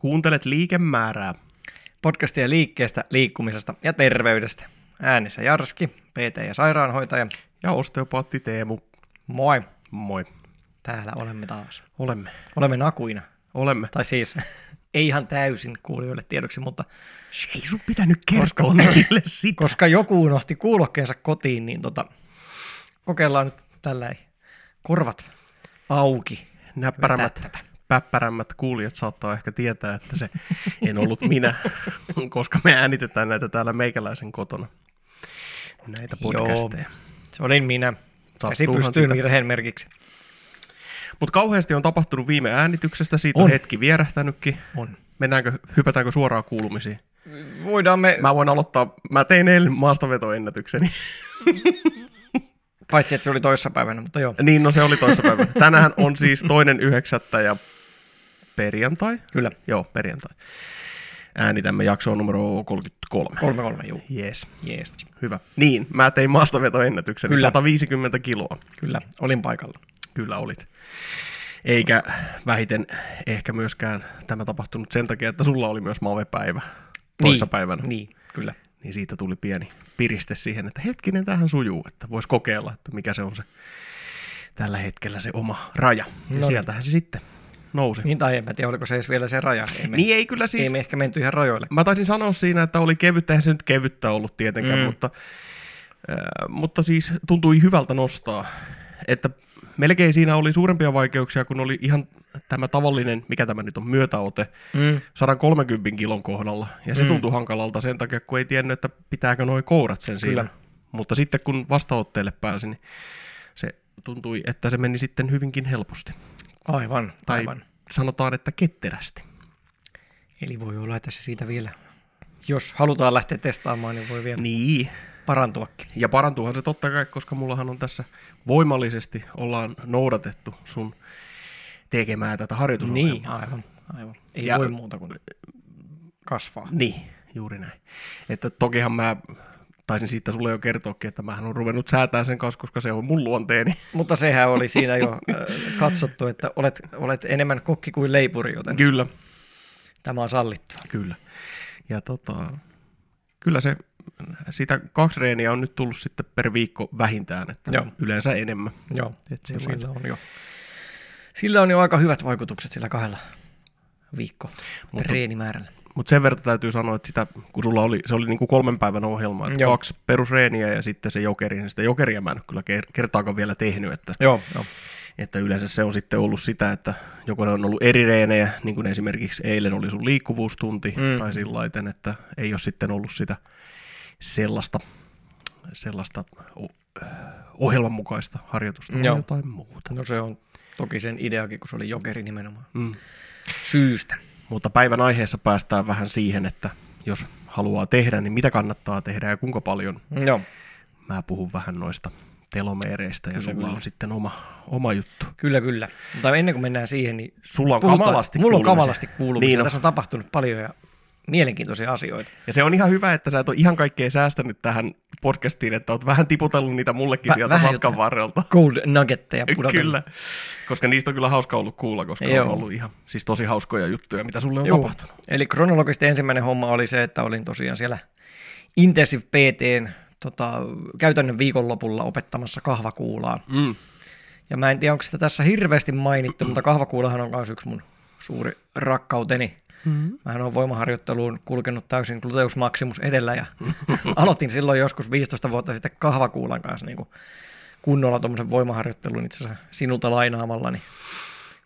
Kuuntelet liikemäärää. Podcastia liikkeestä, liikkumisesta ja terveydestä. Äänessä Jarski, PT ja sairaanhoitaja. Ja osteopaatti Teemu. Moi. Moi. Täällä olemme taas. Olemme. Olemme nakuina. Olemme. Tai siis, ei ihan täysin kuulijoille tiedoksi, mutta Ei sun pitänyt kertoa Koska- sitä. koska joku unohti kuulokkeensa kotiin, niin tota, kokeillaan nyt tällä korvat auki. Näppärämmät. Päppärämmät kuulijat saattaa ehkä tietää, että se en ollut minä, koska me äänitetään näitä täällä meikäläisen kotona. Näitä podcasteja. Se olin minä. Käsi pystyyn sitä. virheen merkiksi. Mutta kauheasti on tapahtunut viime äänityksestä, siitä On. hetki vierähtänytkin. On. Mennäänkö, hypätäänkö suoraan kuulumisiin? Voidaan me, Mä voin aloittaa, mä tein eilen maastavetoennätykseni. paitsi että se oli toissapäivänä, mutta joo, niin, no se oli toissapäivänä. Tänään on siis toinen yhdeksättä ja perjantai. kyllä. Joo, perjantai. Äänitämme jaksoa numero 33. Kolme kolme, juu. Jees, Jees. hyvä. Niin, mä tein maastavetoennätyksen, Kyllä. 150 kiloa. Kyllä, olin paikalla. Kyllä olit. Eikä vähiten ehkä myöskään tämä tapahtunut sen takia, että sulla oli myös mavepäivä toissapäivänä. Niin, niin, kyllä. niin siitä tuli pieni piriste siihen, että hetkinen, tähän sujuu, että voisi kokeilla, että mikä se on se tällä hetkellä se oma raja. Ja No. sieltähän se sitten nousi. Niin, tai en mä tiedä, oliko se edes vielä se raja. Ei me, niin ei kyllä siis, ei me ehkä menty ihan rajoille. mä taisin sanoa siinä, että oli kevyttä, eihän se nyt kevyttä ollut tietenkään, Mm. mutta, äh, mutta siis tuntui hyvältä nostaa, että melkein siinä oli suurempia vaikeuksia, kun oli ihan tämä tavallinen, mikä tämä nyt on, myötäote, Mm. 130 kilon kohdalla. Ja se Mm. tuntui hankalalta sen takia, kun ei tiennyt, että pitääkö noin kourat sen siinä. Kyllä. Mutta sitten kun vastaotteelle pääsi, niin se tuntui, että se meni sitten hyvinkin helposti. Aivan, Tai aivan. sanotaan, että ketterästi. Eli voi olla, että se siitä vielä, jos halutaan lähteä testaamaan, niin voi vielä Niin. parantuakin. Ja parantuuhan se totta kai, koska mullahan on tässä voimallisesti ollaan noudatettu sun tekemään tätä harjoitusohjelmaa. Niin, aivan, aivan. Ei Ja- voi muuta kuin kasvaa. Niin, juuri näin. Että tokihan mä taisin siitä sulle jo kertoakin, että mähän on ruvennut säätää sen kanssa, koska se on mun luonteeni. Mutta sehän oli siinä jo katsottu, että olet, olet enemmän kokki kuin leipuri, joten Kyllä. tämä on sallittua. Kyllä. Ja tota, kyllä se, sitä kaksi reeniä on nyt tullut sitten per viikko vähintään, että Joo. yleensä enemmän. Joo, Et no, sillä sillä, on jo, sillä on jo aika hyvät vaikutukset sillä kahdella viikko Mutta- treenimäärällä. Mutta sen verran täytyy sanoa, että sitä, kun sulla oli, se oli niinku kolmen päivän ohjelma, että Joo. kaksi perusreeniä ja sitten se jokeri, niin sitä jokeria mä en ole kyllä ker- kertaakaan vielä tehnyt, että, Joo, joo. että yleensä se on sitten ollut sitä, että joko ne on ollut eri reenejä, niin kuin esimerkiksi eilen oli sun liikkuvuustunti, Mm. tai sillä laiten, että ei ole sitten ollut sitä sellaista, sellaista ohjelman mukaista harjoitusta, Joo. jotain muuta. No se on toki sen ideakin, kun se oli jokeri nimenomaan. Mm. Syystä. Mutta päivän aiheessa päästään vähän siihen, että jos haluaa tehdä, niin mitä kannattaa tehdä ja kuinka paljon. Joo, Mä puhun vähän noista telomeereistä ja Kyllä, sulla kyllä. on sitten oma, oma juttu. kyllä, kyllä. Mutta ennen kuin mennään siihen, niin Sulla on puhutaan- kamalasti Mulla on kamalasti kuulumisia. Niin on. Tässä on tapahtunut paljon ja mielenkiintoisia asioita. Ja se on ihan hyvä, että sä et ole ihan kaikkea säästänyt tähän podcastiin, että oot vähän tiputellut niitä mullekin Vä- sieltä matkan varrelta. Gold nuggetteja pudotellut. Kyllä, koska niistä on kyllä hauska ollut kuulla, koska Joo. on ollut ihan siis tosi hauskoja juttuja, mitä sulle on Joo. tapahtunut. Eli kronologisesti ensimmäinen homma oli se, että olin tosiaan siellä Intensive PTn tota, käytännön viikonlopulla opettamassa kahvakuulaa. Mm. Ja mä en tiedä, onko sitä tässä hirveästi mainittu, mutta kahvakuulahan on myös yksi mun suuri rakkauteni. Mm-hmm. Mähän olen voimaharjoitteluun kulkenut täysin gluteus maximus edellä ja aloitin silloin joskus 15 vuotta sitten kahvakuulan kanssa niin kuin kunnolla tuommoisen voimaharjoittelun itse asiassa sinulta lainaamalla, niin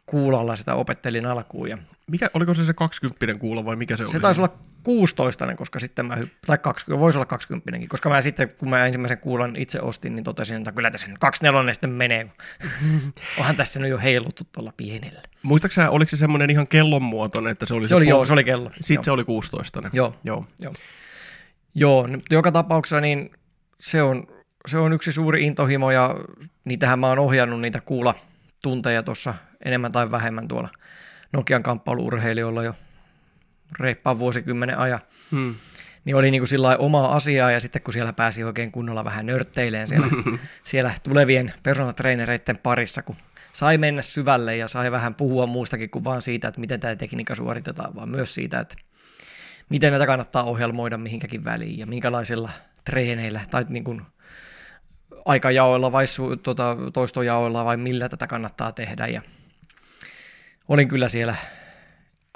kuulalla sitä opettelin alkuun ja Mikä, oliko se se 20 kuulla vai mikä se, se oli? taisi olla 16, koska sitten mä, tai 20, voisi olla 20, koska mä sitten, kun mä ensimmäisen kuulan itse ostin, niin totesin, että kyllä tässä nyt 24 sitten menee. Onhan tässä nyt jo heiluttu tuolla pienellä. Muistaaksä, oliko se semmoinen ihan kellon muotoinen, että se oli Se oli, pol- joo, se oli kello. Sitten joo. se oli 16. Joo. joo. Joo. Joo, nyt joka tapauksessa niin se on, se on yksi suuri intohimo ja niitähän mä oon ohjannut niitä kuulla tunteja tuossa enemmän tai vähemmän tuolla Nokian kamppailuurheilijoilla jo reippaan vuosikymmenen ajan. Hmm. Niin oli niin kuin sillä omaa asiaa ja sitten kun siellä pääsi oikein kunnolla vähän nörtteileen siellä, siellä tulevien personal trainereiden parissa, kun sai mennä syvälle ja sai vähän puhua muustakin kuin vaan siitä, että miten tämä tekniikka suoritetaan, vaan myös siitä, että miten näitä kannattaa ohjelmoida mihinkäkin väliin ja minkälaisilla treeneillä tai niin kuin aikajaoilla vai su, tuota, toistojaoilla vai millä tätä kannattaa tehdä. Ja olin kyllä siellä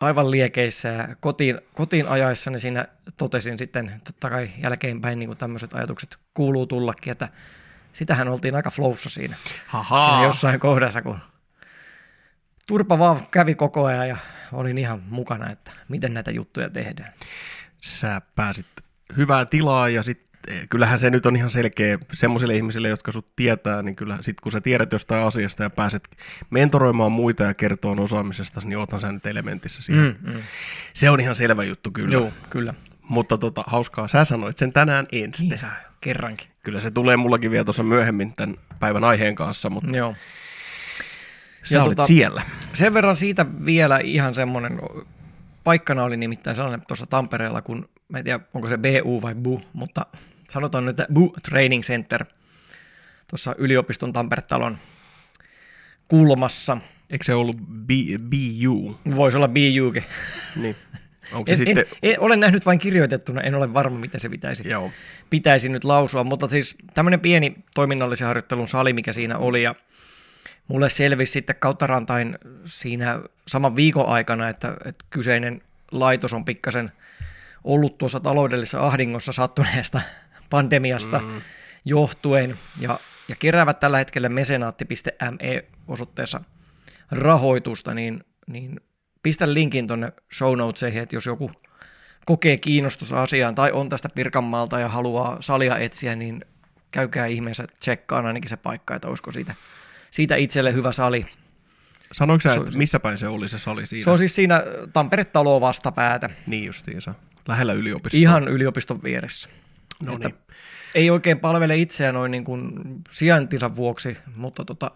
aivan liekeissä ja kotiin, kotiin ajaessani siinä totesin sitten totta kai jälkeenpäin niin kuin tämmöiset ajatukset kuuluu tullakin, että sitähän oltiin aika flowssa siinä, siinä jossain kohdassa, kun turpa vaan kävi koko ajan ja olin ihan mukana, että miten näitä juttuja tehdään. Sä pääsit hyvää tilaa ja sitten kyllähän se nyt on ihan selkeä semmoisille ihmisille, jotka sut tietää, niin kyllä sit kun sä tiedät jostain asiasta ja pääset mentoroimaan muita ja kertoa osaamisesta, niin oothan sä nyt elementissä siihen. Mm, mm. Se on ihan selvä juttu kyllä. Joo, kyllä. Mutta tota, hauskaa, sä sanoit sen tänään ensin. Niin kerrankin. Kyllä se tulee mullakin vielä tuossa myöhemmin tämän päivän aiheen kanssa, mutta Joo. sä ja olit tota, siellä. Sen verran siitä vielä ihan semmoinen, paikkana oli nimittäin sellainen tuossa Tampereella, kun, mä en tiedä onko se BU vai BU, mutta sanotaan nyt BU Training Center tuossa yliopiston Tampere-talon kulmassa. Eikö se ollut B, BU? Voisi olla BUkin. Niin. Onko se en, sitten... en, en, olen nähnyt vain kirjoitettuna, en ole varma, miten se pitäisi, Joo. pitäisi nyt lausua, mutta siis tämmöinen pieni toiminnallisen harjoittelun sali, mikä siinä oli, ja mulle selvisi sitten kautta rantain siinä saman viikon aikana, että, että kyseinen laitos on pikkasen ollut tuossa taloudellisessa ahdingossa sattuneesta pandemiasta mm. johtuen, ja, ja keräävät tällä hetkellä mesenaatti.me-osoitteessa rahoitusta, niin, niin pistä linkin tuonne show notesihin, että jos joku kokee kiinnostusta asiaan tai on tästä Pirkanmaalta ja haluaa salia etsiä, niin käykää ihmeessä tsekkaan ainakin se paikka, että olisiko siitä, siitä itselle hyvä sali. Sanoiko sä, että missä päin se oli se sali siinä? Se on siis siinä Tampere-talo vastapäätä. Niin justiinsa, lähellä yliopistoa. Ihan yliopiston vieressä. No niin. Ei oikein palvele itseään noin niin kuin sijaintinsa vuoksi, mutta tota,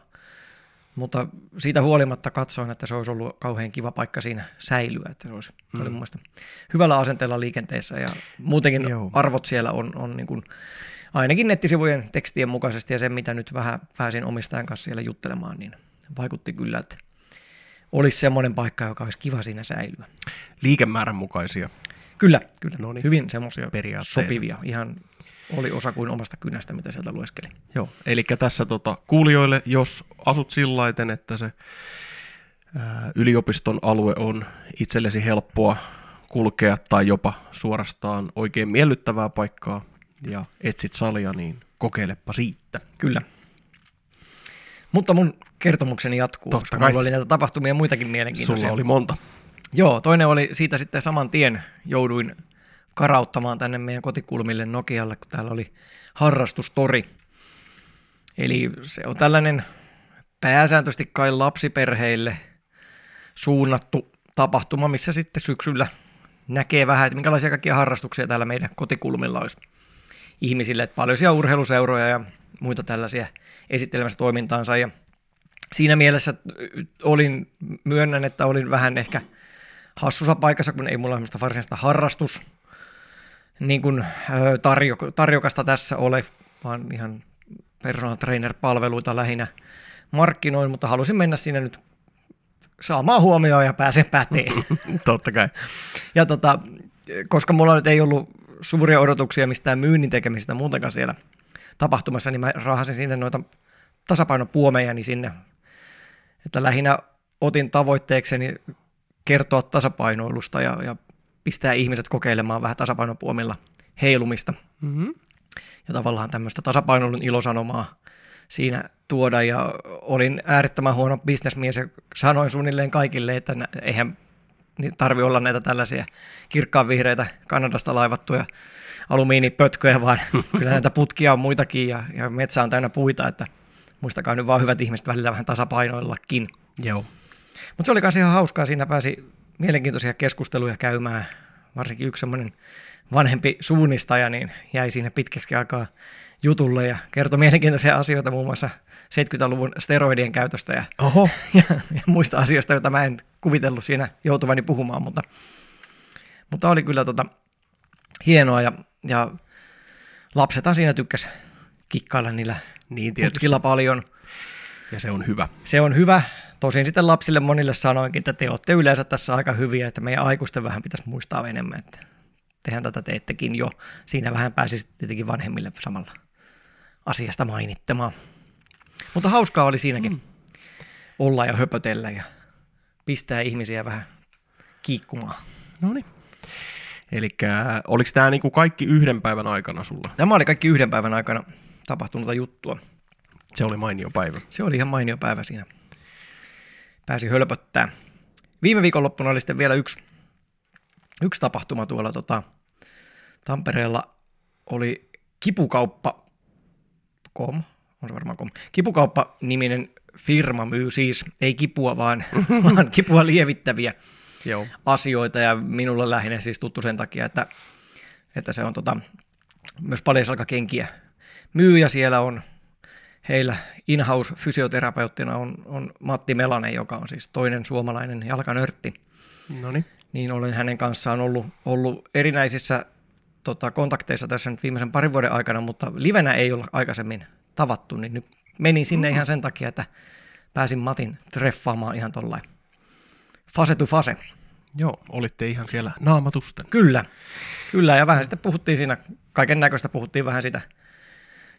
mutta siitä huolimatta katsoin, että se olisi ollut kauhean kiva paikka siinä säilyä, että se, olisi, mm. se oli mun mielestä hyvällä asenteella liikenteessä ja muutenkin Joo. arvot siellä on, on niin kuin, ainakin nettisivujen tekstien mukaisesti ja sen, mitä nyt vähän pääsin omistajan kanssa siellä juttelemaan, niin vaikutti kyllä, että olisi semmoinen paikka, joka olisi kiva siinä säilyä. Liikemäärän mukaisia. Kyllä, kyllä. Noniin. Hyvin semmoisia sopivia, ihan oli osa kuin omasta kynästä, mitä sieltä lueskeli. Joo, eli tässä tota, kuulijoille, jos asut sillaiten, että se ää, yliopiston alue on itsellesi helppoa kulkea tai jopa suorastaan oikein miellyttävää paikkaa ja etsit salia, niin kokeilepa siitä. Kyllä. Mutta mun kertomukseni jatkuu, Totta koska kai. oli näitä tapahtumia muitakin mielenkiintoisia. Sulla oli monta. Joo, toinen oli siitä sitten saman tien jouduin karauttamaan tänne meidän kotikulmille Nokialle, kun täällä oli harrastustori. Eli se on tällainen pääsääntöisesti kai lapsiperheille suunnattu tapahtuma, missä sitten syksyllä näkee vähän, että minkälaisia kaikkia harrastuksia täällä meidän kotikulmilla olisi ihmisille. Että paljon siellä urheiluseuroja ja muita tällaisia esittelemässä toimintaansa. Ja siinä mielessä olin, myönnän, että olin vähän ehkä hassussa paikassa, kun ei mulla ole varsinaista harrastus niin kuin, tarjo, tarjokasta tässä ole, vaan ihan personal trainer-palveluita lähinnä markkinoin, mutta halusin mennä sinne nyt saamaan huomioon ja pääsen päteen. Totta kai. Ja tota, koska mulla nyt ei ollut suuria odotuksia mistään myynnin tekemisestä muutenkaan siellä tapahtumassa, niin mä rahasin sinne noita tasapainopuomejani sinne. Että lähinnä otin tavoitteekseni kertoa tasapainoilusta ja, ja pistää ihmiset kokeilemaan vähän tasapainopuomilla heilumista. Mm-hmm. Ja tavallaan tämmöistä tasapainoilun ilosanomaa siinä tuoda. Ja olin äärettömän huono bisnesmies ja sanoin suunnilleen kaikille, että eihän tarvi olla näitä tällaisia kirkkaan vihreitä Kanadasta laivattuja alumiinipötköjä, vaan kyllä näitä putkia on muitakin ja, ja metsä on täynnä puita, että muistakaa nyt vaan hyvät ihmiset välillä vähän tasapainoillakin. Joo. Mutta se oli myös ihan hauskaa, siinä pääsi mielenkiintoisia keskusteluja käymään. Varsinkin yksi semmoinen vanhempi suunnistaja niin jäi siinä pitkäksi aikaa jutulle ja kertoi mielenkiintoisia asioita muun muassa 70-luvun steroidien käytöstä ja, Oho. ja, ja muista asioista, joita mä en kuvitellut siinä joutuvani puhumaan, mutta, mutta oli kyllä tota, hienoa ja, ja lapsethan siinä tykkäs kikkailla niillä niin, putkilla paljon. Ja se on hyvä. Se on hyvä. Tosin sitten lapsille monille sanoinkin, että te olette yleensä tässä aika hyviä, että meidän aikuisten vähän pitäisi muistaa enemmän, että tehän tätä teettekin jo. Siinä vähän pääsisi tietenkin vanhemmille samalla asiasta mainittamaan. Mutta hauskaa oli siinäkin mm. olla ja höpötellä ja pistää ihmisiä vähän kiikkumaan. No niin. Eli oliko tämä niinku kaikki yhden päivän aikana sulla? Tämä oli kaikki yhden päivän aikana tapahtunutta juttua. Se oli mainio päivä. Se oli ihan mainio päivä siinä. Pääsi hölpöttää. Viime viikonloppuna oli sitten vielä yksi, yksi tapahtuma tuolla tota, Tampereella. Oli kipukauppa com, on se varmaan com. Kipukauppa-niminen firma myy siis, ei kipua vaan, vaan kipua lievittäviä Joo. asioita ja minulle lähinnä siis tuttu sen takia, että, että se on tota, myös paljasalkakenkiä myy ja siellä on heillä in-house fysioterapeuttina on, on Matti Melanen, joka on siis toinen suomalainen jalkanörtti. Noniin. Niin olen hänen kanssaan ollut, ollut erinäisissä tota, kontakteissa tässä nyt viimeisen parin vuoden aikana, mutta livenä ei ole aikaisemmin tavattu, niin nyt menin sinne mm-hmm. ihan sen takia, että pääsin Matin treffaamaan ihan tollain fase to fase. Joo, olitte ihan siellä naamatusten. Kyllä, kyllä ja vähän sitten puhuttiin siinä, kaiken näköistä puhuttiin vähän sitä,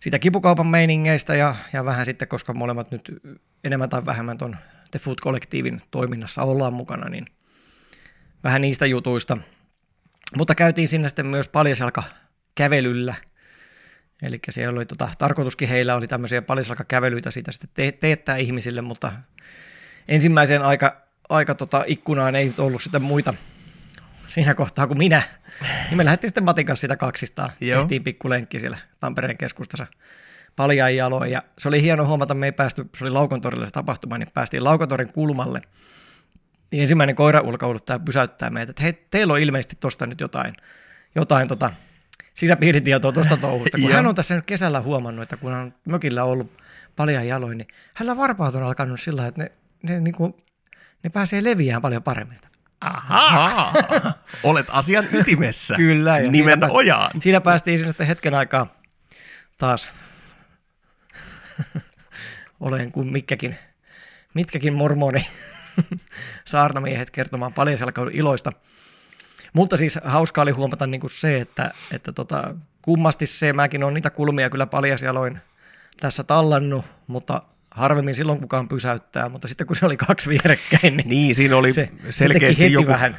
sitä kipukaupan meiningeistä ja, ja vähän sitten, koska molemmat nyt enemmän tai vähemmän tuon The Food Kollektiivin toiminnassa ollaan mukana, niin vähän niistä jutuista. Mutta käytiin sinne sitten myös paljasalka kävelyllä. Eli siellä oli tota, tarkoituskin heillä oli tämmöisiä paljasalkakävelyitä siitä sitten te- teettää ihmisille, mutta ensimmäiseen aika, aika tota, ikkunaan ei ollut sitten muita siinä kohtaa kuin minä. Niin me lähdettiin sitten Matin kanssa sitä kaksistaan. Joo. Tehtiin pikkulenkki siellä Tampereen keskustassa paljain jaloin. Ja se oli hieno huomata, me ei päästy, se oli Laukontorille se tapahtuma, niin päästiin Laukontorin kulmalle – niin ensimmäinen koiraulkouluttaja pysäyttää meitä, että hei, teillä on ilmeisesti tuosta nyt jotain, jotain tota, sisäpiiritietoa tuosta touhusta, kun hän on tässä nyt kesällä huomannut, että kun on mökillä ollut paljon jaloin, niin hänellä varpaat on alkanut sillä että ne, ne, niin kuin, ne pääsee leviään paljon paremmin. Aha! Olet asian ytimessä. Kyllä. Ja Nimen siinä ojaan. Siinä päästiin sitten hetken aikaa taas. Olen kuin mitkäkin, mitkäkin mormoni saarnamiehet kertomaan paljon iloista. Mutta siis hauska oli huomata niin kuin se, että, että tota, kummasti se, mäkin on niitä kulmia kyllä paljasjaloin tässä tallannut, mutta harvemmin silloin kukaan pysäyttää, mutta sitten kun se oli kaksi vierekkäin, niin, niin siinä oli se, selkeästi se heti joku... vähän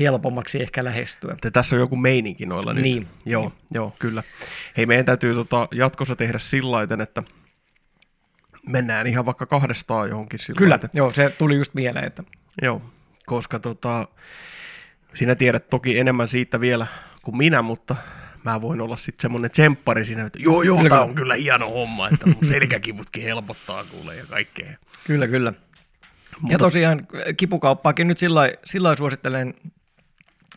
helpommaksi ehkä lähestyä. Tässä on joku meininki noilla nyt. Niin. Joo, niin. joo, kyllä. Hei, meidän täytyy tota, jatkossa tehdä sillä että mennään ihan vaikka kahdestaan johonkin sillä Kyllä, että... joo, se tuli just mieleen. Että... Joo, koska tota, sinä tiedät toki enemmän siitä vielä kuin minä, mutta mä voin olla sitten semmoinen tsemppari siinä, että joo, joo, tämä on kyllä hieno homma, että mun selkäkivutkin helpottaa kuule ja kaikkea. Kyllä, kyllä. Mutta... Ja tosiaan kipukauppaakin nyt sillä lailla suosittelen,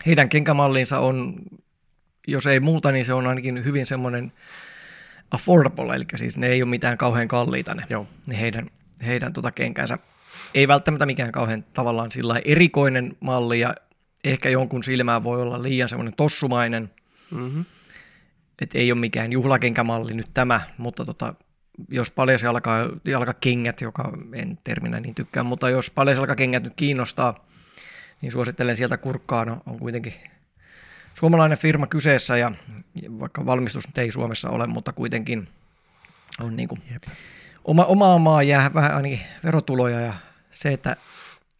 heidän kenkämallinsa on, jos ei muuta, niin se on ainakin hyvin semmoinen affordable, eli siis ne ei ole mitään kauhean kalliita ne, Joo. ne heidän, heidän tota kenkänsä. Ei välttämättä mikään kauhean tavallaan sillä erikoinen malli ja ehkä jonkun silmään voi olla liian semmoinen tossumainen. Mm-hmm. Et ei ole mikään juhlakenkämalli nyt tämä, mutta tota, jos paljon jalka, jalkakengät, joka en terminä niin tykkää, mutta jos paljon jalkakengät nyt kiinnostaa, niin suosittelen sieltä kurkkaan, on, on kuitenkin suomalainen firma kyseessä ja vaikka valmistus ei Suomessa ole, mutta kuitenkin on niin kuin oma, omaa maa jää vähän ainakin verotuloja ja se, että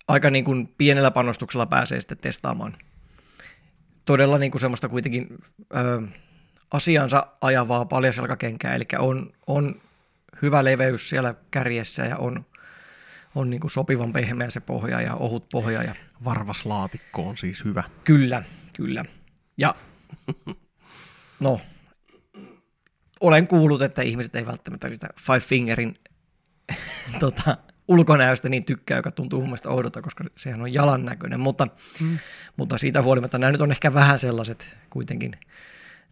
aika niin kuin pienellä panostuksella pääsee sitten testaamaan todella niin kuin semmoista kuitenkin ö, asiansa ajavaa paljaselkakenkää, eli on, on hyvä leveys siellä kärjessä ja on, on niin kuin sopivan pehmeä se pohja ja ohut pohja. Ja... Varvas laatikko on siis hyvä. Kyllä, kyllä. Ja no, olen kuullut, että ihmiset ei välttämättä sitä Five Fingerin tota, ulkonäöstä niin tykkää, joka tuntuu mun mielestä oudolta, koska sehän on jalan näköinen, mutta, mm. mutta siitä huolimatta nämä nyt on ehkä vähän sellaiset kuitenkin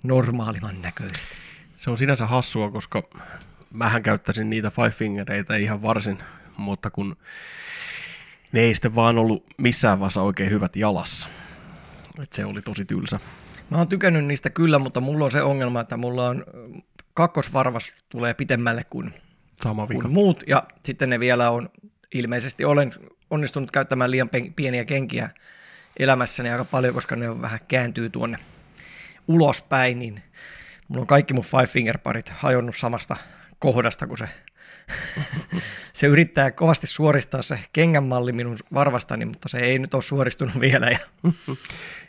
normaalimman näköiset. Se on sinänsä hassua, koska mähän käyttäisin niitä Five Fingereitä ihan varsin, mutta kun ne ei sitten vaan ollut missään vaiheessa oikein hyvät jalassa. Et se oli tosi tylsä. Mä oon tykännyt niistä kyllä, mutta mulla on se ongelma, että mulla on kakkosvarvas tulee pitemmälle kuin Sama vika. kuin muut. Ja sitten ne vielä on, ilmeisesti olen onnistunut käyttämään liian pieniä kenkiä elämässäni aika paljon, koska ne on vähän kääntyy tuonne ulospäin, niin mulla on kaikki mun five finger parit hajonnut samasta kohdasta, kun se, se yrittää kovasti suoristaa se kengän malli minun varvastani, mutta se ei nyt ole suoristunut vielä ja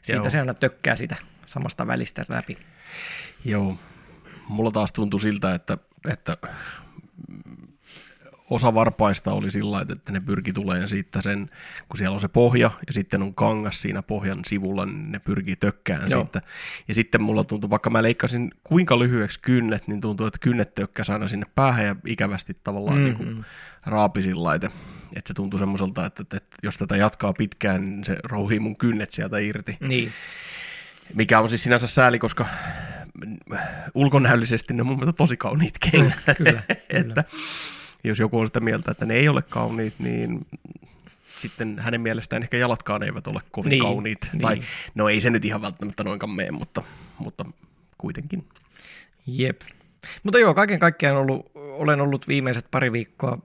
siitä se aina tökkää sitä samasta välistä läpi. Joo. Mulla taas tuntui siltä, että, että osa varpaista oli sillä että ne pyrki tulemaan siitä sen, kun siellä on se pohja ja sitten on kangas siinä pohjan sivulla, niin ne pyrkii tökkään Joo. siitä. Ja sitten mulla tuntui, vaikka mä leikkasin kuinka lyhyeksi kynnet, niin tuntuu, että kynnet tökkäsi aina sinne päähän ja ikävästi tavallaan mm-hmm. niin kuin raapi sillä lailla, että, että se tuntui semmoiselta, että, että, että jos tätä jatkaa pitkään, niin se rouhii mun kynnet sieltä irti. Niin, Mikä on siis sinänsä sääli, koska ulkonäöllisesti ne on mun mielestä tosi kauniit kengät. kyllä, kyllä. että jos joku on sitä mieltä, että ne ei ole kauniit, niin sitten hänen mielestään ehkä jalatkaan eivät ole kovin Niin, kauniit. niin. Tai no ei se nyt ihan välttämättä noinkaan mene, mutta, mutta kuitenkin. Jep. Mutta joo, kaiken kaikkiaan ollut, olen ollut viimeiset pari viikkoa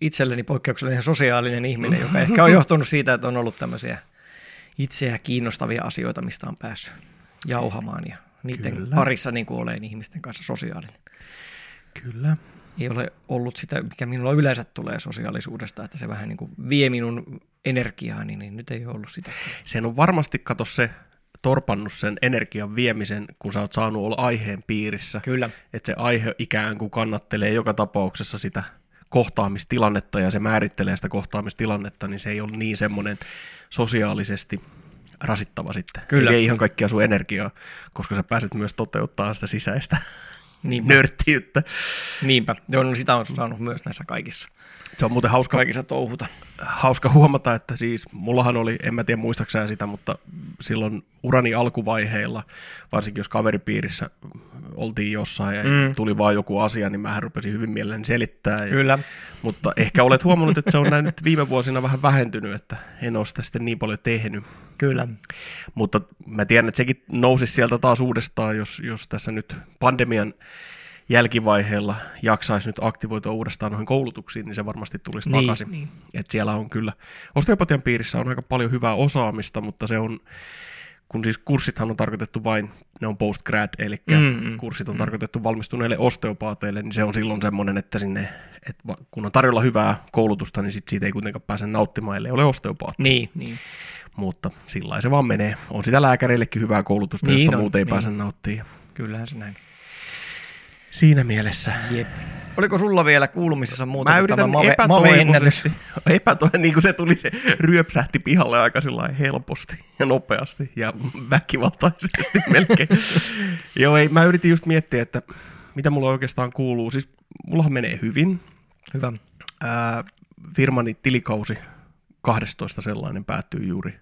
itselleni poikkeuksellinen sosiaalinen ihminen, joka ehkä on johtunut siitä, että on ollut tämmöisiä itseä kiinnostavia asioita, mistä on päässyt jauhamaan ja niiden Kyllä. Parissa niin kuin olen ihmisten kanssa sosiaalinen. Kyllä. Ei ole ollut sitä, mikä minulla yleensä tulee sosiaalisuudesta, että se vähän niin kuin vie minun energiaani, niin nyt ei ole ollut sitä. Sen on varmasti, kato se, torpannut sen energian viemisen, kun sä oot saanut olla aiheen piirissä. Kyllä. että se aihe ikään kuin kannattelee joka tapauksessa sitä kohtaamistilannetta ja se määrittelee sitä kohtaamistilannetta, niin se ei ole niin semmoinen sosiaalisesti rasittava sitten. Kyllä. Ei ihan kaikkia sun energiaa, koska sä pääset myös toteuttaa sitä sisäistä Niinpä. nörttiyttä. Niinpä. Joo, no sitä on saanut myös näissä kaikissa, Se on muuten hauska, kaikissa touhuta. hauska huomata, että siis mullahan oli, en mä tiedä muistaakseni sitä, mutta silloin urani alkuvaiheilla, varsinkin jos kaveripiirissä oltiin jossain ja mm. tuli vaan joku asia, niin mä rupesin hyvin mielelläni selittää. Ja, Kyllä. Mutta ehkä olet huomannut, että se on näin nyt viime vuosina vähän vähentynyt, että en ole sitä sitten niin paljon tehnyt. Kyllä. Mutta mä tiedän, että sekin nousisi sieltä taas uudestaan, jos, jos tässä nyt pandemian jälkivaiheella jaksaisi nyt aktivoitua uudestaan noihin koulutuksiin, niin se varmasti tulisi Niin, takaisin. niin. Et siellä on kyllä, osteopatian piirissä on aika paljon hyvää osaamista, mutta se on, kun siis kurssithan on tarkoitettu vain, ne on postgrad, eli Mm, mm, kurssit on tarkoitettu valmistuneille osteopaateille, niin se on silloin semmoinen, että sinne, että kun on tarjolla hyvää koulutusta, niin sit siitä ei kuitenkaan pääse nauttimaan, ellei ole osteopaatti. Niin, niin. Mutta sillä se vaan menee. On sitä lääkäreillekin hyvää koulutusta, Niin josta on, muut ei niin. pääse nauttimaan. Kyllähän se näin. Siinä mielessä. Jep. Oliko sulla vielä kuulumisessa muuta Mä yritän mave, epätoivoisesti, epäto, niin kuin se tuli, se ryöpsähti pihalle aika helposti ja nopeasti ja väkivaltaisesti melkein. Joo, ei, mä yritin just miettiä, että mitä mulla oikeastaan kuuluu. Siis mullahan menee hyvin. Hyvä. Ää, firmani tilikausi 12 sellainen päättyy juuri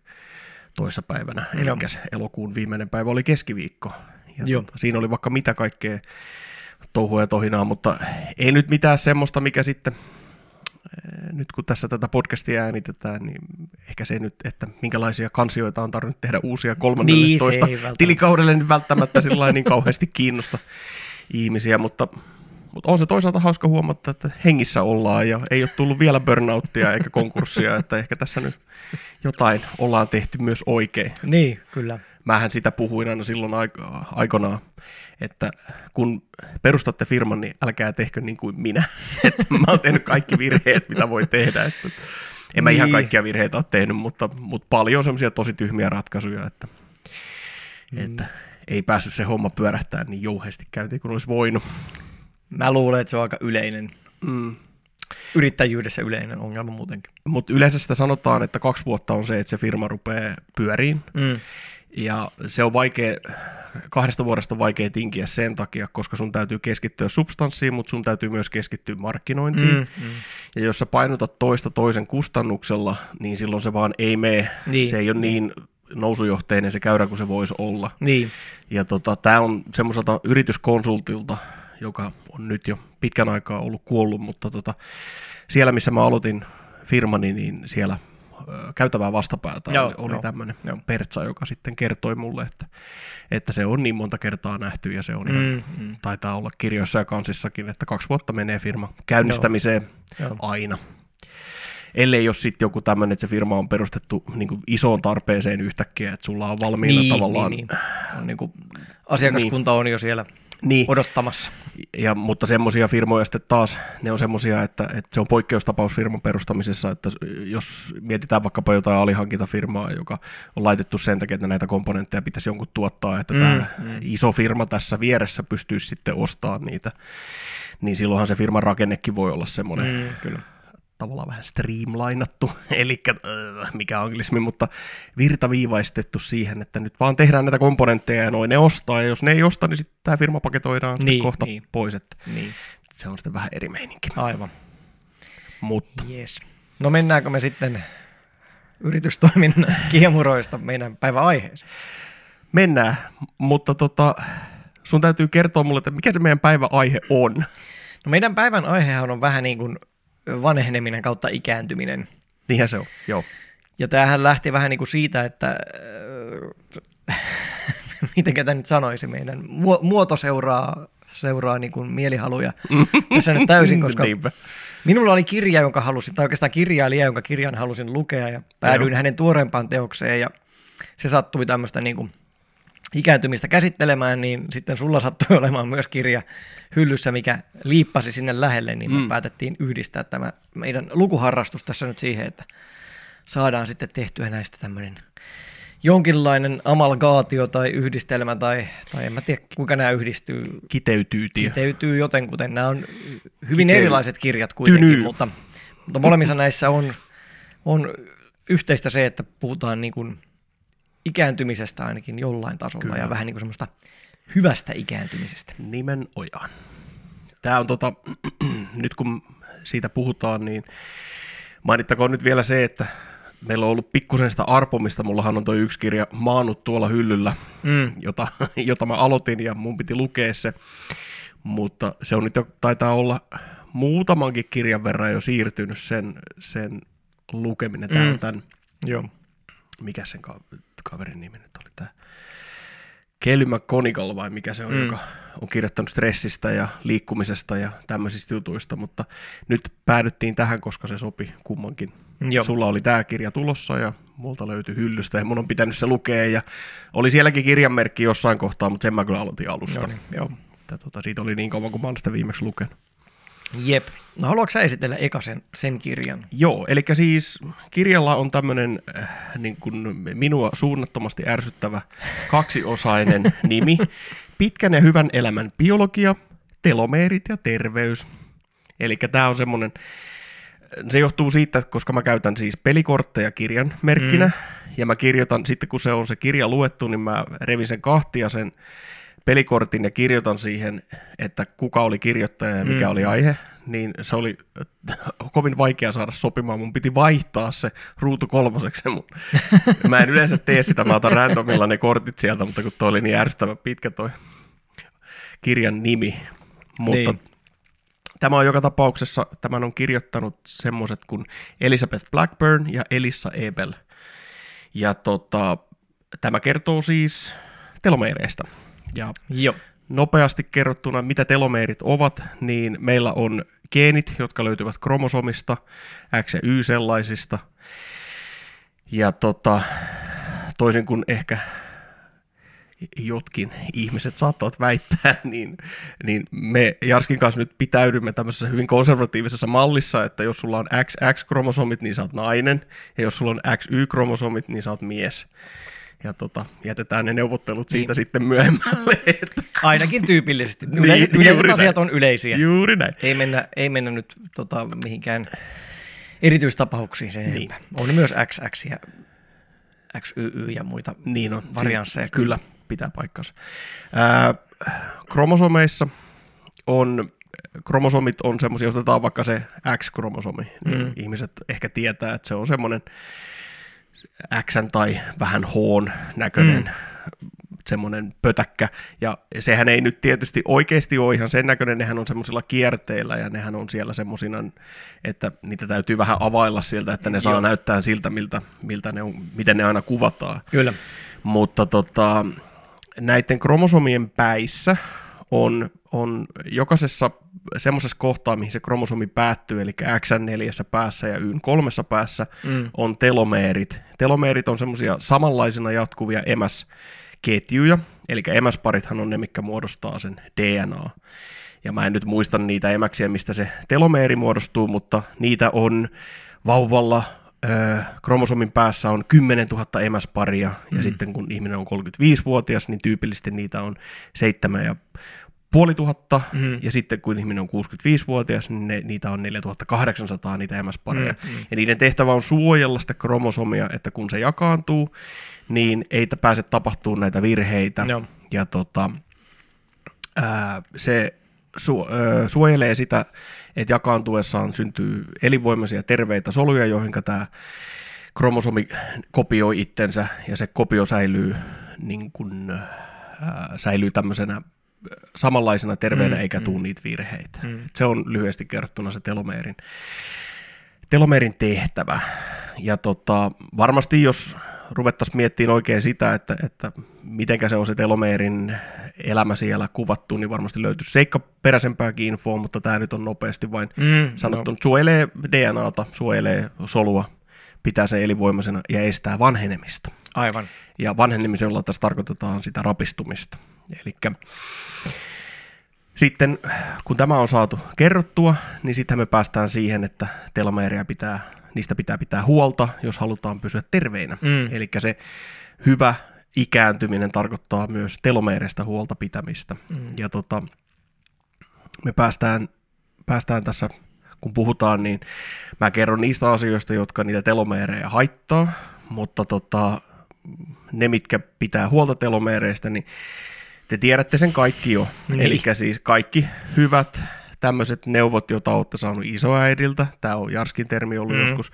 toissapäivänä, eli elokuun viimeinen päivä oli keskiviikko. Ja Joo. tota, siinä oli vaikka mitä kaikkea touhua ja tohinaa, mutta ei nyt mitään semmoista, mikä sitten, ää, nyt kun tässä tätä podcastia äänitetään, niin ehkä se nyt, että minkälaisia kansioita on tarvinnut tehdä uusia kolmannelle Niin, tilikaudelle, niin välttämättä sillä niin kauheasti kiinnosta ihmisiä, mutta mutta on se toisaalta hauska huomata, että hengissä ollaan ja ei ole tullut vielä burnouttia eikä konkurssia, että ehkä tässä nyt jotain ollaan tehty myös oikein. Niin, kyllä. Mähän sitä puhuin aina silloin aik- aikanaan, että kun perustatte firman, niin älkää tehkö niin kuin minä. Että mä oon tehnyt kaikki virheet, mitä voi tehdä. Että en mä ihan Niin. kaikkia virheitä ole tehnyt, mutta, mutta paljon semmoisia tosi tyhmiä ratkaisuja, että, Mm. että ei päässyt se homma pyörähtää niin jouheasti käyntiin kuin olisi voinut. Mä luulen, että se on aika yleinen, Mm. yrittäjyydessä yleinen ongelma muutenkin. Mutta yleensä sitä sanotaan, että kaksi vuotta on se, että se firma rupeaa pyöriin. Mm. Ja se on vaikea, kahdesta vuodesta on vaikea tinkiä sen takia, koska sun täytyy keskittyä substanssiin, mutta sun täytyy myös keskittyä markkinointiin. Mm. Mm. Ja jos sä painotat toista toisen kustannuksella, niin silloin se vaan ei mene. Niin. Se ei ole niin nousujohteinen se käyrä kuin se voisi olla. Niin, Ja tota, tämä on semmoiselta yrityskonsultilta, joka on nyt jo pitkän aikaa ollut kuollut, mutta tota, siellä missä mä aloitin firmani, niin siellä käytävää vastapäätä Joo, oli, oli joo, tämmöinen joo. pertsa, joka sitten kertoi mulle, että, että se on niin monta kertaa nähty ja se on ihan, Mm, mm. taitaa olla kirjoissa ja kansissakin, että kaksi vuotta menee firma käynnistämiseen Joo. aina. Ellei ole sitten joku tämmöinen, että se firma on perustettu niin kuin isoon tarpeeseen yhtäkkiä, että sulla on valmiina Niin, tavallaan... niin, niin. Niin kuin, asiakaskunta on jo siellä Niin, odottamassa. ja, mutta semmoisia firmoja sitten taas, ne on semmoisia, että, että se on poikkeustapaus firman perustamisessa, että jos mietitään vaikkapa jotain alihankintafirmaa, joka on laitettu sen takia, että näitä komponentteja pitäisi jonkun tuottaa, että mm, tämä mm. iso firma tässä vieressä pystyisi sitten ostamaan niitä, niin silloinhan se firman rakennekin voi olla semmoinen Mm, kyllä. Tavallaan vähän streamlainattu, eli äh, mikä anglismi, mutta virtaviivaistettu siihen, että nyt vaan tehdään näitä komponentteja ja noin ne ostaa, ja jos ne ei osta, niin sitten tämä firma paketoidaan sitten Niin, kohta niin. pois, että Niin. se on sitten vähän eri meininki. Aivan. Mutta Yes. No mennäänkö me sitten yritystoiminnan kiemuroista meidän päivän aiheeseen? mennään, mutta tota, sun täytyy kertoa mulle, että mikä se meidän päivän aihe on. No meidän päivän aihehan on vähän niin kuin vanheneminen kautta ikääntyminen. Niinhän se on, joo. Ja tämähän lähti vähän niin kuin siitä, että äh, miten tämä nyt sanoisi, meidän muo- muoto seuraa, seuraa niin kuin mielihaluja tässä nyt täysin, koska minulla oli kirja, jonka halusin, tai oikeastaan kirjailija, jonka kirjan halusin lukea ja päädyin Joo. hänen tuoreempaan teokseen ja se sattui tämmöistä niin kuin ikääntymistä käsittelemään, niin sitten sulla sattui olemaan myös kirja hyllyssä, mikä liippasi sinne lähelle, niin me Mm. päätettiin yhdistää tämä meidän lukuharrastus tässä nyt siihen, että saadaan sitten tehtyä näistä tämmöinen jonkinlainen amalgaatio tai yhdistelmä tai, tai en mä tiedä kuinka nämä yhdistyy, Kiteytyy tie. kiteytyy jotenkuten. Nämä on hyvin Kitey- erilaiset kirjat kuitenkin, Tyny. mutta, mutta molemmissa näissä on, on yhteistä se, että puhutaan niin kuin ikääntymisestä ainakin jollain tasolla Kyllä. ja vähän niin kuin semmoista hyvästä ikääntymisestä. Nimen ojaan. Tämä on tota, nyt kun siitä puhutaan, niin mainittakoon nyt vielä se, että meillä on ollut pikkusen sitä arpomista. Mullahan on toi yksi kirja maannut tuolla hyllyllä, Mm. jota, jota mä aloitin ja mun piti lukea se. Mutta se on nyt jo, taitaa olla muutamankin kirjan verran jo siirtynyt sen, sen lukeminen. Tämä Mm. tämän, Joo. mikä sen kaverin nimi nyt oli tämä? Kelly McConigal vai mikä se on, Mm. joka on kirjoittanut stressistä ja liikkumisesta ja tämmöisistä jutuista, mutta nyt päädyttiin tähän, koska se sopi kummankin. Joo. Sulla oli tämä kirja tulossa ja multa löytyi hyllystä ja mun on pitänyt se lukea ja oli sielläkin kirjanmerkki jossain kohtaa, mutta sen mä kyllä aloitin alusta. Joo, niin, joo. Tota, siitä oli niin kauan, kun mä oon sitä viimeksi lukenut. Jep. No haluatko sä esitellä eka sen, sen kirjan? Joo, eli siis kirjalla on tämmöinen äh, niin kuin minua suunnattomasti ärsyttävä kaksiosainen nimi. Pitkän ja hyvän elämän biologia, telomeerit ja terveys. Eli tämä on semmoinen, se johtuu siitä, että koska mä käytän siis pelikortteja kirjan merkkinä, mm. ja mä kirjoitan, sitten kun se on se kirja luettu, niin mä revin sen kahtia sen pelikortin ja kirjoitan siihen, että kuka oli kirjoittaja ja mikä Mm. oli aihe, niin se oli kovin vaikea saada sopimaan. Mun piti vaihtaa se ruutu kolmoseksi. se Mun. Mä en yleensä tee sitä, mä otan randomilla ne kortit sieltä, mutta kun toi oli niin ärsyttävä pitkä toi kirjan nimi. Mutta Niin. Tämä on joka tapauksessa, tämän on kirjoittanut semmoiset kuin Elizabeth Blackburn ja Elissa Ebel. Ja tota, tämä kertoo siis telomeereistä. Ja Joo. nopeasti kerrottuna, mitä telomeerit ovat, niin meillä on geenit, jotka löytyvät kromosomista, X ja Y sellaisista. Ja tota, toisin kuin ehkä jotkin ihmiset saattavat väittää, niin, niin me Jarskin kanssa nyt pitäydymme tämmöisessä hyvin konservatiivisessa mallissa, että jos sulla on XX-kromosomit, niin sä oot nainen, ja jos sulla on XY-kromosomit, niin sä oot mies. Ja tota, jätetään ne neuvottelut siitä Niin. sitten myöhemmälle. Että, Ainakin tyypillisesti. Niin, Yleiset, juuri yleiset näin. asiat on yleisiä. juuri näin. Ei mennä, ei mennä nyt tota, mihinkään erityistapauksiin sen Niin. enempää. On myös XX ja XYY ja muita. Niin on. Variansseja Si- Kyllä, pitää paikkansa. Ää, kromosomeissa on, kromosomit on semmoisia, jos otetaan vaikka se X-kromosomi, niin Mm. ihmiset ehkä tietää, että se on semmoinen X tai vähän H näköinen Mm. semmoinen pötäkkä, ja sehän ei nyt tietysti oikeasti ole ihan sen näköinen, nehän on semmoisilla kierteillä, ja nehän on siellä semmoisina, että niitä täytyy vähän availla sieltä, että ne saa Joo. näyttää siltä, miltä, miltä ne on, miten ne aina kuvataan. Kyllä. Mutta tota, näiden kromosomien päissä on, on jokaisessa semmoisessa kohtaa, mihin se kromosomi päättyy, eli X4 päässä ja Y3 päässä, mm. on telomeerit. Telomeerit on semmoisia samanlaisina jatkuvia emäsketjuja, eli emäsparithan on ne, mikä muodostaa sen DNA. Ja mä en nyt muista niitä emäksiä, mistä se telomeeri muodostuu, mutta niitä on vauvalla kromosomin päässä on 10 000 emäsparia, mm. ja sitten kun ihminen on 35-vuotias, niin tyypillisesti niitä on seitsemän ja puoli tuhatta, mm. ja sitten kun ihminen on 65-vuotias, niin ne, niitä on 4800 niitä emäspareja. Mm, mm. Ja niiden tehtävä on suojella sitä kromosomia, että kun se jakaantuu, niin ei pääse tapahtuu näitä virheitä. No. Ja tota, ää, se su, ää, suojelee sitä, että jakaantuessaan syntyy elinvoimaisia terveitä soluja, joihin tämä kromosomi kopioi itsensä, ja se kopio säilyy, niin kun, ää, säilyy tämmöisenä samanlaisena terveenä mm, eikä mm. tule niitä virheitä. Mm. Se on lyhyesti kerrottuna se telomeerin, telomeerin tehtävä. Ja tota, varmasti jos ruvettaisiin miettimään oikein sitä, että, että miten se on se telomeerin elämä siellä kuvattu, niin varmasti löytyy seikkaperäisempääkin infoa, mutta tämä nyt on nopeasti vain mm, sanottu. No. Suojelee DNAta, suojelee solua, pitää sen elinvoimaisena ja estää vanhenemista. Aivan. Ja vanhenemisella tässä tarkoitetaan sitä rapistumista. Eli sitten kun tämä on saatu kerrottua, niin sitten me päästään siihen, että telomeeria pitää, niistä pitää pitää huolta, jos halutaan pysyä terveinä. Mm. Eli se hyvä ikääntyminen tarkoittaa myös telomeereista huolta pitämistä. Mm. Ja tota, me päästään, päästään tässä, kun puhutaan, niin mä kerron niistä asioista, jotka niitä telomeereja haittaa, mutta tota, ne, mitkä pitää huolta telomeereistä, niin te tiedätte sen kaikki jo. Niin. Eli siis kaikki hyvät tämmöiset neuvot, joita olette saanut isoäidiltä, tämä on Jarskin termi ollut mm. joskus,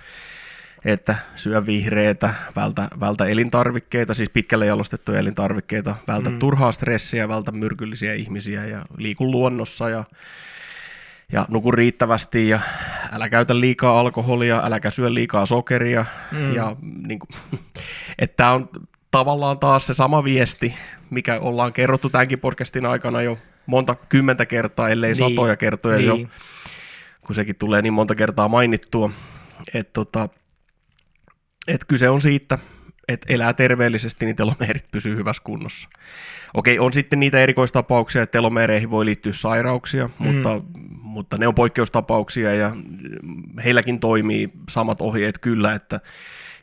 että syö vihreitä, vältä, vältä elintarvikkeita, siis pitkälle jalostettuja elintarvikkeita, vältä mm. turhaa stressiä, vältä myrkyllisiä ihmisiä ja liiku luonnossa ja, ja nuku riittävästi ja älä käytä liikaa alkoholia, äläkä syö liikaa sokeria. Mm. Ja niin kuin, että tämä on tavallaan taas se sama viesti, mikä ollaan kerrottu tämänkin podcastin aikana jo monta kymmentä kertaa, ellei niin, satoja kertoja niin. jo, kun sekin tulee niin monta kertaa mainittua. Että tota, et kyse on siitä, että elää terveellisesti, niin telomeerit pysyy hyvässä kunnossa. Okei, on sitten niitä erikoistapauksia, että telomeereihin voi liittyä sairauksia, mm. mutta, mutta ne on poikkeustapauksia ja heilläkin toimii samat ohjeet kyllä, että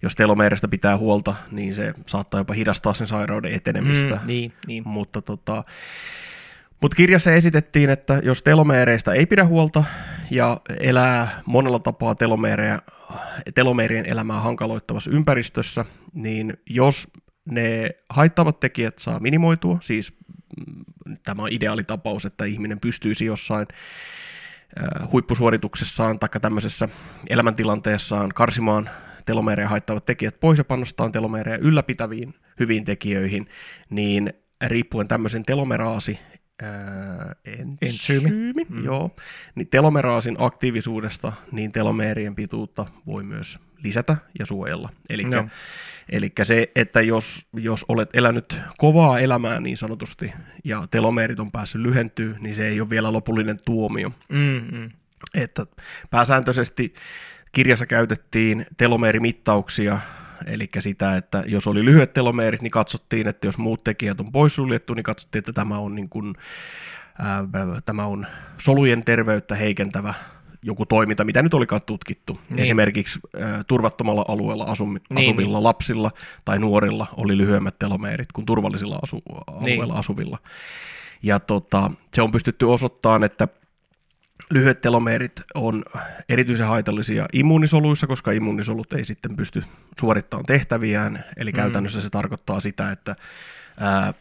jos telomeeristä pitää huolta, niin se saattaa jopa hidastaa sen sairauden etenemistä. Mm, niin, niin. Mutta tota, mutta kirjassa esitettiin, että jos telomeereistä ei pidä huolta ja elää monella tapaa telomeereja, telomeerien elämää hankaloittavassa ympäristössä, niin jos ne haittavat tekijät saa minimoitua, siis mm, tämä on ideaalitapaus, että ihminen pystyisi jossain huippusuorituksessaan tai tämmöisessä elämäntilanteessaan karsimaan telomeereja haittavat tekijät pois ja panostaa telomeereja ylläpitäviin hyviin tekijöihin, niin riippuen tämmöisen telomeraasi entsyymi, entsyymi mm. joo, niin telomeraasin aktiivisuudesta niin telomeerien pituutta voi myös lisätä ja suojella. Eli no. se, että jos, jos olet elänyt kovaa elämää niin sanotusti ja telomeerit on päässyt lyhentyä, niin se ei ole vielä lopullinen tuomio. Mm-hmm. Että pääsääntöisesti kirjassa käytettiin telomeerimittauksia, eli sitä, että jos oli lyhyet telomeerit, niin katsottiin, että jos muut tekijät on poissuljettu, niin katsottiin, että tämä on, niin kuin, ää, tämä on solujen terveyttä heikentävä joku toiminta, mitä nyt olikaan tutkittu. Niin. Esimerkiksi ää, turvattomalla alueella asumi, niin, asuvilla niin. lapsilla tai nuorilla oli lyhyemmät telomeerit kuin turvallisilla asu, alueilla niin. asuvilla. Ja tota, se on pystytty osoittamaan, että lyhyet telomeerit on erityisen haitallisia immuunisoluissa, koska immuunisolut ei sitten pysty suorittamaan tehtäviään. Eli mm. käytännössä se tarkoittaa sitä, että ää,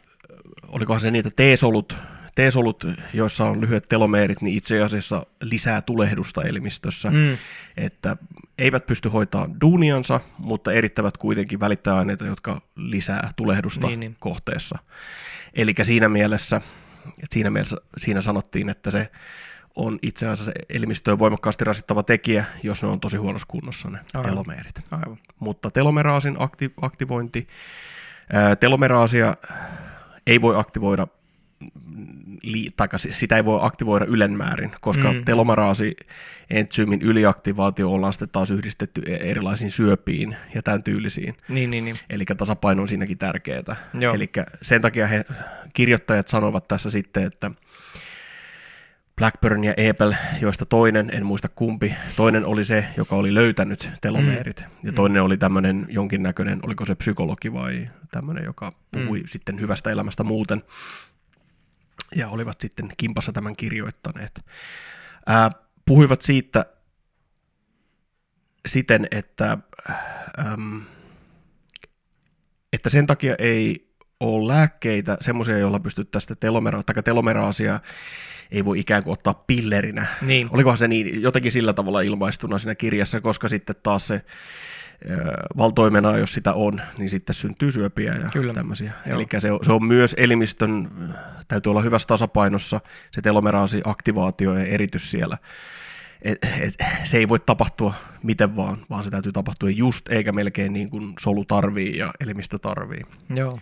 olikohan se niitä T-solut, T-solut, joissa on lyhyet telomeerit, niin itse asiassa lisää tulehdusta elimistössä, mm. että eivät pysty hoitamaan duuniansa, mutta erittävät kuitenkin välittäjäaineita, jotka lisää tulehdusta niin, niin. kohteessa. Eli siinä mielessä, siinä mielessä siinä sanottiin, että se on itse asiassa elimistöön voimakkaasti rasittava tekijä, jos ne on tosi huonossa kunnossa ne Aivan. telomeerit. Aivan. Mutta telomeraasin akti- aktivointi, ää, telomeraasia ei voi aktivoida tai sitä ei voi aktivoida ylenmäärin, koska mm. telomeraasi entsyymin yliaktivaatio ollaan sitten taas yhdistetty e- erilaisiin syöpiin ja tämän tyylisiin. Niin, niin, niin. Eli tasapaino on siinäkin tärkeää. Eli sen takia he, kirjoittajat sanovat tässä sitten, että Blackburn ja Apple, joista toinen, en muista kumpi, toinen oli se, joka oli löytänyt telomeerit, mm. ja toinen mm. oli tämmöinen jonkinnäköinen, oliko se psykologi vai tämmöinen, joka puhui mm. sitten hyvästä elämästä muuten, ja olivat sitten kimpassa tämän kirjoittaneet. Ää, puhuivat siitä siten, että, äm, että sen takia ei ole lääkkeitä, semmoisia, joilla telomera, tai telomeraasia ei voi ikään kuin ottaa pillerinä. Niin. Olikohan se niin, jotenkin sillä tavalla ilmaistuna siinä kirjassa, koska sitten taas se valtoimena, jos sitä on, niin sitten syntyy syöpiä ja Kyllä. tämmöisiä. Eli se on, se on myös elimistön, täytyy olla hyvässä tasapainossa, se telomeraasi aktivaatio ja eritys siellä. Et, et, se ei voi tapahtua miten vaan, vaan se täytyy tapahtua just eikä melkein niin kuin solu tarvii ja elimistö tarvii. Joo.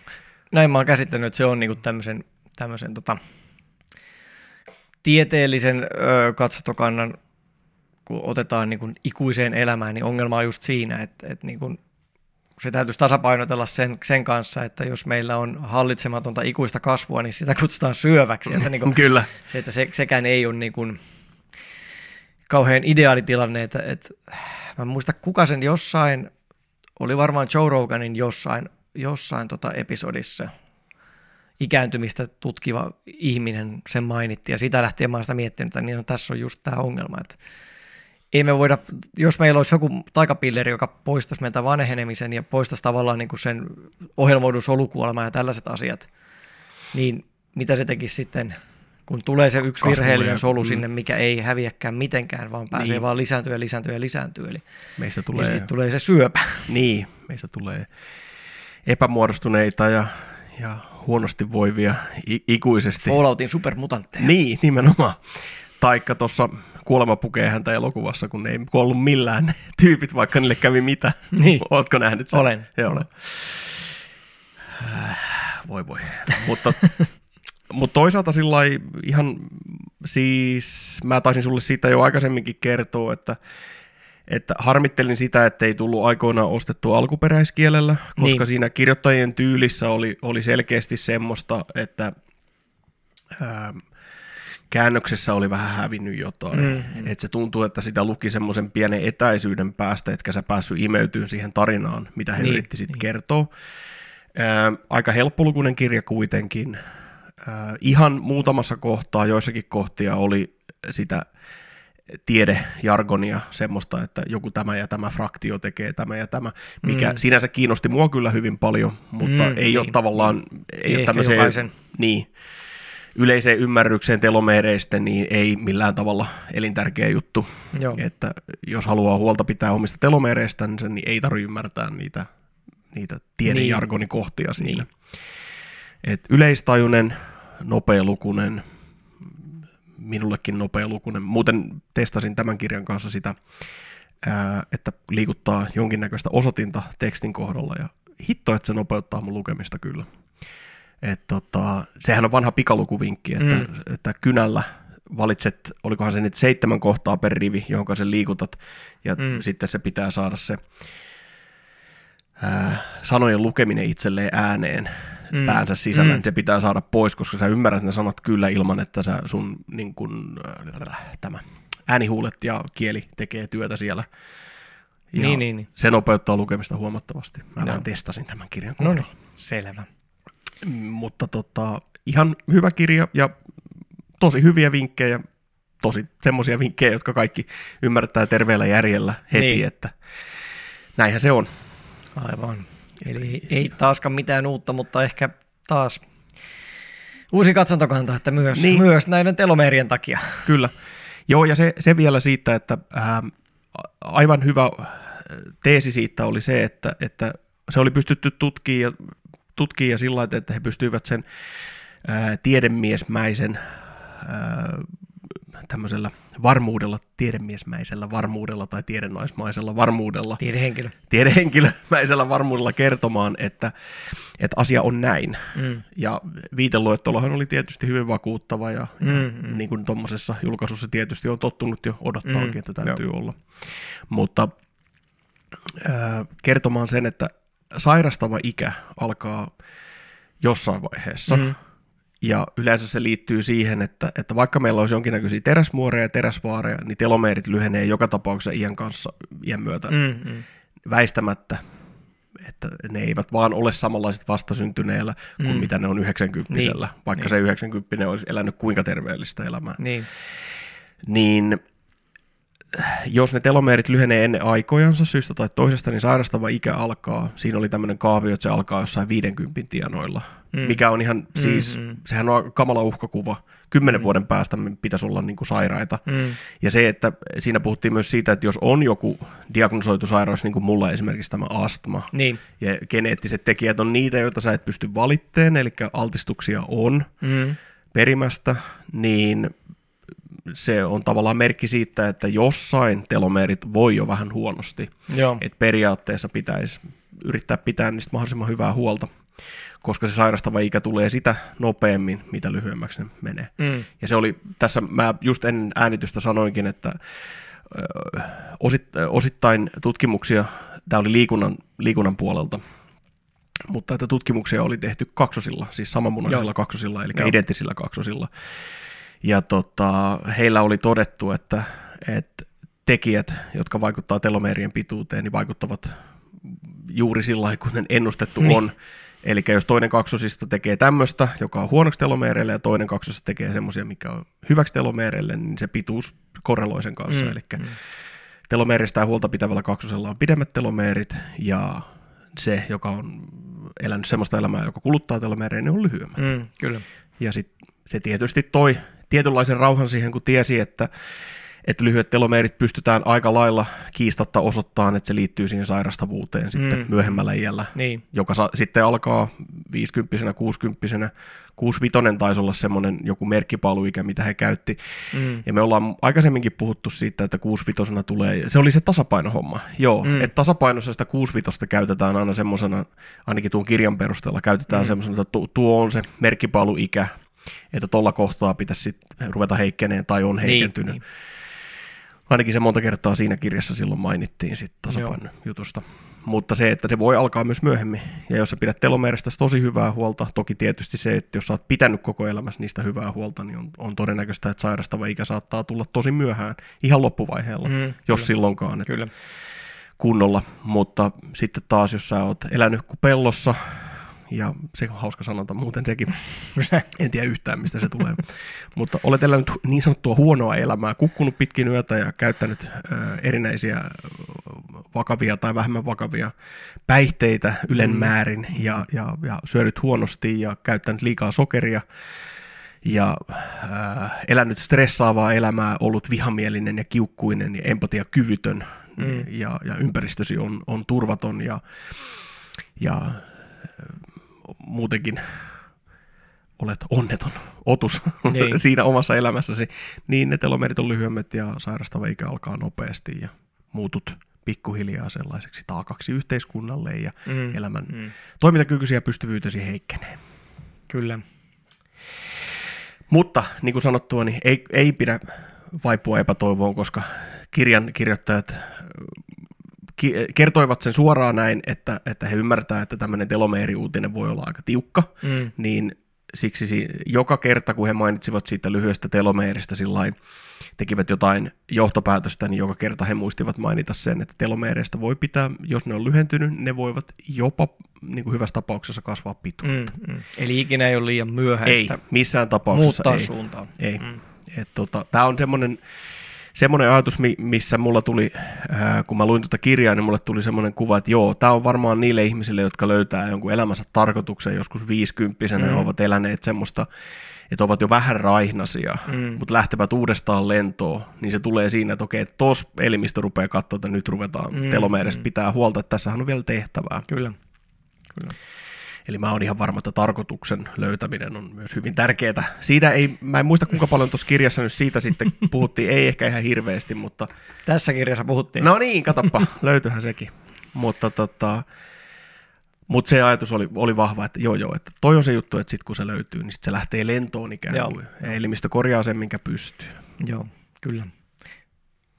Näin mä oon käsittänyt, että se on niin kuin tämmöisen, tämmöisen tota, tieteellisen ö, katsotokannan, kun otetaan niin kuin ikuiseen elämään, niin ongelma on just siinä, että, että niin kuin se täytyisi tasapainotella sen, sen kanssa, että jos meillä on hallitsematonta ikuista kasvua, niin sitä kutsutaan syöväksi. Että niin kuin Kyllä. Se, että se, sekään ei ole niin kuin kauhean ideaalitilanne, että, että mä muista kuka sen jossain, oli varmaan Joe Roganin jossain, jossain tota episodissa, ikääntymistä tutkiva ihminen sen mainitti, ja sitä lähtien mä oon sitä miettinyt, että niin on, tässä on just tämä ongelma, että ei me voida, jos meillä olisi joku taikapilleri, joka poistaisi meiltä vanhenemisen ja poistaisi tavallaan niin kuin sen ohjelmoidun solukuolema ja tällaiset asiat, niin mitä se tekisi sitten, kun tulee se yksi virheellinen solu mm. sinne, mikä ei häviäkään mitenkään, vaan pääsee niin. vaan lisääntyä ja lisääntyä ja lisääntyä. Eli meistä tulee, niin tulee se syöpä. Niin, meistä tulee epämuodostuneita ja, ja huonosti voivia ikuisesti. Falloutin supermutantteja. Niin, nimenomaan. Taikka tuossa kuolema pukee häntä elokuvassa, kun ne ei kuollut millään tyypit, vaikka niille kävi mitä. Niin. Ootko nähnyt sen? Olen. Joo. Olen. Äh, voi voi. mutta, mutta toisaalta sillä ihan, siis mä taisin sulle siitä jo aikaisemminkin kertoa, että että harmittelin sitä, että ei tullut aikoinaan ostettua alkuperäiskielellä, koska niin. siinä kirjoittajien tyylissä oli, oli selkeästi semmoista, että ää, käännöksessä oli vähän hävinnyt jotain. Mm-hmm. Että se tuntuu, että sitä luki semmoisen pienen etäisyyden päästä, etkä sä päässyt imeytyyn siihen tarinaan, mitä he niin, yritti sitten niin. kertoa. Ää, aika helppolukuinen kirja kuitenkin. Ää, ihan muutamassa kohtaa, joissakin kohtia oli sitä tiedejargonia, semmoista, että joku tämä ja tämä fraktio tekee tämä ja tämä, mikä mm. sinänsä kiinnosti mua kyllä hyvin paljon, mutta mm, ei niin, ole tavallaan, ei, ei ole tämmöiseen, niin, yleiseen ymmärrykseen telomeereistä, niin ei millään tavalla elintärkeä juttu. Joo. Että jos haluaa huolta pitää omista telomeereistä, niin, niin ei tarvitse ymmärtää niitä, niitä tiedejargonikohtia niin. siinä. Niin. Et yleistajunen, nopealukunen, minullekin nopea lukunen. Muuten testasin tämän kirjan kanssa sitä, että liikuttaa jonkinnäköistä osoitinta tekstin kohdalla ja hitto, että se nopeuttaa mun lukemista kyllä. Et tota, sehän on vanha pikalukuvinkki, että, mm. että kynällä valitset, olikohan se nyt seitsemän kohtaa per rivi, jonka sen liikutat, ja mm. sitten se pitää saada se ää, sanojen lukeminen itselleen ääneen mm. päänsä sisällä, mm. niin se pitää saada pois, koska sä ymmärrät ne sanat kyllä ilman, että sä sun niin kun, äh, tämä äänihuulet ja kieli tekee työtä siellä. Ja niin, niin, niin. se nopeuttaa lukemista huomattavasti. Mä vähän testasin tämän kirjan kohdalla. No niin, selvä. Mutta tota, ihan hyvä kirja ja tosi hyviä vinkkejä, tosi semmoisia vinkkejä, jotka kaikki ymmärtää terveellä järjellä heti, niin. että näinhän se on. Aivan. Eli ei taaskaan mitään uutta, mutta ehkä taas Uusi katsantokanta, että myös, Niin. myös näiden telomeerien takia. Kyllä. Joo, ja se, se vielä siitä, että ää, aivan hyvä teesi siitä oli se, että, että se oli pystytty tutkimaan ja, tutkimaan ja sillä lailla, että he pystyivät sen ää, tiedemiesmäisen ää, tämmöisellä varmuudella, tiedemiesmäisellä varmuudella tai tiedennaismaisella varmuudella, Tiedehenkilö. tiedehenkilömäisellä varmuudella kertomaan, että, että asia on näin. Mm. Ja viiteluettelohan oli tietysti hyvin vakuuttava ja, mm, ja Mm, niin kuin tuommoisessa julkaisussa tietysti on tottunut jo odottaakin, Mm, että täytyy olla. Mutta äh, kertomaan sen, että sairastava ikä alkaa jossain vaiheessa. Mm. Ja yleensä se liittyy siihen, että, että vaikka meillä olisi jonkinnäköisiä teräsmuoreja ja teräsvaareja, niin telomeerit lyhenee joka tapauksessa iän kanssa iän myötä Mm, mm. väistämättä, että ne eivät vaan ole samanlaiset vastasyntyneellä kuin Mm. mitä ne on 90 niin, vaikka niin. se 90 olisi elänyt kuinka terveellistä elämää. Niin. Niin jos ne telomeerit lyhenee ennen aikojansa syystä tai toisesta, niin sairastava ikä alkaa. Siinä oli tämmöinen kaavio, että se alkaa jossain 50 tienoilla, mm. Mikä on ihan siis, Mm, mm. sehän on kamala uhkakuva. Kymmenen mm. vuoden päästä pitäisi olla niin kuin sairaita. Mm. Ja se, että siinä puhuttiin myös siitä, että jos on joku diagnosoitu sairaus, niin kuin mulla esimerkiksi tämä astma, Niin. ja geneettiset tekijät on niitä, joita sä et pysty valitteen, eli altistuksia on Mm. perimästä, niin se on tavallaan merkki siitä, että jossain telomeerit voi jo vähän huonosti. Joo. Et periaatteessa pitäisi yrittää pitää niistä mahdollisimman hyvää huolta, koska se sairastava ikä tulee sitä nopeammin, mitä lyhyemmäksi ne menee. Mm. Ja se oli tässä, mä just ennen äänitystä sanoinkin, että ö, osit, osittain tutkimuksia, tämä oli liikunnan, liikunnan puolelta, mutta että tutkimuksia oli tehty kaksosilla, siis samanmunaisilla kaksosilla, eli Joo. identtisillä kaksosilla. Ja tota, heillä oli todettu, että, että tekijät, jotka vaikuttaa telomeerien pituuteen, niin vaikuttavat juuri sillä lailla, kun ennustettu Niin. on. Eli jos toinen kaksosista tekee tämmöistä, joka on huonoksi telomeereille, ja toinen kaksosista tekee semmoisia, mikä on hyväksi telomeereille, niin se pituus korreloi sen kanssa. Mm, Eli mm. telomeeristä ja huolta pitävällä kaksosella on pidemmät telomeerit, ja se, joka on elänyt semmoista elämää, joka kuluttaa telomeerejä, niin on lyhyemmät. Mm. Kyllä. Ja sit se tietysti toi tietynlaisen rauhan siihen, kun tiesi, että, että lyhyet telomeerit pystytään aika lailla kiistatta osoittamaan, että se liittyy siihen sairastavuuteen sitten Mm. myöhemmällä iällä, Niin. joka sa- sitten alkaa 50 60 65 taisi olla semmoinen joku merkkipaaluikä, mitä he käytti. Mm. Ja me ollaan aikaisemminkin puhuttu siitä, että 65 tulee, se oli se tasapainohomma. Joo, mm. Että tasapainossa sitä 65 käytetään aina semmoisena, ainakin tuon kirjan perusteella käytetään mm. semmoisena, että tu- tuo on se merkkipaaluikä, että tuolla kohtaa pitäisi sitten ruveta heikkeneen tai on heikentynyt. Niin, Ainakin se monta kertaa siinä kirjassa silloin mainittiin sitten tasapainon jutusta. Mutta se, että se voi alkaa myös myöhemmin. Ja jos sä pidät telomeeristä tosi hyvää huolta, toki tietysti se, että jos sä oot pitänyt koko elämässä niistä hyvää huolta, niin on, on todennäköistä, että sairastava ikä saattaa tulla tosi myöhään, ihan loppuvaiheella, Mm, jos kyllä. silloinkaan että Kyllä. kunnolla. Mutta sitten taas, jos sä oot elänyt kuin pellossa, ja se on hauska sanonta muuten sekin, en tiedä yhtään mistä se tulee, mutta olet elänyt niin sanottua huonoa elämää, kukkunut pitkin yötä ja käyttänyt erinäisiä vakavia tai vähemmän vakavia päihteitä ylen Mm. määrin ja, ja, ja syönyt huonosti ja käyttänyt liikaa sokeria ja äh, elänyt stressaavaa elämää, ollut vihamielinen ja kiukkuinen ja empatiakyvytön Mm. ja, ja ympäristösi on, on turvaton ja, ja muutenkin olet onneton otus Niin. siinä omassa elämässäsi, niin ne telomerit on lyhyemmät ja sairastava ikä alkaa nopeasti ja muutut pikkuhiljaa sellaiseksi taakaksi yhteiskunnalle ja Mm. elämän Mm. toimintakykyisiä ja pystyvyytesi heikkenee. Kyllä. Mutta niin kuin sanottua, niin ei, ei pidä vaipua epätoivoon, koska kirjan kirjoittajat ki- kertoivat sen suoraan näin, että, että he ymmärtää, että tämmöinen telomeeriuutinen voi olla aika tiukka, Mm. niin siksi si- joka kerta, kun he mainitsivat siitä lyhyestä telomeeristä sillä tekivät jotain johtopäätöstä, niin joka kerta he muistivat mainita sen, että telomeereistä voi pitää, jos ne on lyhentynyt, ne voivat jopa niin kuin hyvässä tapauksessa kasvaa pituutta. Mm. Mm. Eli ikinä ei ole liian Ei, myöhäistä missään tapauksessa muuttaa ei. suuntaa. Ei. Mm. Et tota, Tämä on semmoinen semmoinen ajatus, missä mulla tuli, ää, kun mä luin tuota kirjaa, niin mulle tuli semmoinen kuva, että joo, tämä on varmaan niille ihmisille, jotka löytää jonkun elämänsä tarkoituksen joskus viisikymppisenä mm. ja ovat eläneet semmoista, että ovat jo vähän raihnasia, mm. mutta lähtevät uudestaan lentoon, niin se tulee siinä, että okei, tos elimistö rupeaa katsoa, että nyt ruvetaan mm. telomeerestä mm. pitää huolta, että tässähän on vielä tehtävää. Kyllä. Kyllä. Eli mä oon ihan varma, että tarkoituksen löytäminen on myös hyvin tärkeää. Siitä ei, mä en muista kuinka paljon tuossa kirjassa nyt siitä sitten puhuttiin, ei ehkä ihan hirveästi, mutta... Tässä kirjassa puhuttiin. No niin, katoppa, löytyihän sekin. Mutta tota, mut se ajatus oli, oli vahva, että joo joo, että toi on se juttu, että sit kun se löytyy, niin sit se lähtee lentoon ikään joo. kuin. Ja elimistö korjaa sen, minkä pystyy. Joo, kyllä.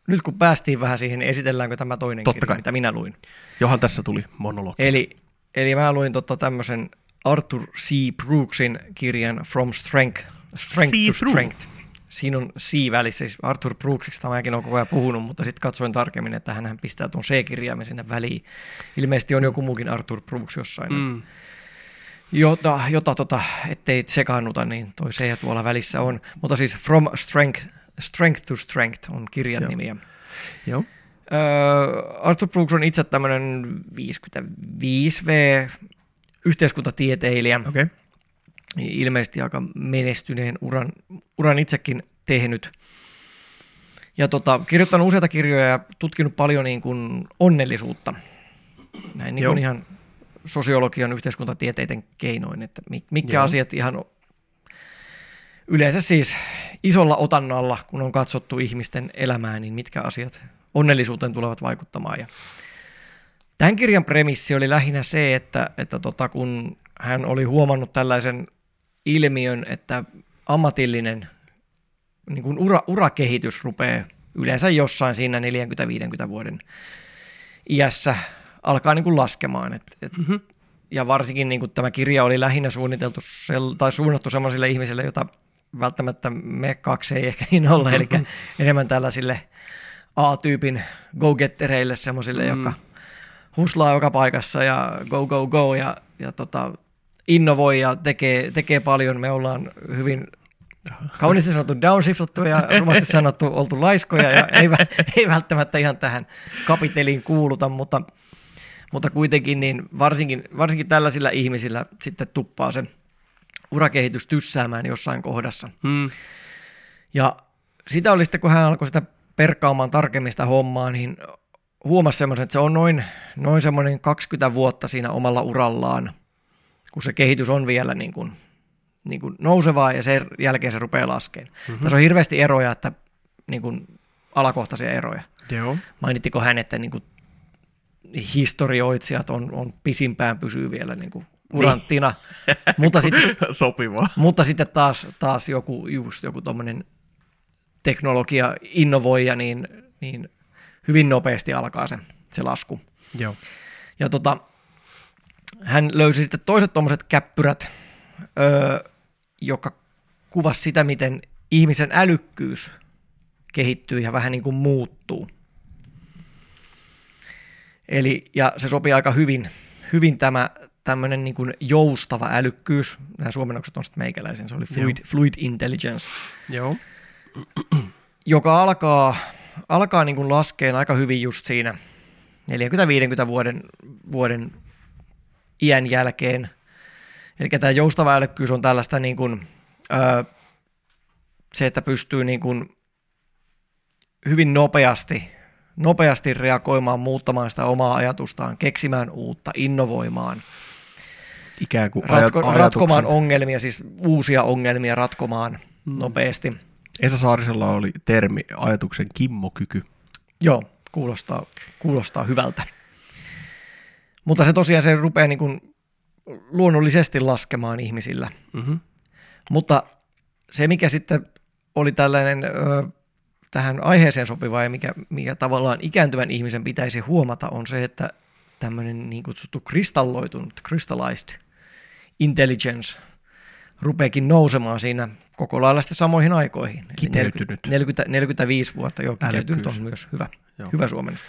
Nyt kun päästiin vähän siihen, niin esitelläänkö tämä toinen Totta kirja, kai. mitä minä luin? Johan tässä tuli monologi. Eli Eli mä luin tota tämmöisen Arthur C. Brooksin kirjan From Strength, Strength to Strength. Siinä on C välissä, siis Arthur Brooksista mäkin olen koko ajan puhunut, mutta sitten katsoin tarkemmin, että hän pistää tuon C-kirjaimen sinne väliin. Ilmeisesti on joku muukin Arthur Brooks jossain. Mm. Jota, jota tota, ettei sekaannuta, niin toi C tuolla välissä on. Mutta siis From Strength, Strength to Strength on kirjan Joo. nimi. Joo. Arthur Brooks on itse tämmöinen 55V yhteiskuntatieteilijä. Okay. Ilmeisesti aika menestyneen uran, uran itsekin tehnyt. Ja tota, kirjoittanut useita kirjoja ja tutkinut paljon niin kuin onnellisuutta. Näin niin kuin ihan sosiologian yhteiskuntatieteiden keinoin, että mitkä Joo. asiat ihan yleensä siis isolla otannalla, kun on katsottu ihmisten elämää, niin mitkä asiat onnellisuuteen tulevat vaikuttamaan. Ja tämän kirjan premissi oli lähinnä se, että, että tota, kun hän oli huomannut tällaisen ilmiön, että ammatillinen niin kuin ura, urakehitys rupeaa yleensä jossain siinä 40-50 vuoden iässä alkaa niin kuin laskemaan. Et, et, mm-hmm. Ja varsinkin niin kuin tämä kirja oli lähinnä suunniteltu sel, tai suunnattu sellaisille ihmisille, joita välttämättä me kaksi ei ehkä niin olla, eli enemmän tällaisille A-tyypin go-gettereille, semmoisille, mm. jotka huslaa joka paikassa ja go, go, go ja, ja tota, innovoi ja tekee, tekee paljon. Me ollaan hyvin kauniisti sanottu downshiftattu ja rumasti sanottu oltu laiskoja ja ei, ei välttämättä ihan tähän kapiteliin kuuluta, mutta, mutta kuitenkin niin varsinkin, varsinkin tällaisilla ihmisillä sitten tuppaa se urakehitys tyssäämään jossain kohdassa. Hmm. Ja sitä oli sitten, kun hän alkoi sitä perkaamaan tarkemmin sitä hommaa, niin huomasi semmoisen, että se on noin, noin semmoinen 20 vuotta siinä omalla urallaan, kun se kehitys on vielä niin kuin, niin kuin nousevaa ja sen jälkeen se rupeaa laskemaan. Mm-hmm. Tässä on hirveästi eroja, että niin kuin alakohtaisia eroja. Joo. Mainittiko hän, että niin kuin historioitsijat on, on pisimpään pysyy vielä niin kuin uranttina. Niin. mutta, sitten, Sopivaa. mutta sitten taas, taas joku, just joku tuommoinen teknologia innovoija, niin, niin hyvin nopeasti alkaa se, se lasku. Joo. Ja tota, hän löysi sitten toiset tuommoiset käppyrät, öö, joka kuvasi sitä, miten ihmisen älykkyys kehittyy ja vähän niin kuin muuttuu. Eli, ja se sopii aika hyvin, hyvin tämä tämmöinen niin kuin joustava älykkyys. Nämä suomennokset on sitten meikäläisen, se oli fluid, fluid intelligence. Joo joka alkaa, alkaa niin kuin laskeen aika hyvin just siinä 40-50 vuoden, vuoden iän jälkeen. Eli tämä joustava älykkyys on tällaista niin kuin, öö, se, että pystyy niin kuin hyvin nopeasti, nopeasti reagoimaan, muuttamaan sitä omaa ajatustaan, keksimään uutta, innovoimaan. Ikään kuin Ratko, ratkomaan ongelmia, siis uusia ongelmia ratkomaan hmm. nopeasti – Esa Saarisella oli termi ajatuksen kimmokyky. Joo, kuulostaa, kuulostaa hyvältä. Mutta se tosiaan se rupeaa niin kuin luonnollisesti laskemaan ihmisillä. Mm-hmm. Mutta se, mikä sitten oli tällainen ö, tähän aiheeseen sopiva ja mikä, mikä tavallaan ikääntyvän ihmisen pitäisi huomata, on se, että tämmöinen niin kutsuttu kristalloitunut, crystallized intelligence rupeekin nousemaan siinä koko lailla sitten samoihin aikoihin. Kiteytynyt. 40, 45 vuotta jo kiteytynyt on myös hyvä, hyvä suomennus.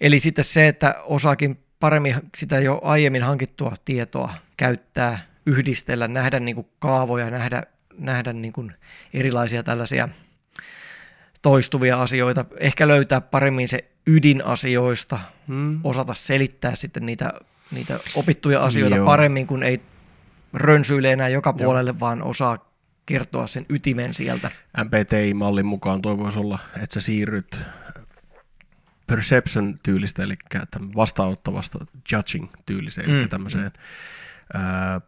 Eli sitten se, että osaakin paremmin sitä jo aiemmin hankittua tietoa käyttää, yhdistellä, nähdä niin kuin kaavoja, nähdä, nähdä niin kuin erilaisia tällaisia toistuvia asioita, ehkä löytää paremmin se ydinasioista, Mm. osata selittää sitten niitä, niitä opittuja asioita Joo. paremmin, kun ei rönsyile enää joka Joo. puolelle, vaan osaa kertoa sen ytimen sieltä. MPTI-mallin mukaan toi voisi olla, että sä siirryt perception-tyylistä, eli vastaanottavasta judging-tyyliseen, eli Mm, tämmöiseen ää,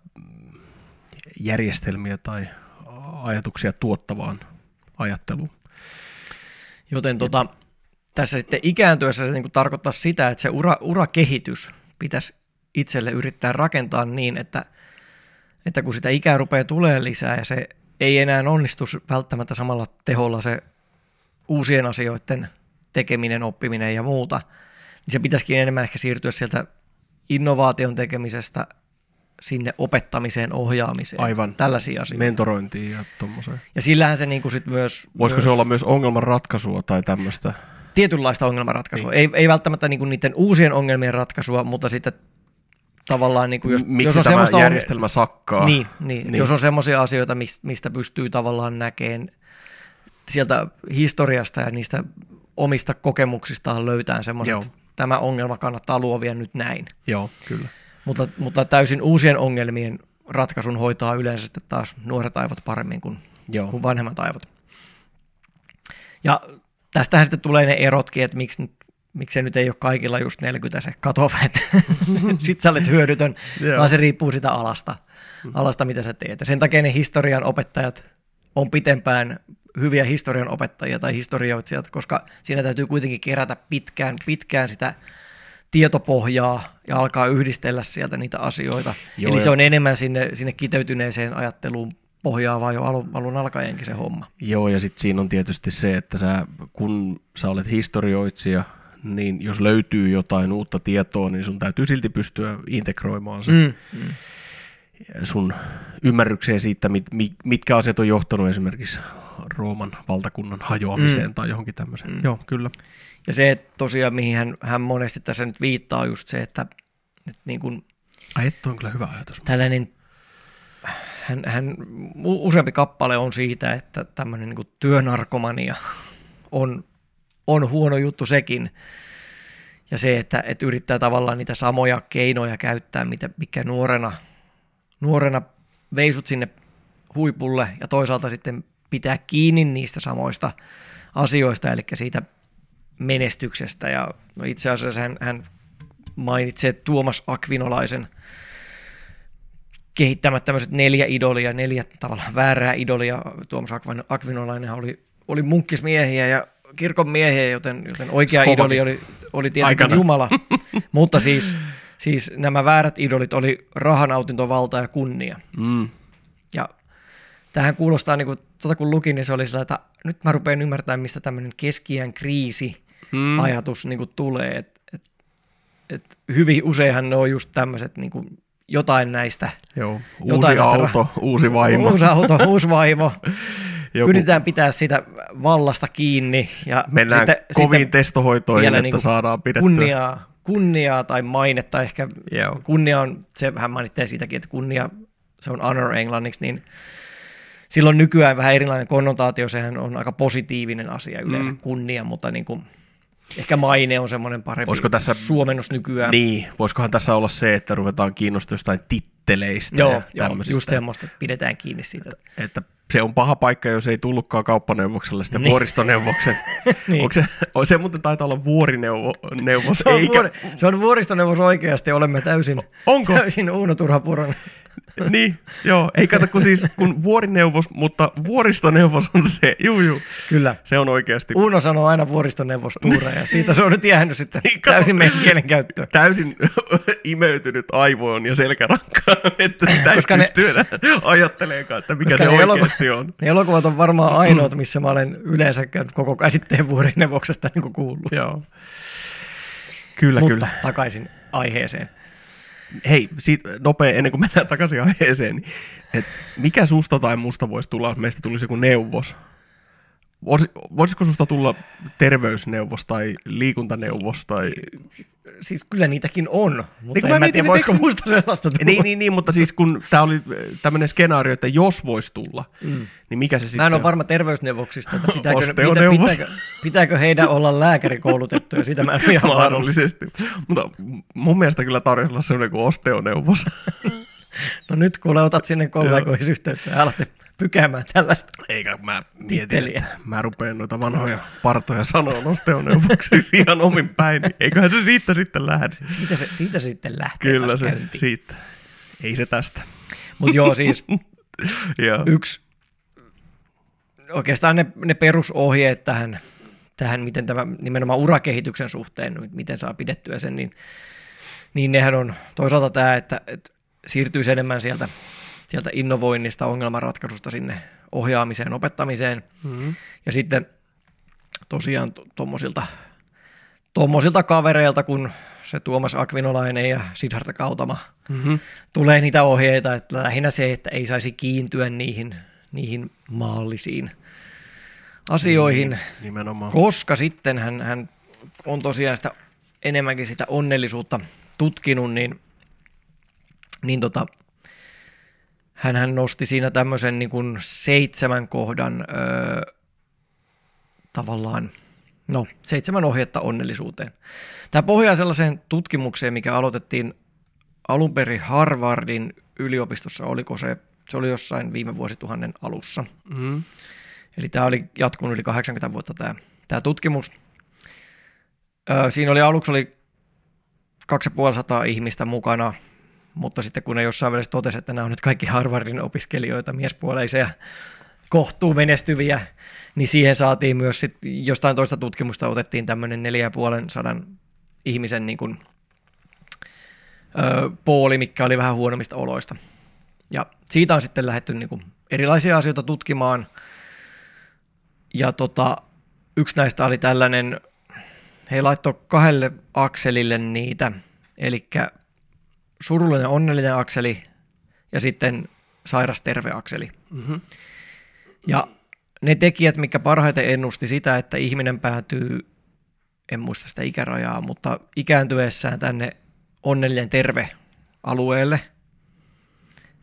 järjestelmiä tai ajatuksia tuottavaan ajatteluun. Joten tota, tässä sitten ikääntyessä se niin tarkoittaa sitä, että se ura, urakehitys pitäisi itselle yrittää rakentaa niin, että, että kun sitä ikää rupeaa tulee lisää ja se ei enää onnistu välttämättä samalla teholla se uusien asioiden tekeminen, oppiminen ja muuta, niin se pitäisikin enemmän ehkä siirtyä sieltä innovaation tekemisestä sinne opettamiseen, ohjaamiseen, Aivan. tällaisia asioita. Mentorointiin ja tuommoiseen. ja sillähän se niin kuin sit myös... Voisiko myös se olla myös ongelman ratkaisua tai tämmöistä? tietynlaista ongelmanratkaisua. Niin. Ei, ei välttämättä niin kuin niiden uusien ongelmien ratkaisua, mutta sitten tavallaan, niin kuin jos, Miksi jos on semmoista järjestelmä sakkaa? Niin, niin, Niin. jos on semmoisia asioita, mistä, pystyy tavallaan näkeen sieltä historiasta ja niistä omista kokemuksistaan löytää semmoiset, tämä ongelma kannattaa luovia nyt näin. Joo, kyllä. Mutta, mutta täysin uusien ongelmien ratkaisun hoitaa yleensä sitten taas nuoret aivot paremmin kuin Joo. kuin vanhemmat aivot. Ja tästähän sitten tulee ne erotkin, että miksi, nyt- miksi se nyt ei ole kaikilla just 40 se katoava, että sit sä olet hyödytön, Joo. vaan se riippuu sitä alasta, alasta, mitä sä teet. Ja sen takia ne historian opettajat on pitempään hyviä historian opettajia tai historioitsijat, koska siinä täytyy kuitenkin kerätä pitkään, pitkään sitä tietopohjaa ja alkaa yhdistellä sieltä niitä asioita. Joo, Eli se on enemmän sinne, sinne kiteytyneeseen ajatteluun pohjaavaa jo alun, alun alkaenkin se homma. Joo, ja sitten siinä on tietysti se, että sä, kun sä olet historioitsija, niin jos löytyy jotain uutta tietoa, niin sun täytyy silti pystyä integroimaan se mm. Mm. Sun ymmärrykseen siitä, mit, mit, mitkä asiat on johtanut esimerkiksi Rooman valtakunnan hajoamiseen mm. tai johonkin tämmöiseen. Mm. Joo, kyllä. Ja se että tosiaan, mihin hän, hän monesti tässä nyt viittaa, on just se, että, että niin kuin Ai, että on kyllä hyvä ajatus. tällainen, hän, hän, useampi kappale on siitä, että tämmöinen niin kuin työnarkomania on, on huono juttu sekin. Ja se, että, että yrittää tavallaan niitä samoja keinoja käyttää, mitä, mikä nuorena, nuorena veisut sinne huipulle ja toisaalta sitten pitää kiinni niistä samoista asioista, eli siitä menestyksestä. Ja no itse asiassa hän, hän mainitsee Tuomas Akvinolaisen kehittämät tämmöiset neljä idolia, neljä tavallaan väärää idolia. Tuomas Akvin- Akvinolainen oli, oli munkkismiehiä ja kirkon miehiä, joten, joten oikea Skovakin. idoli oli, oli tietenkin Aikana. Jumala. Mutta siis, siis nämä väärät idolit oli rahanautinto, valta ja kunnia. Mm. Ja tähän kuulostaa, niin kuin, tota kun lukin, niin se oli sellainen, että nyt mä rupean ymmärtämään, mistä tämmöinen keskiään kriisi Mm. ajatus niin kuin tulee. Et, et, et hyvin useinhan ne on just tämmöiset niin kuin jotain näistä. Joo, uusi Jotain näistä auto, uusi vaimo. Uusi auto, uusi vaimo. Joku, Yritetään pitää sitä vallasta kiinni. Ja mennään sitten, koviin sitten testohoitoihin, että niinku saadaan pidettyä. kunniaa, kunniaa tai mainetta. Ehkä Joo. kunnia on, se hän mainitsee siitäkin, että kunnia, se on honor englanniksi, niin silloin nykyään vähän erilainen konnotaatio, sehän on aika positiivinen asia yleensä Mm. kunnia, mutta niin kuin, ehkä maine on semmoinen parempi Olisiko tässä- suomennos nykyään. Niin, voisikohan tässä olla se, että ruvetaan kiinnostua jostain titteleistä Joo, ja joo just semmoista, että pidetään kiinni siitä. että se on paha paikka, jos ei tullutkaan kauppaneuvokselle sitten Niin. vuoristoneuvoksen. Niin. Onko se, on se muuten taitaa olla vuorineuvos, Se on, eikä, vuori, se on vuoristoneuvos oikeasti, olemme täysin, Onko? täysin Uuno Turhapuron. Niin, joo, ei kato kun siis, kun vuorineuvos, mutta vuoristoneuvos on se, juu, juu, Kyllä. se on oikeasti Uuno sanoo aina vuoristoneuvos Tuura ja siitä se on nyt jäänyt sitten Niin, kato. täysin meidän kielenkäyttöön. täysin imeytynyt aivoon ja selkärankaan, että sitä ei Koska ne- pysty enää ajattelemaan, että mikä Koska se ne elokuvat- oikeasti on. Ne elokuvat on varmaan ainoat, missä mä olen yleensä koko käsitteen vuorineuvoksesta niin kuullut. Joo. Kyllä, Mutta kyllä. takaisin aiheeseen. Hei, siitä nopea, ennen kuin mennään takaisin aiheeseen, niin, et mikä susta tai musta voisi tulla, jos meistä tulisi joku neuvos? Vois, voisiko susta tulla terveysneuvos tai liikuntaneuvos tai... Siis kyllä niitäkin on, mutta kun en mä mietin, tiedä, voisiko musta sellaista tulla. Niin, niin, niin, mutta siis kun tämä oli tämmöinen skenaario, että jos voisi tulla, Mm. niin mikä se sitten Mä en ole varma terveysneuvoksista, että pitääkö, mitä, pitääkö, pitääkö heidän olla lääkärikoulutettuja, sitä mä en ole ihan varma. Mahdollisesti. Mutta mun mielestä kyllä tarjolla olla semmoinen kuin osteoneuvos. No nyt kuule otat sinne kollegoihin yhteyttä ja alatte pykäämään tällaista. Eikä mä mietin, että mä rupean noita vanhoja partoja sanoa osteoneuvoksiksi ihan omin päin. niin Eiköhän se siitä sitten lähde. Siitä se, siitä sitten lähtee Kyllä se käyntiin. siitä. Ei se tästä. Mutta joo, siis yksi, oikeastaan ne, ne perusohjeet tähän, tähän, miten tämä nimenomaan urakehityksen suhteen, miten saa pidettyä sen, niin, niin nehän on toisaalta tämä, että, että siirtyisi enemmän sieltä, sieltä innovoinnista, ongelmanratkaisusta sinne ohjaamiseen, opettamiseen, Mm-hmm. ja sitten tosiaan tuommoisilta tommosilta kavereilta, kun se Tuomas Akvinolainen ja Siddhartha Kautama Mm-hmm. tulee niitä ohjeita, että lähinnä se, että ei saisi kiintyä niihin, niihin maallisiin asioihin, Niin, Nimenomaan. koska sitten hän, hän on tosiaan sitä enemmänkin sitä onnellisuutta tutkinut, niin, niin tota, hän, hän nosti siinä tämmöisen niin kuin seitsemän kohdan öö, tavallaan, no seitsemän ohjetta onnellisuuteen. Tämä pohjaa sellaiseen tutkimukseen, mikä aloitettiin alun perin Harvardin yliopistossa, oliko se, se oli jossain viime vuosituhannen alussa. Mm-hmm. Eli tämä oli jatkunut yli 80 vuotta tämä, tämä tutkimus. Ö, siinä oli aluksi oli 2500 ihmistä mukana, mutta sitten kun ne jossain välissä totesi, että nämä on nyt kaikki Harvardin opiskelijoita, miespuoleisia, kohtuu menestyviä, niin siihen saatiin myös sit, jostain toista tutkimusta otettiin tämmöinen 4500 ihmisen niin kuin, ö, pooli, mikä oli vähän huonommista oloista. Ja siitä on sitten lähdetty niin kuin erilaisia asioita tutkimaan. Ja tota, yksi näistä oli tällainen, he laittoi kahdelle akselille niitä, eli surullinen onnellinen akseli ja sitten sairas terve akseli. Mm-hmm. Ja ne tekijät, mikä parhaiten ennusti sitä, että ihminen päätyy, en muista sitä ikärajaa, mutta ikääntyessään tänne onnellinen terve alueelle,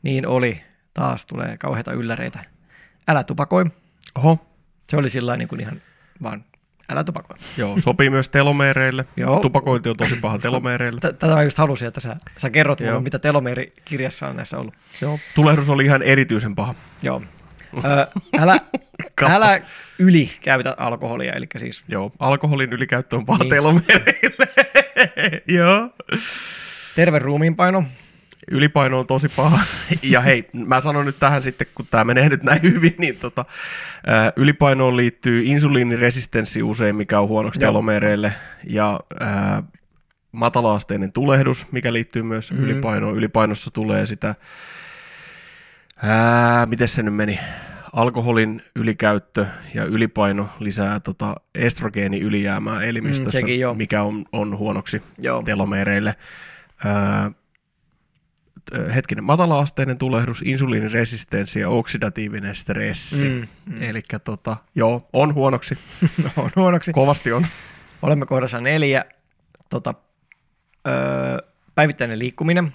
niin oli, taas tulee kauheita ylläreitä, älä tupakoi. Oho, Se oli sillä niin kuin ihan vaan, älä tupakoi. joo, sopii myös telomeereille. Joo. Tupakointi on tosi paha telomeereille. Tätä mä just halusin, että sä, sä kerrot mulle, mitä telomeeri-kirjassa on näissä ollut. Joo. Tulehdus oli ihan erityisen paha. Joo. Ö, älä, älä yli käytä alkoholia, eli siis Joo, alkoholin ylikäyttö on paha Niin. telomereille. Joo. terve ruumiinpaino, Ylipaino on tosi paha. Ja hei, mä sanon nyt tähän sitten, kun tämä menee nyt näin hyvin, niin tota, ää, ylipainoon liittyy insuliiniresistenssi usein, mikä on huonoksi telomereille, ja ää, matalaasteinen tulehdus, mikä liittyy myös Mhm. mm. ylipainoon. Ylipainossa tulee sitä, ää, miten se nyt meni, alkoholin ylikäyttö ja ylipaino lisää tota estrogeeni ylijäämää elimistössä, sekin joo. mikä on, on huonoksi joo, telomereille. Öö, t- hetkinen, matalaasteinen tulehdus, insuliiniresistenssi ja oksidatiivinen stressi. Mm, Mm. Eli tota, joo, on huonoksi, on huonoksi. kovasti on. Olemme kohdassa neljä. Tota, öö, päivittäinen liikkuminen.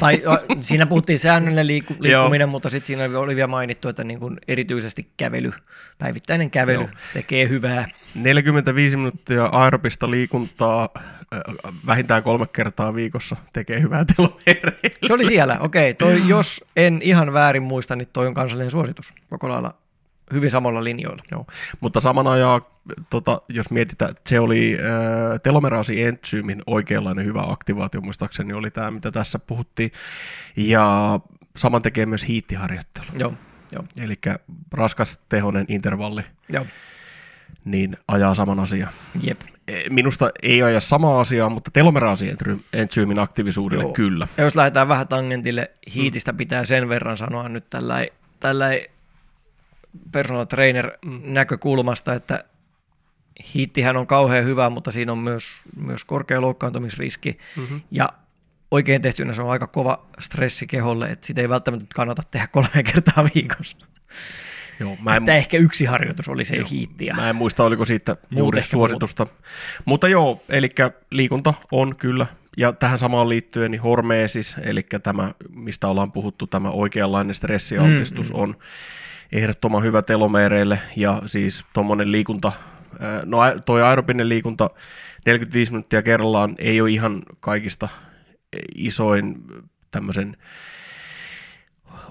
tai siinä puhuttiin säännöllinen liikku, liikkuminen, mutta sitten siinä oli- vielä mainittu, että niin kuin erityisesti kävely, päivittäinen kävely Joo. tekee hyvää. 45 minuuttia aerobista liikuntaa vähintään kolme kertaa viikossa tekee hyvää telomereille. Se oli siellä, okei. Toi, jos en ihan väärin muista, niin toi on kansallinen suositus koko lailla hyvin samalla linjoilla. Joo. Mutta saman ajan, tota, jos mietitään, että se oli äh, telomeraasi-entsyymin oikeanlainen hyvä aktivaatio, muistaakseni oli tämä, mitä tässä puhuttiin. Ja saman tekee myös hiittiharjoittelu. Joo, joo, Eli raskas tehonen intervalli, joo. Niin ajaa saman asian. Jep. E, Minusta ei aja samaa asiaa, mutta telomeraasi-entsyymin aktiivisuudelle Joo. kyllä. Ja jos lähdetään vähän tangentille, hiitistä pitää sen verran sanoa nyt tällä tällä personal trainer näkökulmasta, että hiittihän on kauhean hyvä, mutta siinä on myös, myös korkea loukkaantumisriski. Mm-hmm. Ja oikein tehtynä se on aika kova stressi keholle, että sitä ei välttämättä kannata tehdä kolme kertaa viikossa. Joo, mä en, Että ehkä yksi harjoitus oli se Joo. hiitti. Ja... mä en muista, oliko siitä juuri suositusta. Mutta joo, eli liikunta on kyllä. Ja tähän samaan liittyen niin hormeesis, eli tämä, mistä ollaan puhuttu, tämä oikeanlainen stressialtistus Mm, mm, on ehdottoman hyvä telomeereille. Ja siis tuommoinen liikunta, no toi aerobinen liikunta 45 minuuttia kerrallaan ei ole ihan kaikista isoin tämmöisen,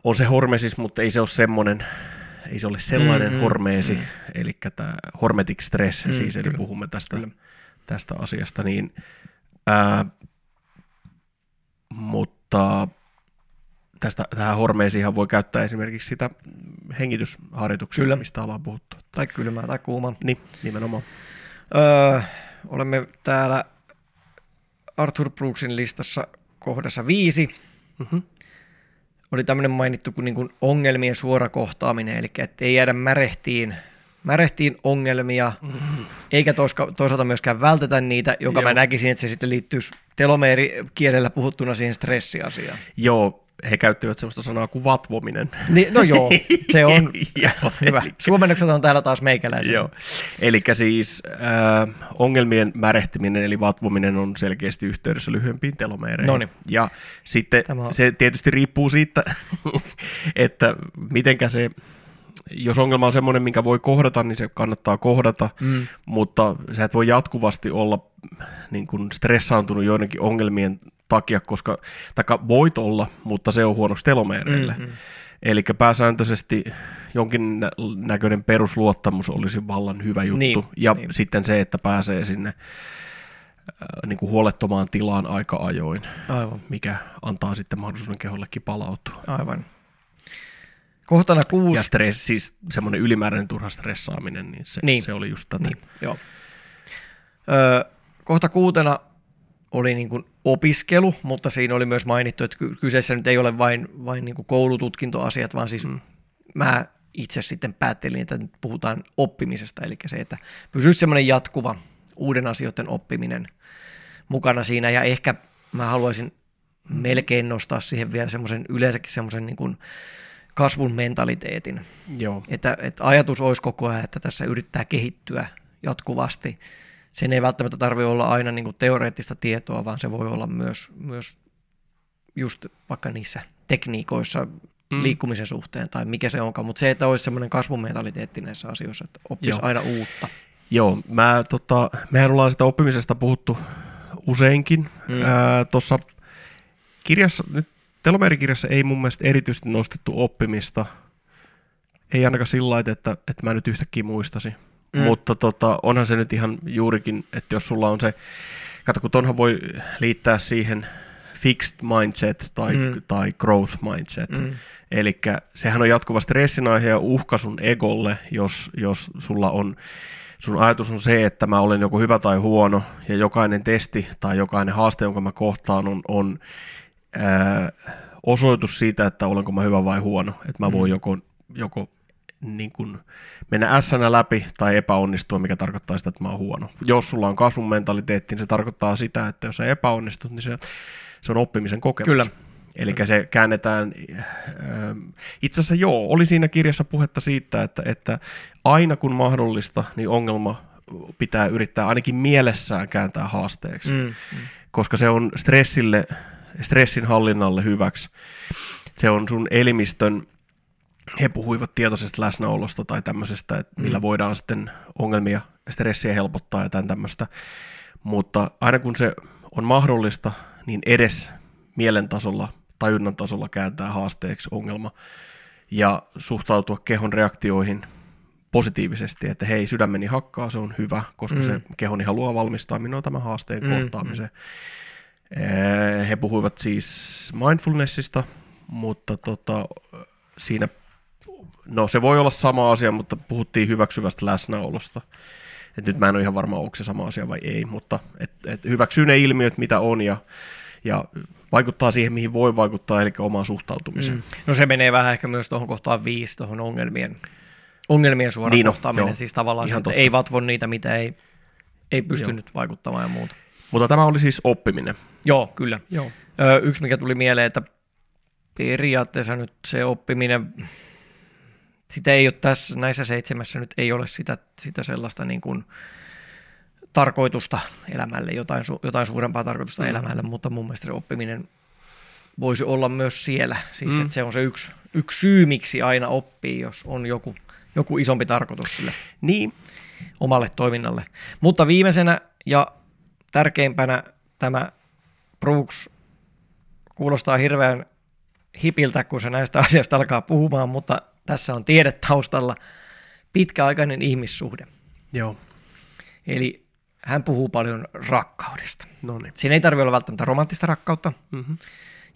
on se hormesis, mutta ei se ole semmoinen, ei se ole sellainen Mm, mm, mm, hormeesi, mm. mm. eli tämä hormetic stress, Mm, siis eli kyllä. puhumme tästä, Kyllä. tästä asiasta, niin ää, mutta tästä, tähän hormeesiinhan voi käyttää esimerkiksi sitä hengitysharjoituksia, Kyllä. mistä ollaan puhuttu. Tai kylmää tai kuumaa. Niin, nimenomaan. Öö, olemme täällä Arthur Brooksin listassa kohdassa viisi. Mm-hmm. Oli tämmöinen mainittu kuin, niin kuin ongelmien suora kohtaaminen, eli että ei jäädä märehtiin, märehtiin ongelmia, eikä toiska, toisaalta myöskään vältetä niitä, jonka mä Joo. näkisin, että se sitten liittyisi telomeerikielellä puhuttuna siihen stressiasiaan. Joo, he käyttivät sellaista sanaa kuin vatvominen. Niin, no joo, se on hyvä. Suomennokset on täällä taas meikäläisiä. Joo, eli siis äh, ongelmien märehtiminen eli vatvominen on selkeästi yhteydessä lyhyempiin telomeereihin. Noniin. Ja sitten Tämä on- se tietysti riippuu siitä, että mitenkä se, jos ongelma on semmoinen, minkä voi kohdata, niin se kannattaa kohdata, Mm. mutta sä et voi jatkuvasti olla niin kuin stressaantunut joidenkin ongelmien takia, koska, taka voit olla, mutta se on huonoksi telomeereille. Mm, mm. Eli pääsääntöisesti jonkin nä- näköinen perusluottamus olisi vallan hyvä juttu. Niin, ja niin. sitten se, että pääsee sinne äh, niin kuin huolettomaan tilaan aika ajoin, Aivan, mikä antaa sitten mahdollisuuden kehollekin palautua. aivan. Kohtana kuusi. Ja stress, siis semmoinen ylimääräinen turha stressaaminen, niin se, Niin. se oli just tätä. Niin, joo. Öö, kohta kuutena oli niin kuin opiskelu, mutta siinä oli myös mainittu, että ky- kyseessä nyt ei ole vain, vain niin kuin koulututkintoasiat, vaan siis mm. mä itse sitten päättelin, että nyt puhutaan oppimisesta, eli se, että pysyisi semmoinen jatkuva uuden asioiden oppiminen mukana siinä, ja ehkä mä haluaisin melkein nostaa siihen vielä semmoisen yleensäkin semmoisen niin kuin kasvun mentaliteetin, Joo. että, että ajatus olisi koko ajan, että tässä yrittää kehittyä jatkuvasti. Sen ei välttämättä tarvitse olla aina niin kuin teoreettista tietoa, vaan se voi olla myös, myös just vaikka niissä tekniikoissa mm. liikkumisen suhteen tai mikä se onkaan, mutta se, että olisi semmoinen kasvumentaliteetti näissä asioissa, että oppisi Joo. aina uutta. Joo, mä, tota, mehän ollaan sitä oppimisesta puhuttu useinkin. Mm. Tuossa kirjassa, nyt telomeerikirjassa ei mun mielestä erityisesti nostettu oppimista. Ei ainakaan sillä lailla, että, että mä nyt yhtäkkiä muistasin. Mm. Mutta tota, onhan se nyt ihan juurikin, että jos sulla on se, kato kun tonhan voi liittää siihen fixed mindset tai, Mm. tai growth mindset. Mm. Eli sehän on jatkuva stressin aihe ja uhka sun egolle, jos, jos sulla on, sun ajatus on se, että mä olen joko hyvä tai huono, ja jokainen testi tai jokainen haaste, jonka mä kohtaan, on, on ää, osoitus siitä, että olenko mä hyvä vai huono. Että mä voin Mm. joko, joko niin kun mennä s läpi tai epäonnistua, mikä tarkoittaa sitä, että mä oon huono. Jos sulla on kasvun mentaliteetti, niin se tarkoittaa sitä, että jos sä epäonnistut, niin se, se on oppimisen kokemus. Kyllä. Eli se käännetään, itse asiassa joo, oli siinä kirjassa puhetta siitä, että, että aina kun mahdollista, niin ongelma pitää yrittää ainakin mielessään kääntää haasteeksi. Mm. Mm. koska se on stressille, stressin hallinnalle hyväksi. Se on sun elimistön, he puhuivat tietoisesta läsnäolosta tai tämmöisestä, että millä Mm. voidaan sitten ongelmia, stressiä helpottaa ja tämän tämmöistä. Mutta aina kun se on mahdollista, niin edes mielen tasolla, tajunnan tasolla kääntää haasteeksi ongelma ja suhtautua kehon reaktioihin positiivisesti, että hei, sydämeni hakkaa, se on hyvä, koska Mm. se kehoni haluaa valmistaa minua tämän haasteen Mm, mm. kohtaamiseen. Mm. He puhuivat siis mindfulnessista, mutta tota, siinä, no se voi olla sama asia, mutta puhuttiin hyväksyvästä läsnäolosta. Et nyt mä en ole ihan varma, onko se sama asia vai ei, mutta et, et hyväksyy ne ilmiöt, mitä on, ja, ja vaikuttaa siihen, mihin voi vaikuttaa, eli omaan suhtautumiseen. Mm. No se menee vähän ehkä myös tuohon kohtaan viisi, tuohon ongelmien, ongelmien suora Niin on, kohtaaminen. joo. Siis tavallaan se, että ei vatvo niitä, mitä ei, ei pysty Joo. vaikuttamaan ja muuta. Mutta tämä oli siis oppiminen. Joo, kyllä. Joo. Ö, yksi, mikä tuli mieleen, että periaatteessa nyt se oppiminen, sitä ei ole tässä, näissä seitsemässä nyt ei ole sitä, sitä sellaista niin kuin tarkoitusta elämälle, jotain, su, jotain suurempaa tarkoitusta mm. elämälle, mutta mun mielestä se oppiminen voisi olla myös siellä. Siis mm. että se on se yksi, yksi syy, miksi aina oppii, jos on joku, joku isompi tarkoitus sille Niin, omalle toiminnalle. Mutta viimeisenä ja tärkeimpänä tämä Brooks kuulostaa hirveän hipiltä, kun se näistä asioista alkaa puhumaan, mutta tässä on tiede taustalla pitkäaikainen ihmissuhde. joo. Eli hän puhuu paljon rakkaudesta. No niin. Siinä ei tarvitse olla välttämättä romanttista rakkautta. Mm-hmm.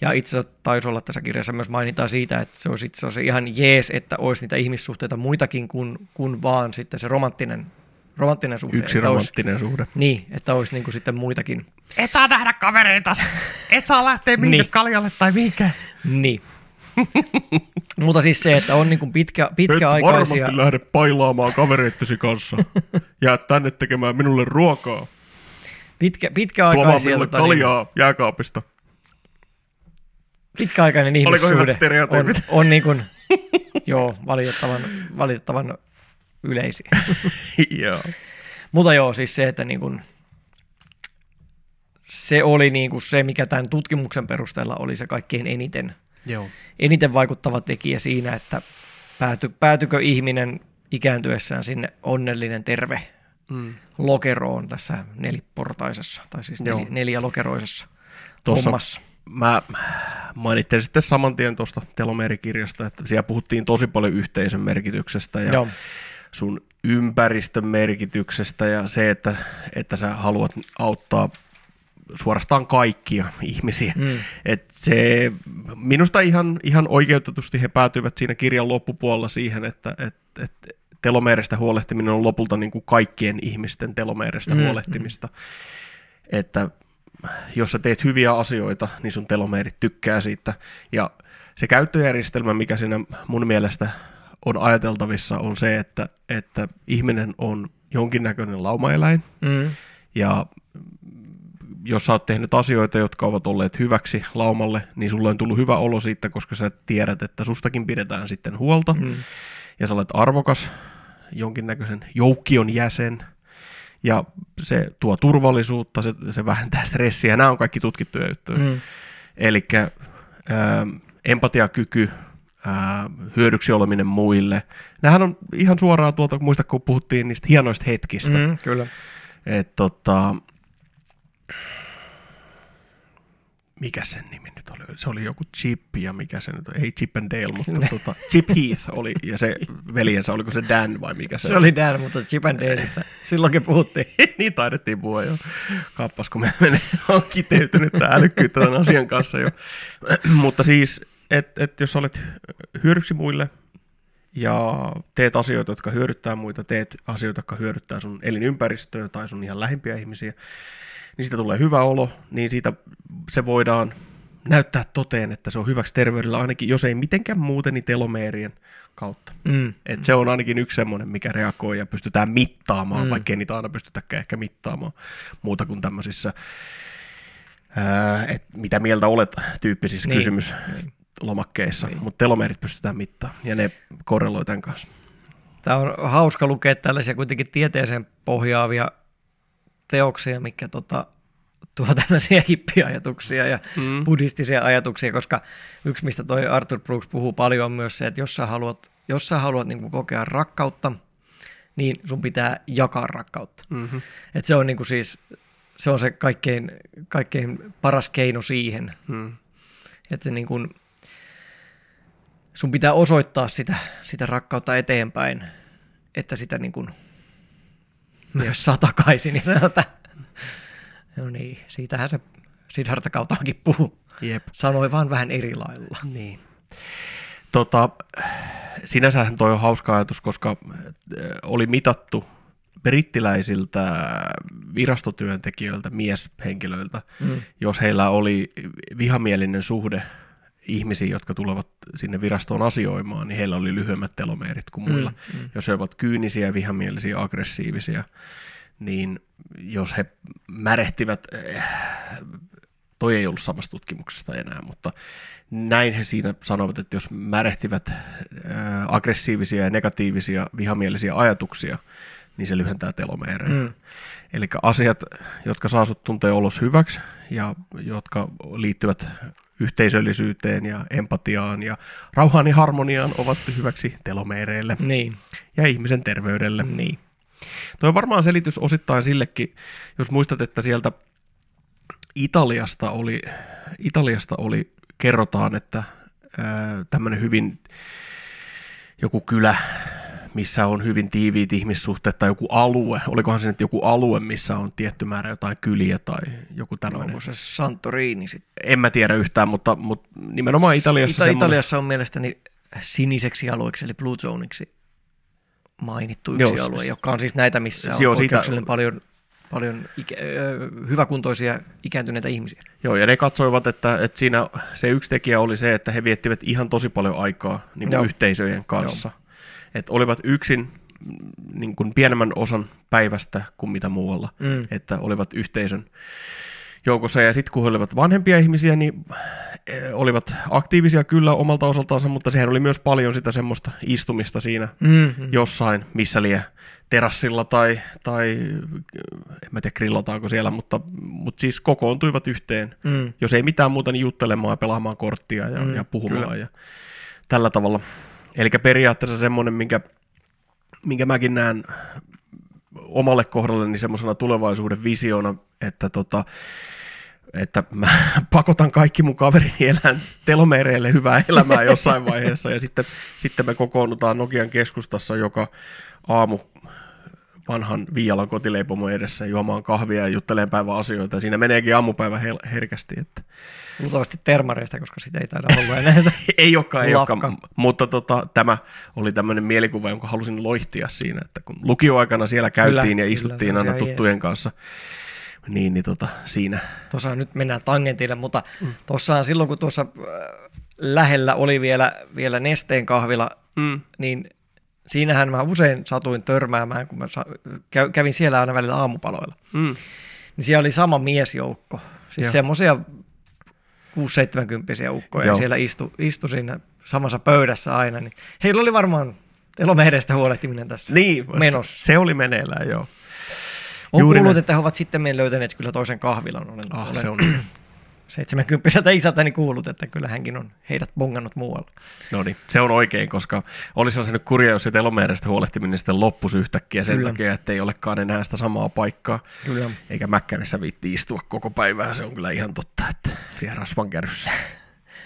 Ja itse asiassa taisi olla tässä kirjassa myös mainitaan siitä, että se olisi itse asiassa ihan jees, että olisi niitä ihmissuhteita muitakin kuin, kuin vaan sitten se romanttinen, romanttinen suhde. Yksi että olisi, romanttinen suhde. niin, että olisi niin kuin sitten muitakin. Et saa nähdä kavereita. Et saa lähteä minkä Niin. kaljalle tai minkä. Niin. Mutta siis se, että on niin kuin pitkä, pitkäaikaisia... varmasti lähde pailaamaan kavereittesi kanssa. Jää tänne tekemään minulle ruokaa. Pitkä, Tuomaan pitkäaikaisia, minulle tota, niin, kaljaa jääkaapista. pitkäaikainen Oliko ihmissuhde on, on niin kuin, joo, valitettavan, valitettavan yleisiä. Joo. Mutta joo, siis se, että niin kuin, se oli niin kuin se, mikä tämän tutkimuksen perusteella oli se kaikkein eniten, Joo. eniten vaikuttava tekijä siinä, että pääty, päätykö ihminen ikääntyessään sinne onnellinen, terve Mm. lokeroon tässä neliportaisessa, tai siis neli, neljälokeroisessa Tossa hommassa. Mä mainitsen sitten saman tien tuosta telomerikirjasta, että siellä puhuttiin tosi paljon yhteisön merkityksestä ja Joo. Sun ympäristön merkityksestä ja se, että, että sä haluat auttaa suorastaan kaikkia ihmisiä. Mm. Et se, minusta ihan, ihan oikeutetusti he päätyivät siinä kirjan loppupuolella siihen, että et, et telomeerestä huolehtiminen on lopulta niin kuin kaikkien ihmisten telomeerestä Mm, mm, huolehtimista. Että jos sä teet hyviä asioita, niin sun telomeerit tykkää siitä. Ja se käyttöjärjestelmä, mikä siinä mun mielestä on ajateltavissa, on se, että, että ihminen on jonkinnäköinen laumaeläin, Mm. ja jos sä oot tehnyt asioita, jotka ovat olleet hyväksi laumalle, niin sulle on tullut hyvä olo siitä, koska sä tiedät, että sustakin pidetään sitten huolta, mm. Ja sä olet arvokas, jonkinnäköisen joukkion jäsen, ja se tuo turvallisuutta, se, se vähentää stressiä, nämä on kaikki tutkittuja juttuja. Mm. Eli empatiakyky, ää, hyödyksi oleminen muille, nämähän on ihan suoraan tuolta, muista kun puhuttiin niistä hienoista hetkistä, mm. Kyllä. että tota, mikä sen nimi nyt oli? Se oli joku Chip ja mikä se nyt Ei Chip and Dale, mutta tota, Chip Heath oli ja se veljensä, oliko se Dan vai mikä se, Se oli Dan, mutta Chip and Daleista silloinkin puhuttiin. niin taidettiin puhua jo. Kappas, kun me menee, on kiteytynyt tämä älykkyyttä tämän asian kanssa jo. mutta siis, että et jos olet hyödyksi muille ja teet asioita, jotka hyödyttää muita, teet asioita, jotka hyödyttää sun elinympäristöä tai sun ihan lähimpiä ihmisiä, niin siitä tulee hyvä olo, niin siitä se voidaan näyttää toteen, että se on hyväksi terveydellä, ainakin jos ei mitenkään muuten, niin telomeerien kautta. Mm. Et se on ainakin yksi semmoinen, mikä reagoi ja pystytään mittaamaan, Mm. mm. vaikka ei niitä aina pystytäkään ehkä mittaamaan muuta kuin tämmöisissä, ää, et mitä mieltä olet tyyppisissä Niin, niin. Kysymyslomakkeissa, Niin. niin. mutta telomeerit pystytään mittaamaan ja ne korreloi tämän kanssa. Tämä on hauska lukea tällaisia kuitenkin tieteeseen pohjaavia teoksia, mikä tota, tuo tämmöisiä hippiajatuksia ja Mm. buddhistisia ajatuksia, koska yksi, mistä toi Arthur Brooks puhuu paljon, on myös se, että jos sä haluat, jos sä haluat niin kokea rakkautta, niin sun pitää jakaa rakkautta. Mm-hmm. Et se on niin kuin siis, se on se kaikkein, kaikkein paras keino siihen, Mm. että niin kuin, sun pitää osoittaa sitä, sitä rakkautta eteenpäin, että sitä niin kuin, jos saa takaisin, niin sanotaan, että no niin, siitähän se Siddhartha Kautaakin puhuu. Jep. Sanoi vaan vähän eri lailla. Niin. Tota, sinänsähän toi on hauska ajatus, koska äh, oli mitattu brittiläisiltä virastotyöntekijöiltä, mieshenkilöiltä, Mm. jos heillä oli vihamielinen suhde ihmisiin, jotka tulevat sinne virastoon asioimaan, niin heillä oli lyhyemmät telomeerit kuin muilla. Mm, mm. Jos he ovat kyynisiä, vihamielisiä, aggressiivisia, niin jos he märehtivät eh, Toi ei ollut samasta tutkimuksesta enää, mutta näin he siinä sanovat, että jos märehtivät ää, aggressiivisia ja negatiivisia vihamielisiä ajatuksia, niin se lyhentää telomeereja. Mm. Eli asiat, jotka saa sut tuntee olos hyväksi ja jotka liittyvät yhteisöllisyyteen ja empatiaan ja rauhaan ja harmoniaan ovat hyväksi telomeereille Niin, ja ihmisen terveydelle. niin. Tuo on varmaan selitys osittain sillekin, jos muistat, että sieltä Italiasta oli, Italiasta oli kerrotaan, että tämmöinen hyvin joku kylä, missä on hyvin tiiviit ihmissuhteet tai joku alue, olikohan se nyt joku alue, missä on tietty määrä jotain kyliä tai joku tämmöinen. Onko se Santorini sitten? En mä tiedä yhtään, mutta, mutta nimenomaan Italiassa Ita- semmoinen- Italiassa on mielestäni siniseksi alueeksi, eli Blue Zoneiksi mainittu yksi Joo, Joo, alue, s- joka on siis näitä, missä on Joo, Joo, poikkeuksellinen paljon, paljon ikä, hyväkuntoisia ikääntyneitä ihmisiä. Joo, ja ne katsoivat, että, että siinä se yksi tekijä oli se, että he viettivät ihan tosi paljon aikaa niin kuin Joo. yhteisöjen kanssa. Että olivat yksin niin kuin pienemmän osan päivästä kuin mitä muualla. Mm. Että olivat yhteisön joukossa. Ja sitten kun he olivat vanhempia ihmisiä, niin eh, olivat aktiivisia kyllä omalta osaltaansa, mutta sehän oli myös paljon sitä semmoista istumista siinä Mm-hmm. jossain, missä liian terassilla tai, tai en mä tiedä grillataanko siellä, mutta, mutta siis kokoontuivat yhteen. Mm. Jos ei mitään muuta, niin juttelemaan ja pelaamaan korttia ja, Mm, ja puhumaan kyllä. ja tällä tavalla. Eli periaatteessa semmoinen, minkä, minkä mäkin näen omalle kohdalleni semmoisena tulevaisuuden visiona, että tota, että mä pakotan kaikki mun kaverini elään telomeereille hyvää elämää jossain vaiheessa. Ja sitten, sitten me kokoonnutaan Nokian keskustassa joka aamu vanhan Viialan kotileipomon edessä juomaan kahvia ja jutteleen päivän asioita. Ja siinä meneekin aamupäivä herkästi, että Luultavasti termareista, koska sitä ei taida olla enää sitä. ei olekaan, ei olekaan. mutta tota, tämä oli tämmöinen mielikuva, jonka halusin loihtia siinä, että kun lukioaikana siellä käytiin Kyllä, ja kyllä, istuttiin on aina tuttujen kanssa, niin, niin tota, siinä Tuossa nyt mennään tangentille, mutta mm. tuossahan silloin, kun tuossa äh, lähellä oli vielä, vielä Nesteen kahvila, mm, niin siinähän mä usein satuin törmäämään, kun mä sa- kä- kävin siellä aina välillä aamupaloilla. mm, Niin siellä oli sama miesjoukko, siis semmoisia 6-70 ukkoja, Joo. ja siellä istu, istu siinä samassa pöydässä aina, niin heillä oli varmaan telomehdestä huolehtiminen tässä niin, menossa. se oli meneillään, joo. On juuri kuullut, että he ovat sitten löytäneet kyllä toisen kahvilan. Olen, Ah, olen se on, 70 isältäni kuullut, että kyllä hänkin on heidät bongannut muualla. no niin, se on oikein, koska olisihan se nyt kurja, jos se telomeerestä huolehtiminen sitten loppuisi yhtäkkiä sen Kyllä. takia, että ei olekaan enää sitä samaa paikkaa, Kyllä. eikä mäkkärissä viitti istua koko päivää, se on kyllä ihan totta, että siellä rasvan kärryssä.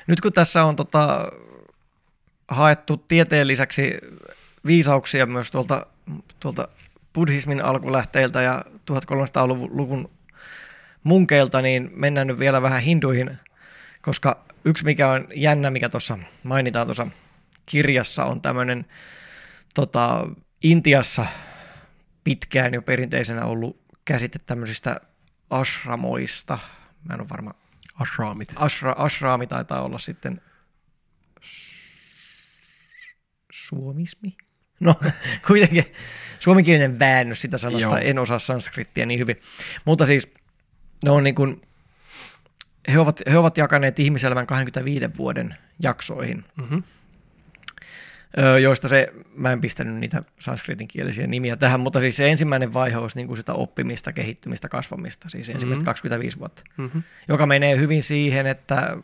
Nyt kun tässä on tota, haettu tieteen lisäksi viisauksia myös tuolta, tuolta buddhismin alkulähteiltä ja 1300-luvun munkeilta, niin mennään nyt vielä vähän hinduihin, koska yksi mikä on jännä, mikä tuossa mainitaan tuossa kirjassa, on tämmöinen tota, Intiassa pitkään jo perinteisenä ollut käsite tämmöisistä ashramoista. Mä en ole varma, Ashramit. Ashra, ashraami taitaa olla sitten suomismi. No, kuitenkin suomenkielinen väännös sitä sanasta, Joo. en osaa sanskrittia niin hyvin. Mutta siis ne on niin kuin, he ovat, he ovat jakaneet ihmiselämän 25 vuoden jaksoihin, Mm-hmm. Joista se, mä en pistänyt niitä sanskritinkielisiä nimiä tähän, mutta siis se ensimmäinen vaihe olisi niin kuin sitä oppimista, kehittymistä, kasvamista, siis ensimmäiset Mhm. 25 vuotta Mm-hmm. joka menee hyvin siihen, että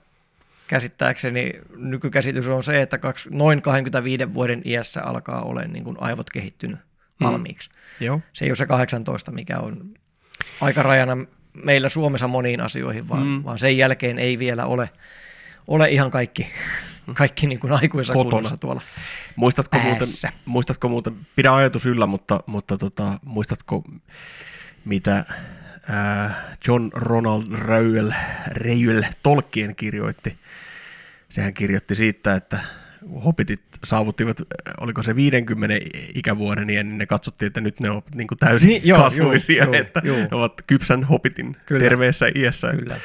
käsittääkseni nykykäsitys on se, että kaksi, noin 25 vuoden iässä alkaa olemaan niin kuin aivot kehittynyt Mm. valmiiksi. Joo. Se ei ole se 18, mikä on aikarajana meillä Suomessa moniin asioihin, vaan, Mm. mm. vaan sen jälkeen ei vielä ole, ole ihan kaikki, kaikki niin kuin aikuisessa tuolla. Muistatko muuten, muistatko muuten, pidä ajatus yllä, mutta, mutta tota, muistatko mitä ää, John Ronald Reuel, Reuel Tolkien kirjoitti? Sehän kirjoitti siitä, että hobitit saavuttivat, äh, oliko se 50 ikävuoden iän, niin ne katsottiin, että nyt ne ovat niin kuin täysin Niin, joo, kasvuisia, juu, että juu. ne ovat kypsän hobitin Kyllä. Terveessä iässä. Kyllä.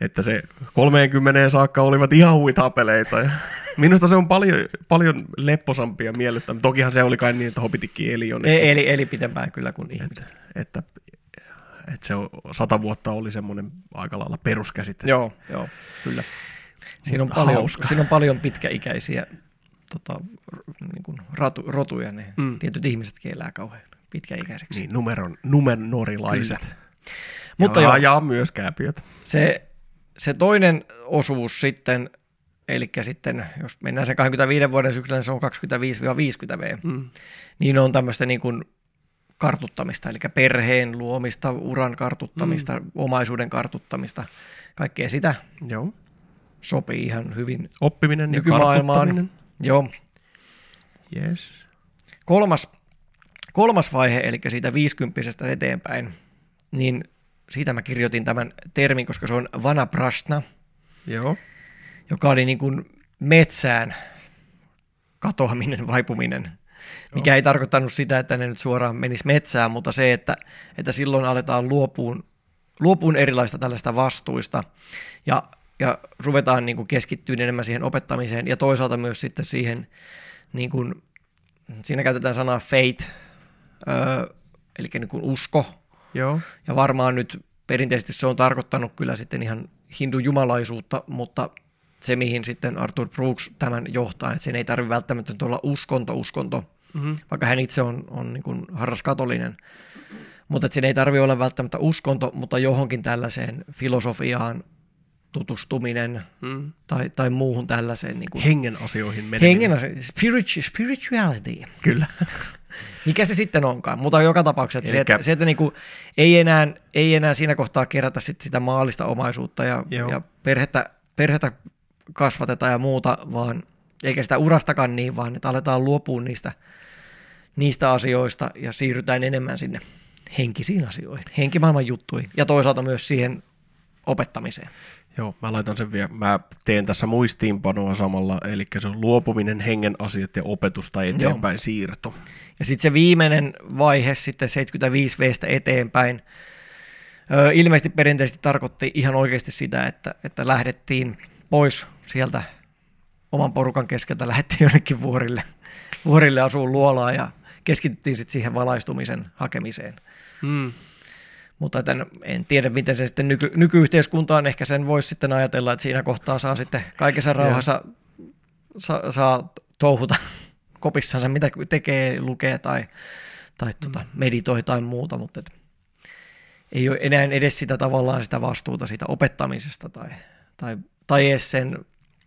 Että se 30 saakka olivat ihan huitapeleita. Ja minusta se on paljon, paljon lepposampi ja miellyttävä. Tokihan se oli kai niin, että hobitikki eli jo. E- eli, eli pitempään kyllä kuin ihmiset. että, että että se on, sata vuotta oli semmoinen aika lailla peruskäsite. Joo, joo, kyllä. Siinä on, paljon, hauska. siinä on paljon pitkäikäisiä tota, niin kuin ratu, rotuja, ne Mm. tietyt ihmisetkin elää kauhean pitkäikäiseksi. Niin, numeron, numerorilaiset. Mutta ja, joo, ja myös kääpiöt. se, se toinen osuus sitten, eli sitten, jos mennään sen 25 vuoden syksyllä, niin se on 25-50 V, Mm. niin on tämmöistä niin kuin kartuttamista, eli perheen luomista, uran kartuttamista, mm. omaisuuden kartuttamista, kaikkea sitä Joo. sopii ihan hyvin. Oppiminen ja Nykymaailmaan. kartuttaminen. Joo. Yes. Kolmas, kolmas vaihe, eli siitä 50 eteenpäin, niin siitä mä kirjoitin tämän termin, koska se on vanaprastna, Joo. joka oli niin kuin metsään katoaminen, vaipuminen, mikä ei tarkoittanut sitä, että ne nyt suoraan menisi metsään, mutta se, että, että silloin aletaan luopuun, luopuun erilaista tällaista vastuista ja, ja ruvetaan niin kuin keskittyä enemmän siihen opettamiseen ja toisaalta myös sitten siihen, niin kuin, siinä käytetään sanaa faith, öö, eli niin kuin usko, Joo. ja varmaan nyt perinteisesti se on tarkoittanut kyllä sitten ihan hindu-jumalaisuutta, mutta se mihin sitten Arthur Brooks tämän johtaa, että sen ei tarvitse välttämättä olla uskonto, uskonto, Mm-hmm. vaikka hän itse on, on niin kuin harras katolinen. Mutta sen ei tarvitse olla välttämättä uskonto, mutta johonkin tällaiseen filosofiaan tutustuminen Mm. tai, tai muuhun tällaiseen niin kuin Hengen asioihin meneminen. hengen spiritu, spirituality. Kyllä. Mikä se sitten onkaan, mutta joka tapauksessa se, Elikkä- että, se, että niinku, ei, enää, ei enää siinä kohtaa kerätä sit sitä maallista omaisuutta ja, Joo. ja perhettä, perhettä kasvateta ja muuta, vaan eikä sitä urastakaan niin, vaan että aletaan luopuun niistä, niistä asioista ja siirrytään enemmän sinne henkisiin asioihin, henkimaailman juttuihin ja toisaalta myös siihen opettamiseen. Joo, mä laitan sen vielä. Mä teen tässä muistiinpanoa samalla, eli se on luopuminen, hengen asiat ja opetus tai eteenpäin siirto. Ja sitten se viimeinen vaihe, sitten 75 Vstä eteenpäin, ö, ilmeisesti perinteisesti tarkoitti ihan oikeasti sitä, että, että lähdettiin pois sieltä oman porukan keskeltä, lähdettiin jonnekin vuorille, vuorille asuun luolaan ja keskityttiin sitten siihen valaistumisen hakemiseen. Mm. Mutta että en, tiedä, miten se sitten nyky, nykyyhteiskuntaan, ehkä sen voisi sitten ajatella, että siinä kohtaa saa sitten kaikessa rauhassa saa, saa touhuta kopissansa, mitä tekee, lukee tai, tai tuota, meditoi tai muuta, mutta et, ei ole enää edes sitä tavallaan sitä vastuuta siitä opettamisesta tai, tai, tai edes sen,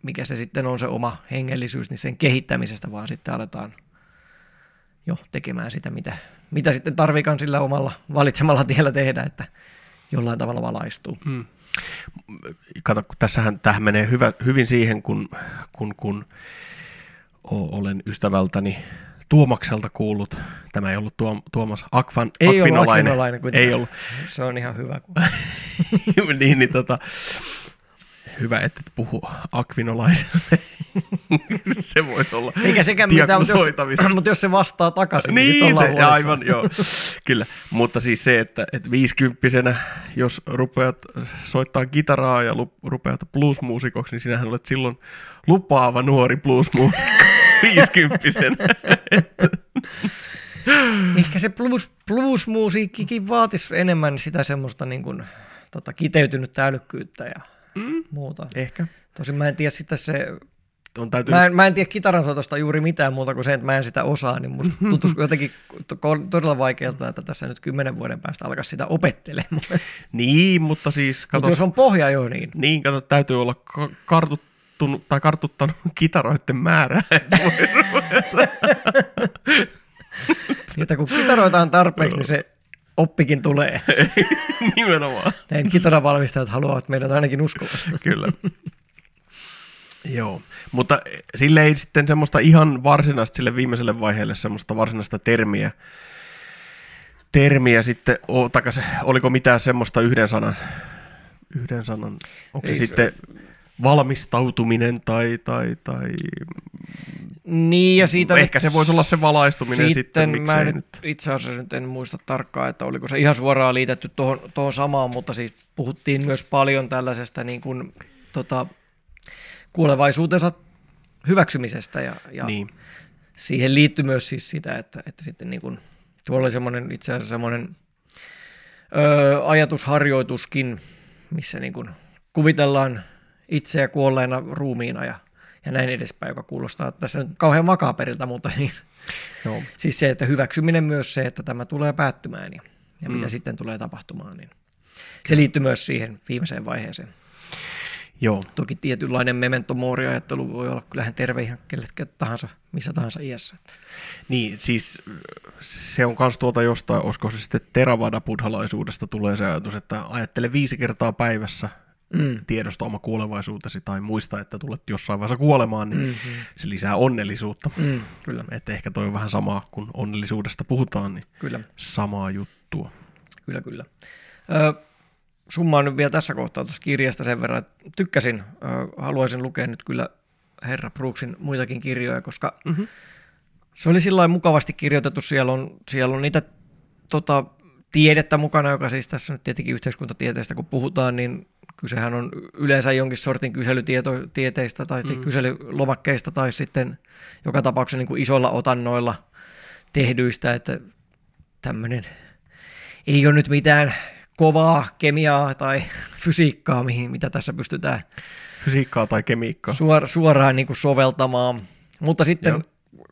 mikä se sitten on se oma hengellisyys, niin sen kehittämisestä, vaan sitten aletaan jo tekemään sitä, mitä, mitä sitten tarvikaan sillä omalla valitsemalla tiellä tehdä, että jollain tavalla valaistuu. Mm. Kato, kun tässähän tähän menee hyvä, hyvin siihen, kun, kun, kun olen ystävältäni Tuomakselta kuullut, tämä ei ollut Tuom, Tuomas Akvan, Ei ollut Akvinolainen, kuitenkaan. ei ollut, Se on ihan hyvä. Niin, niin tota, hyvä, että et puhu Akvinolaiselle. se voisi olla Eikä sekään mitään, mutta jos, mutta jos se vastaa takaisin, niin, Niin, se, ollaan aivan, joo, kyllä. Mutta siis se, että, että viisikymppisenä, jos rupeat soittaa kitaraa ja lu, rupeat bluesmuusikoksi, niin sinähän olet silloin lupaava nuori bluesmuusikko viisikymppisenä. Ehkä se blues, blues-musiikkikin vaatisi enemmän sitä semmoista niin kuin, tota, kiteytynyttä älykkyyttä ja Mm, muuta. ehkä. Tosin mä en tiedä sitten se, On täytynyt, mä en, mä en tiedä kitaransoitosta juuri mitään muuta kuin se, että mä en sitä osaa, niin musta tuntuisi jotenkin to- todella vaikealta, että tässä nyt kymmenen vuoden päästä alkaa sitä opettelemaan. Niin, mutta siis, kato, Mutta jos on pohja jo, niin niin, kato, täytyy olla ka- kartuttunut tai kartuttanut kitaroiden määrää. että voi Niin, että kun kitaroitaan tarpeeksi, niin se oppikin tulee. Nimenomaan. Näin kitaravalmistajat haluavat meidät ainakin uskovasti. Kyllä. Joo, mutta sille ei sitten semmoista ihan varsinaista sille viimeiselle vaiheelle semmoista varsinaista termiä, termiä sitten, o, takas, oliko mitään semmoista yhden sanan, yhden sanan, onko se- sitten valmistautuminen tai, tai, tai Niin, ja siitä ehkä se voisi olla se valaistuminen sitten, mä miksei nyt, nyt. itse asiassa nyt en muista tarkkaan, että oliko se ihan suoraan liitetty tuohon, tuohon samaan, mutta siis puhuttiin myös paljon tällaisesta niin kuin, tota, kuolevaisuutensa hyväksymisestä ja, ja Niin, siihen liittyy myös siis sitä, että, että sitten niin kuin, tuolla oli semmoinen itse asiassa semmoinen ö, ajatusharjoituskin, missä niin kuin kuvitellaan itseä kuolleena ruumiina ja, ja näin edespäin, joka kuulostaa että tässä nyt kauhean makaperilta, mutta siis, Joo. siis se, että hyväksyminen myös se, että tämä tulee päättymään ja, ja Mm. mitä sitten tulee tapahtumaan, niin se liittyy myös siihen viimeiseen vaiheeseen. Joo. Toki tietynlainen memento mori-ajattelu voi olla kyllähän terve ihan kellekä tahansa, missä tahansa iässä. Niin, siis se on myös tuolta jostain, olisiko se sitten Theravada buddhalaisuudesta tulee se ajatus, että ajattele viisi kertaa päivässä Mm. tiedosta oma kuolevaisuutesi tai muista, että tulet jossain vaiheessa kuolemaan, niin Mm-hmm. se lisää onnellisuutta. Mm, kyllä, Että ehkä toi on vähän samaa, kun onnellisuudesta puhutaan, niin kyllä, samaa juttua. kyllä, kyllä. Ö, summaan nyt vielä tässä kohtaa tuossa kirjasta sen verran, että tykkäsin, ö, haluaisin lukea nyt kyllä Herra Brooksin muitakin kirjoja, koska Mhm. se oli sillä mukavasti kirjoitettu. Siellä on, siellä on niitä tota, tiedettä mukana, joka siis tässä nyt tietenkin yhteiskuntatieteestä kun puhutaan, niin kysehän on yleensä jonkin sortin kyselytieteistä tai mm. kyselylomakkeista tai sitten joka tapauksessa niin kuin isoilla otannoilla tehdyistä, että tämmöinen ei ole nyt mitään kovaa kemiaa tai fysiikkaa, mihin, mitä tässä pystytään Fysiikkaa tai kemiikkaa. suor, suoraan niin kuin soveltamaan. Mutta sitten Joo.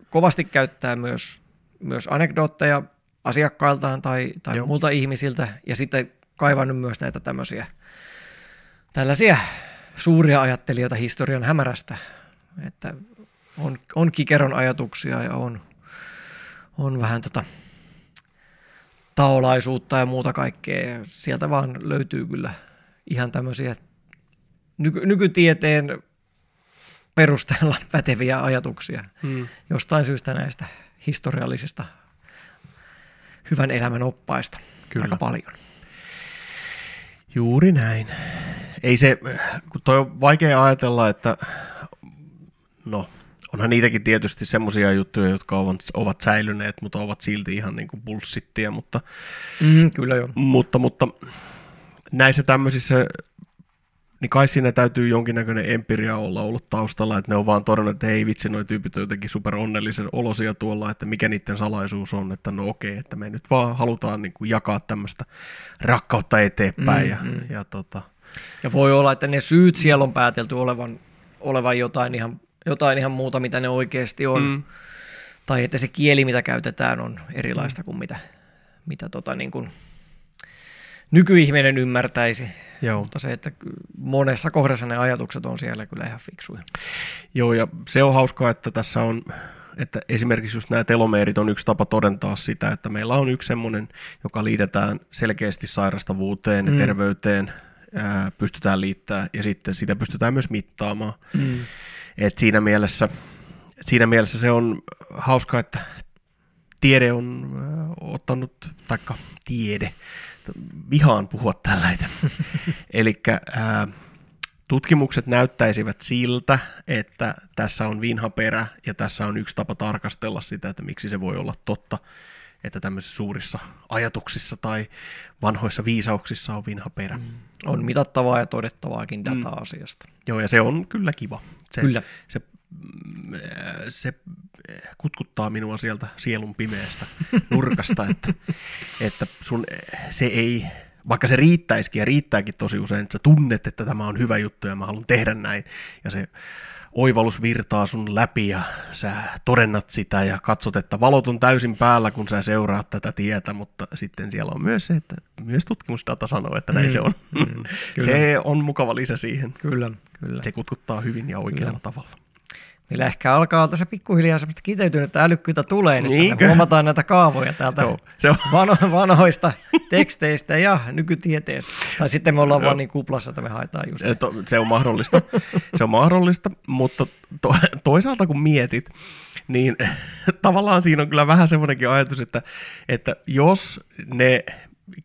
kovasti käyttää myös, myös anekdootteja asiakkailtaan tai, tai Joo. muilta ihmisiltä ja sitten kaivannut myös näitä tämmöisiä tällaisia suuria ajattelijoita historian hämärästä, että on, on kikeron ajatuksia ja on, on vähän tota taolaisuutta ja muuta kaikkea. Sieltä vaan löytyy kyllä ihan tämmöisiä nyky, nykytieteen perusteella päteviä ajatuksia Hmm. jostain syystä näistä historiallisista hyvän elämän oppaista Kyllä. aika paljon. Juuri näin. Ei se, kun toi on vaikea ajatella, että no, onhan niitäkin tietysti semmoisia juttuja, jotka ovat, ovat säilyneet, mutta ovat silti ihan niin kuin bullshittia, mutta, Mm, kyllä joo. mutta, mutta näissä tämmöisissä, niin kai siinä täytyy jonkinnäköinen empiria olla ollut taustalla, että ne on vaan todennut, että hei vitsi, noi tyypit on jotenkin super onnellisen olosia tuolla, että mikä niiden salaisuus on, että no okei, että me nyt vaan halutaan niin kuin jakaa tämmöistä rakkautta eteenpäin Mm, ja, mm. ja tota, Ja voi olla, että ne syyt siellä on päätelty olevan, olevan jotain, ihan, jotain ihan muuta, mitä ne oikeasti on. Mm. Tai että se kieli, mitä käytetään, on erilaista kuin mitä, mitä tota niin kuin nykyihminen ymmärtäisi. Joo. Mutta se, että monessa kohdassa ne ajatukset on siellä kyllä ihan fiksuja. Joo, ja se on hauskaa, että tässä on, että esimerkiksi just nämä telomeerit on yksi tapa todentaa sitä, että meillä on yksi semmoinen, joka liitetään selkeästi sairastavuuteen ja Mm. terveyteen, ää, pystytään liittämään, ja sitten sitä pystytään myös mittaamaan. Mm. Et siinä, mielessä, siinä mielessä se on hauskaa, että tiede on ää, ottanut, taikka tiede, vihaan puhua tällaita. Eli tutkimukset näyttäisivät siltä, että tässä on vinha perä ja tässä on yksi tapa tarkastella sitä, että miksi se voi olla totta, että tämmöisissä suurissa ajatuksissa tai vanhoissa viisauksissa on vinha perä. Mm. On mitattavaa ja todettavaakin dataa asiasta. Joo, ja se on kyllä kiva. Se, Kyllä. Se, mm, se äh, kutkuttaa minua sieltä sielun pimeästä nurkasta, että, että sun, äh, se ei, vaikka se riittäisikin ja riittääkin tosi usein, että sä tunnet, että tämä on hyvä juttu ja mä haluan tehdä näin, ja se oivallus virtaa sun läpi ja sä todennat sitä ja katsot, että valot on täysin päällä, kun sä seuraat tätä tietä, mutta sitten siellä on myös se, että myös tutkimusdata sanoo, että näin Mm, se on. mm, kyllä. se on mukava lisä siihen. Kyllä, kyllä. Se kutkuttaa hyvin ja oikealla Kyllä. tavalla. Meillä ehkä alkaa tässä pikkuhiljaa semmoista kiteytynyttä älykkyyttä tulee, niin Niinkö? me huomataan näitä kaavoja täältä Joo, se on, vano, vanhoista teksteistä ja nykytieteestä. Tai sitten me ollaan Joo. vaan niin kuplassa, että me haetaan just. to, se on mahdollista, se on mahdollista, mutta to, toisaalta kun mietit, niin tavallaan siinä on kyllä vähän semmoinenkin ajatus, että, että jos ne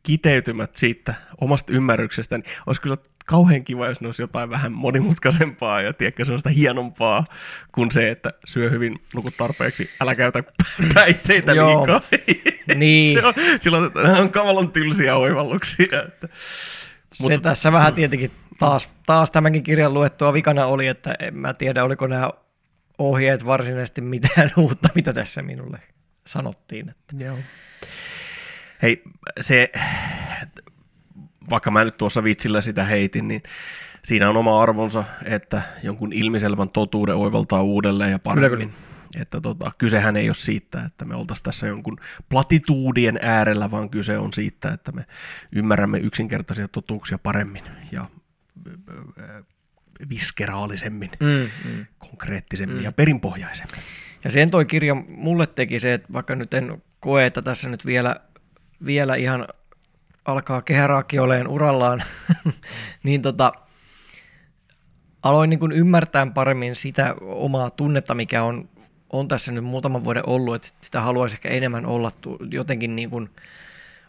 kiteytymät siitä omasta ymmärryksestä, niin olisi kyllä kauhean kiva, jos ne olisi jotain vähän monimutkaisempaa ja tiedätkö, sellaista hienompaa kuin se, että syö hyvin, nukut tarpeeksi, älä käytä päihteitä Joo. liikaa. Niin. se on, silloin että nämä on kamalan tylsiä oivalluksia. Että. Se tässä vähän tietenkin taas, taas tämänkin kirjan luettua vikana oli, että en mä tiedä, oliko nämä ohjeet varsinaisesti mitään uutta, mitä tässä minulle sanottiin. Että Joo. Hei, se vaikka mä nyt tuossa vitsillä sitä heitin, niin siinä on oma arvonsa, että jonkun ilmiselvän totuuden oivaltaa uudelleen ja paremmin. Kyllä. Että tota, kysehän ei ole siitä, että me oltaisiin tässä jonkun platituudien äärellä, vaan kyse on siitä, että me ymmärrämme yksinkertaisia totuuksia paremmin ja viskeraalisemmin, mm, mm. konkreettisemmin mm. ja perinpohjaisemmin. Ja sen toi kirja mulle teki se, että vaikka nyt en koe, että tässä nyt vielä, vielä ihan alkaa kehäraakki oleen urallaan, niin tota, aloin niin kuin ymmärtää paremmin sitä omaa tunnetta, mikä on, on tässä nyt muutaman vuoden ollut, että sitä haluaisi ehkä enemmän olla jotenkin niin kuin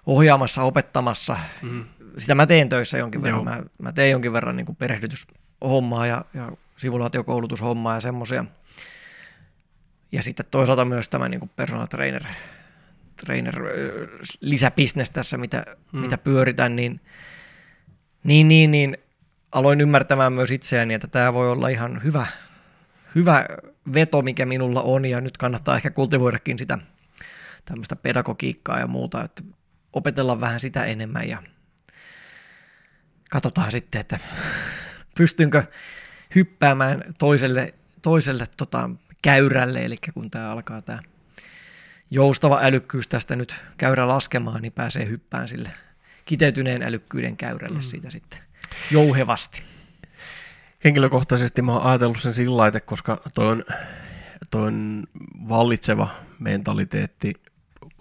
ohjaamassa, opettamassa. Mm. Sitä mä teen töissä jonkin verran. Mä, mä teen jonkin verran niin kuin perehdytyshommaa ja, ja simulaatiokoulutushommaa ja semmoisia. Ja sitten toisaalta myös tämä niin kuin personal trainer, trainer lisäbisnes tässä, mitä, mm. mitä pyöritän, niin, niin, niin, niin aloin ymmärtämään myös itseäni, että tämä voi olla ihan hyvä, hyvä veto, mikä minulla on, ja nyt kannattaa ehkä kultivoidakin sitä tämmöistä pedagogiikkaa ja muuta, että opetella vähän sitä enemmän ja katsotaan sitten, että pystynkö hyppäämään toiselle, toiselle tota, käyrälle, eli kun tämä alkaa tämä joustava älykkyys tästä nyt käyrä laskemaan, niin pääsee hyppään sille kiteytyneen älykkyyden käyrälle mm. siitä sitten jouhevasti. Henkilökohtaisesti mä oon ajatellut sen sillä lailla, koska toi on, toi on vallitseva mentaliteetti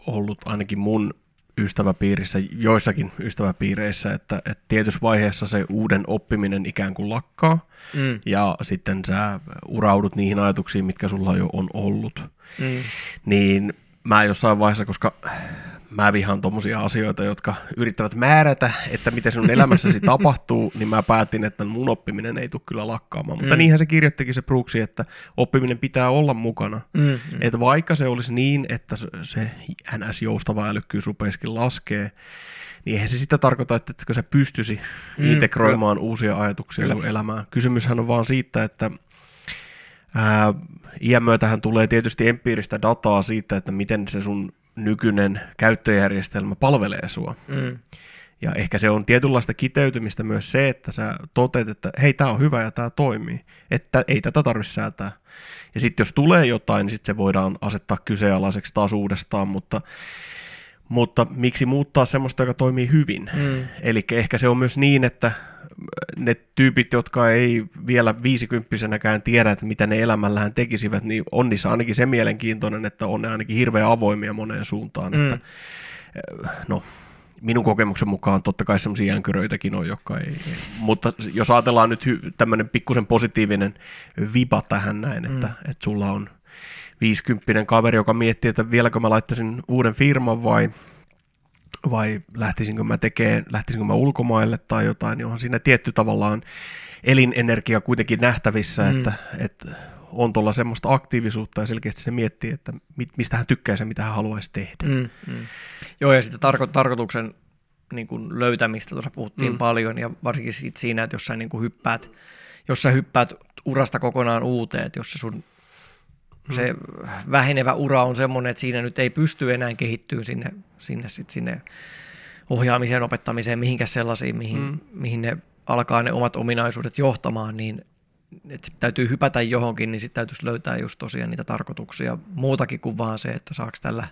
ollut ainakin mun ystäväpiirissä, joissakin ystäväpiireissä, että, että tietyssä vaiheessa se uuden oppiminen ikään kuin lakkaa, mm. ja sitten sä uraudut niihin ajatuksiin, mitkä sulla jo on ollut. Mm. Niin mä jossain vaiheessa, koska mä vihaan tommosia asioita, jotka yrittävät määrätä, että mitä sinun elämässäsi tapahtuu, niin mä päätin, että mun oppiminen ei tule kyllä lakkaamaan. Mutta mm. niinhän se kirjoittikin se Brooksi, että oppiminen pitää olla mukana. Mm, mm. Että vaikka se olisi niin, että se NS-joustava älykkyys rupeisikin laskee, niin eihän se sitä tarkoita, että se pystyisi mm, integroimaan kyllä. uusia ajatuksia kyllä. sun elämään. Kysymyshän on vaan siitä, että ää, iän myötähän tulee tietysti empiiristä dataa siitä, että miten se sun nykyinen käyttöjärjestelmä palvelee sua. Mm. Ja ehkä se on tietynlaista kiteytymistä myös se, että sä toteat, että hei, tämä on hyvä ja tämä toimii, että ei tätä tarvitse säätää. Ja sitten jos tulee jotain, niin sitten se voidaan asettaa kyseenalaiseksi taas uudestaan, mutta, mutta miksi muuttaa semmoista, joka toimii hyvin? Mm. Eli ehkä se on myös niin, että ne tyypit, jotka ei vielä viisikymppisenäkään tiedä, että mitä ne elämällään tekisivät, niin on niissä ainakin se mielenkiintoinen, että on ne ainakin hirveän avoimia moneen suuntaan. Mm. Että, eh, no, minun kokemuksen mukaan totta kai sellaisia jänkyröitäkin on, jotka ei, ei. Mutta jos ajatellaan nyt hy, tämmöinen pikkusen positiivinen viba tähän näin, että, mm. että sulla on viisikymppinen kaveri, joka miettii, että vieläkö mä laittaisin uuden firman vai vai lähtisinkö mä tekemään, lähtisinkö mä ulkomaille tai jotain, niin onhan siinä tietty tavallaan elinenergia kuitenkin nähtävissä, mm. että, että on tuolla semmoista aktiivisuutta ja selkeästi se miettii, että mistä hän tykkää ja mitä hän haluaisi tehdä. Mm, mm. Joo, ja sitten tarko- tarkoituksen niin kuin löytämistä tuossa puhuttiin mm. paljon, ja varsinkin siitä siinä, että jos sä niin kuin hyppäät, jos sä hyppäät urasta kokonaan uuteen, että jos se sun se vähenevä ura on semmoinen, että siinä nyt ei pysty enää kehittyä sinne, sinne, sit sinne ohjaamiseen, opettamiseen, mihinkä sellaisiin, mihin, mm. mihin ne alkaa ne omat ominaisuudet johtamaan, niin että täytyy hypätä johonkin, niin sitten täytyisi löytää just tosiaan niitä tarkoituksia muutakin kuin vaan se, että saako tällä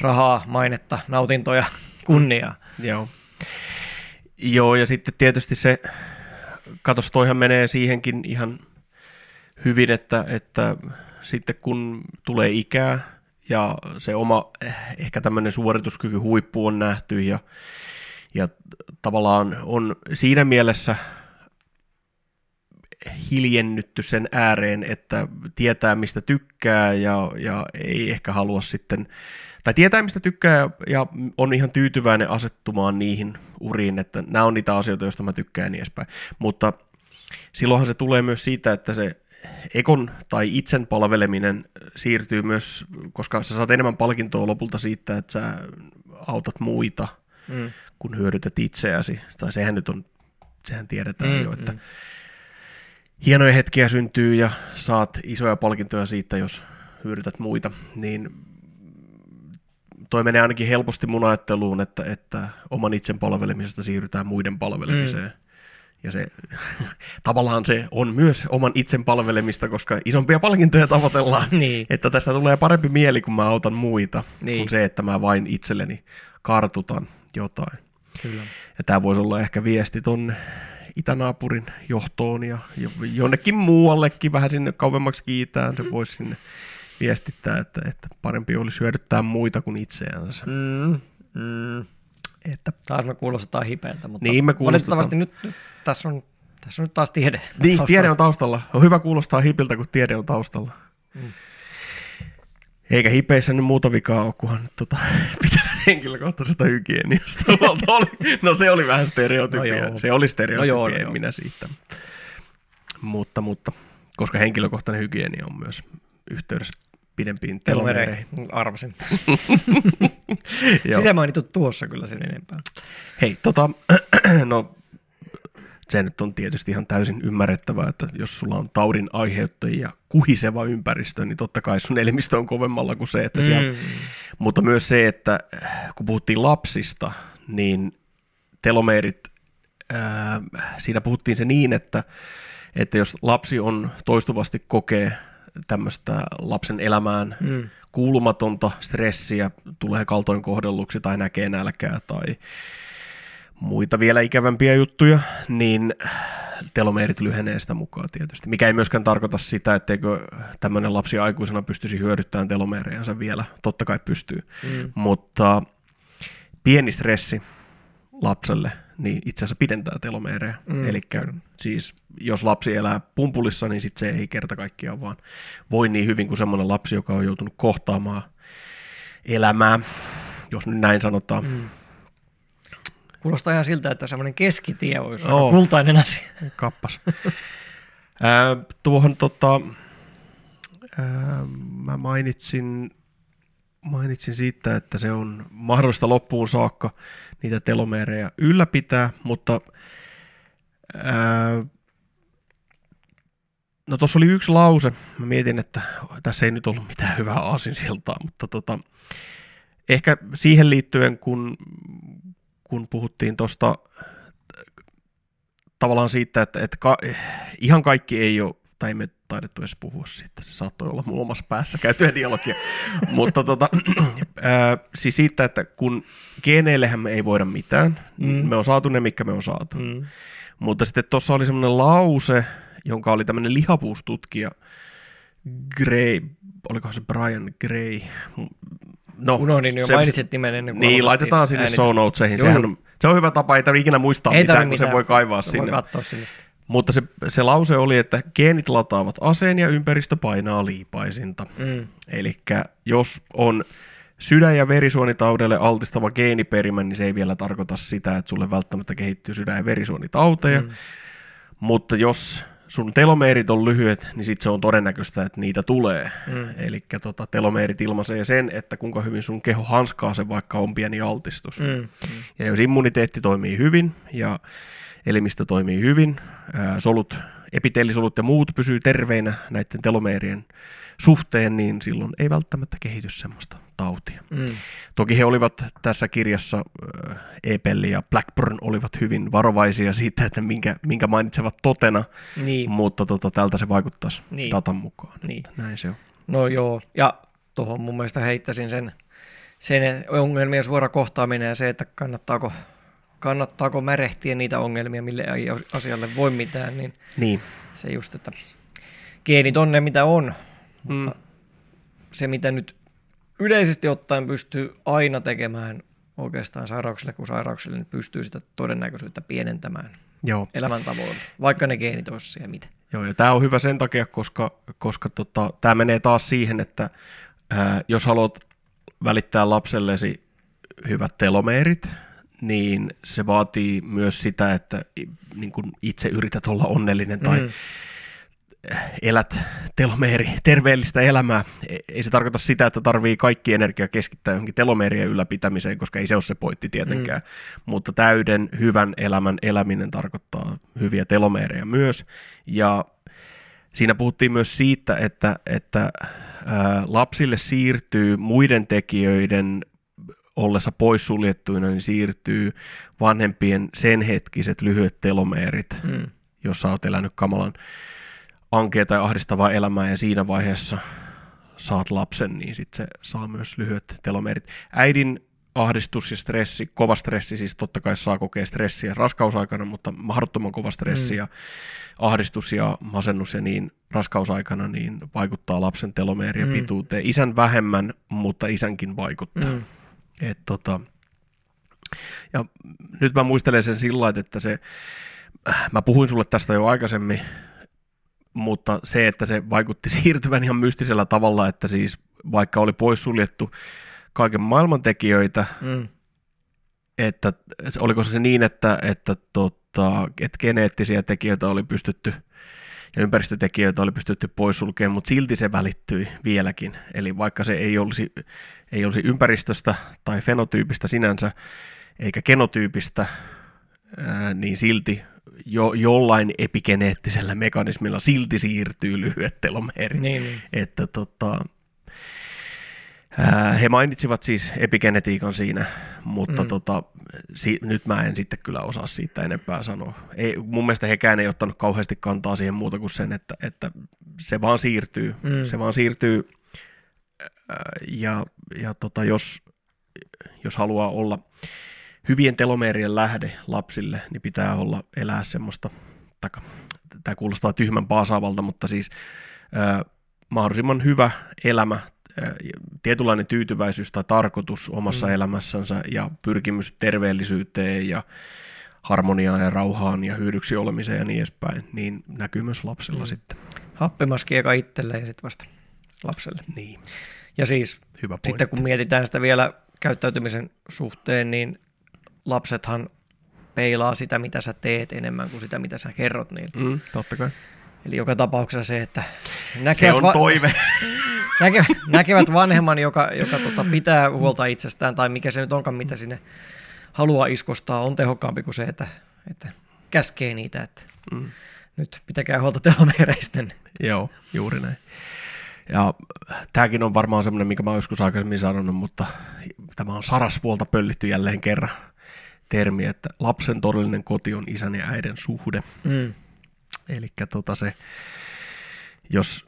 rahaa, mainetta, nautintoja, kunniaa. Mm. Joo. Joo, ja sitten tietysti se, katos, toihan menee siihenkin ihan hyvin, että, että sitten kun tulee ikää ja se oma eh, ehkä tämmöinen suorituskyky huippu on nähty ja, ja tavallaan on siinä mielessä hiljennytty sen ääreen, että tietää mistä tykkää ja, ja ei ehkä halua sitten, tai tietää mistä tykkää ja on ihan tyytyväinen asettumaan niihin uriin, että nämä on niitä asioita, joista mä tykkään ja niin edespäin. Mutta silloinhan se tulee myös siitä, että se ekon tai itsen palveleminen siirtyy myös, koska sä saat enemmän palkintoa lopulta siitä, että sä autat muita, mm. kun hyödytät itseäsi. Tai sehän nyt on, sehän tiedetään mm, jo, että mm. hienoja hetkiä syntyy ja saat isoja palkintoja siitä, jos hyödytät muita, niin toi menee ainakin helposti mun ajatteluun, että, että oman itsen palvelemisesta siirrytään muiden palvelemiseen. Mm. Ja se tavallaan se on myös oman itsen palvelemista, koska isompia palkintoja tavoitellaan. niin. Että tästä tulee parempi mieli, kun mä autan muita, Niin. kuin se, että mä vain itselleni kartutan jotain. Kyllä. Ja tämä voisi olla ehkä viesti tonne itänaapurin johtoon ja jo- jonnekin muuallekin, vähän sinne kauemmaksi kiitään, se voisi sinne viestittää, että, että parempi olisi hyödyttää muita kuin itseänsä. Mm, mm. Että, Taas me kuulostetaan hipeältä, mutta Niin, me valitettavasti nyt, nyt tässä, on, tässä on nyt taas tiede. niin, taustalla. tiede on taustalla. On hyvä kuulostaa hipiltä, kun tiede on taustalla. Mm. Eikä hipeissä nyt muuta vikaa ole, kunhan nyt tota, pitää henkilökohtaisesta hygieniasta. no se oli vähän stereotypia. No joo. se oli stereotypia, No joo, en joo. minä siitä. Mutta, mutta, koska henkilökohtainen hygienia on myös yhteydessä pidempiin telomereihin. Arvasin. Sitä mainittu tuossa kyllä sen enempää. Hei, tota, no se nyt on tietysti ihan täysin ymmärrettävää, että jos sulla on taudin aiheuttajia kuhiseva ympäristö, niin totta kai sun elimistö on kovemmalla kuin se, että siellä... Mm. Mutta myös se, että kun puhuttiin lapsista, niin telomeerit, ää, siinä puhuttiin se niin, että, että jos lapsi on toistuvasti kokee tämmöistä lapsen elämään Mm. kuulumatonta stressiä, tulee kaltoin kohdelluksi tai näkee nälkää tai muita vielä ikävämpiä juttuja, niin telomeerit lyhenee sitä mukaan tietysti. Mikä ei myöskään tarkoita sitä, etteikö tämmöinen lapsi aikuisena pystyisi hyödyttämään telomeerejansa vielä. Totta kai pystyy. Mm. Mutta pieni stressi lapselle niin itse asiassa pidentää telomeerejä. Mm, Eli siis jos lapsi elää pumpulissa, niin sit se ei kerta kaikkiaan vaan voi niin hyvin kuin semmoinen lapsi, joka on joutunut kohtaamaan elämää, jos nyt näin sanotaan. Mm. Kuulostaa ihan siltä, että semmoinen keskitie olisi aika kultainen asia. Kappas. Ää, tuohon tota, ää, mä mainitsin, mainitsin siitä, että se on mahdollista loppuun saakka niitä telomeerejä ylläpitää, mutta ää, no tuossa oli yksi lause, mä mietin, että tässä ei nyt ollut mitään hyvää aasinsiltaa, mutta tota, ehkä siihen liittyen, kun, kun puhuttiin tuosta tavallaan siitä, että, että ka, ihan kaikki ei ole, tai me taidettu edes puhua siitä, se saattoi olla mun omassa päässä käytyä dialogia, mutta tota, ää, siis siitä, että kun geeneillehän me ei voida mitään, Mm. me on saatu ne, mikä me on saatu, mm. Mutta sitten tuossa oli semmoinen lause, jonka oli tämmöinen lihavuustutkija, Gray, olikohan se Brian Gray, no, Unohdin jo, se- mainitsit nimen ennen kuin Niin, laitetaan sinne äänitys. show notesihin. Sehän se on hyvä tapa, ei tarvitse ikinä muistaa Ei mitään, kun se voi kaivaa Voi sinne. katsoa sinne. Mutta se, se lause oli, että geenit lataavat aseen ja ympäristö painaa liipaisinta. Mm. Eli jos on sydän- ja verisuonitaudelle altistava geeniperimä, niin se ei vielä tarkoita sitä, että sulle välttämättä kehittyy sydän- ja verisuonitauteja. Mm. Mutta jos sun telomeerit on lyhyet, niin sitten se on todennäköistä, että niitä tulee. Mm. Eli tota, telomeerit ilmaisee sen, että kuinka hyvin sun keho hanskaa sen, vaikka on pieni altistus. Mm. Mm. Ja jos immuniteetti toimii hyvin ja elimistö toimii hyvin, ää, solut, epiteellisolut ja muut pysyy terveinä näiden telomeerien suhteen, niin silloin ei välttämättä kehity semmoista tautia. Mm. Toki he olivat tässä kirjassa, ää, Epelli ja Blackburn olivat hyvin varovaisia siitä, että minkä, minkä mainitsevat totena, Niin. mutta tota, tältä se vaikuttaisi Niin. datan mukaan. Niin. Näin se on. No joo, ja tuohon mun mielestä heittäisin sen, sen ongelmien suora kohtaaminen ja se, että kannattaako, kannattaako märehtiä niitä ongelmia, mille ei asialle voi mitään, niin Niin. se just, että geenit on ne mitä on, mutta Mm. se mitä nyt yleisesti ottaen pystyy aina tekemään oikeastaan sairauksille kuin sairauksille, niin pystyy sitä todennäköisyyttä pienentämään Joo. elämäntavoilla, vaikka ne geenit olisi siellä mitä. Joo, ja tämä on hyvä sen takia, koska, koska tota, tämä menee taas siihen, että ää, jos haluat välittää lapsellesi hyvät telomeerit, niin se vaatii myös sitä, että niin kun itse yrität olla onnellinen tai Mm. elät telomeeri, terveellistä elämää. E- Ei se tarkoita sitä, että tarvii kaikki energia keskittää johonkin telomeerien ylläpitämiseen, koska ei se ole se pointti tietenkään. Mm. Mutta täyden hyvän elämän eläminen tarkoittaa hyviä telomeerejä myös. Ja siinä puhuttiin myös siitä, että, että ää, lapsille siirtyy muiden tekijöiden ollessa poissuljettuina, niin siirtyy vanhempien sen hetkiset lyhyet telomeerit, Mm. jos sä oot elänyt kamalan ankea tai ahdistavaa elämää ja siinä vaiheessa saat lapsen, niin sitten se saa myös lyhyet telomeerit. Äidin ahdistus ja stressi, kova stressi, siis totta kai saa kokea stressiä raskausaikana, mutta mahdottoman kova stressi Mm. ja ahdistus ja masennus ja niin raskausaikana niin vaikuttaa lapsen telomeerien Mm. pituuteen. Isän vähemmän, mutta isänkin vaikuttaa. Mm. Et tota, ja nyt mä muistelen sen sillä että se, mä puhuin sulle tästä jo aikaisemmin, mutta se, että se vaikutti siirtyvän ihan mystisellä tavalla, että siis vaikka oli poissuljettu kaiken maailman tekijöitä, Mm. että oliko se niin, että, että, tota, että geneettisiä tekijöitä oli pystytty ja ympäristötekijöitä oli pystytty poissulkemaan, mutta silti se välittyi vieläkin. Eli vaikka se ei olisi, ei olisi ympäristöstä tai fenotyypistä sinänsä, eikä genotyypistä, ää, niin silti jo, jollain epigeneettisellä mekanismilla silti siirtyy lyhyet telomeerit. Niin, niin. Että tota, he mainitsivat siis epigenetiikan siinä, mutta Mm. tota, si, nyt mä en sitten kyllä osaa siitä enempää sanoa. Ei, mun mielestä hekään ei ottanut kauheasti kantaa siihen muuta kuin sen, että, että se vaan siirtyy. Mm. Se vaan siirtyy ja, ja tota, jos, jos haluaa olla hyvien telomeerien lähde lapsille, niin pitää olla elää semmoista, taka, tämä kuulostaa tyhmän paasaavalta, mutta siis ää, mahdollisimman hyvä elämä, tietynlainen tyytyväisyys tai tarkoitus omassa Mm. elämässänsä ja pyrkimys terveellisyyteen ja harmoniaan ja rauhaan ja hyödyksi olemiseen ja niin edespäin, niin näkyy myös lapsilla Mm. sitten. Happimaski eka itselleen ja sitten vasta lapselle. Niin, Ja siis hyvä pointti. sitten kun mietitään sitä vielä käyttäytymisen suhteen, niin lapsethan peilaa sitä, mitä sä teet enemmän kuin sitä, mitä sä kerrot niille. Mm, totta kai. Eli joka tapauksessa se, että Se näkevät, on toive. näkevät, näkevät vanhemman, joka, joka tota, pitää huolta itsestään, tai mikä se nyt onkaan, mitä sinne haluaa iskostaa, on tehokkaampi kuin se, että, että käskee niitä, että Mm. nyt pitäkää huolta telomeereistä. Joo, juuri näin. Ja tämäkin on varmaan semmoinen, mikä mä oon joskus aikaisemmin sanonut, mutta tämä on saraspuolta pöllitty jälleen kerran termi, että lapsen todellinen koti on isän ja äidin suhde. Mm. Eli tota se, jos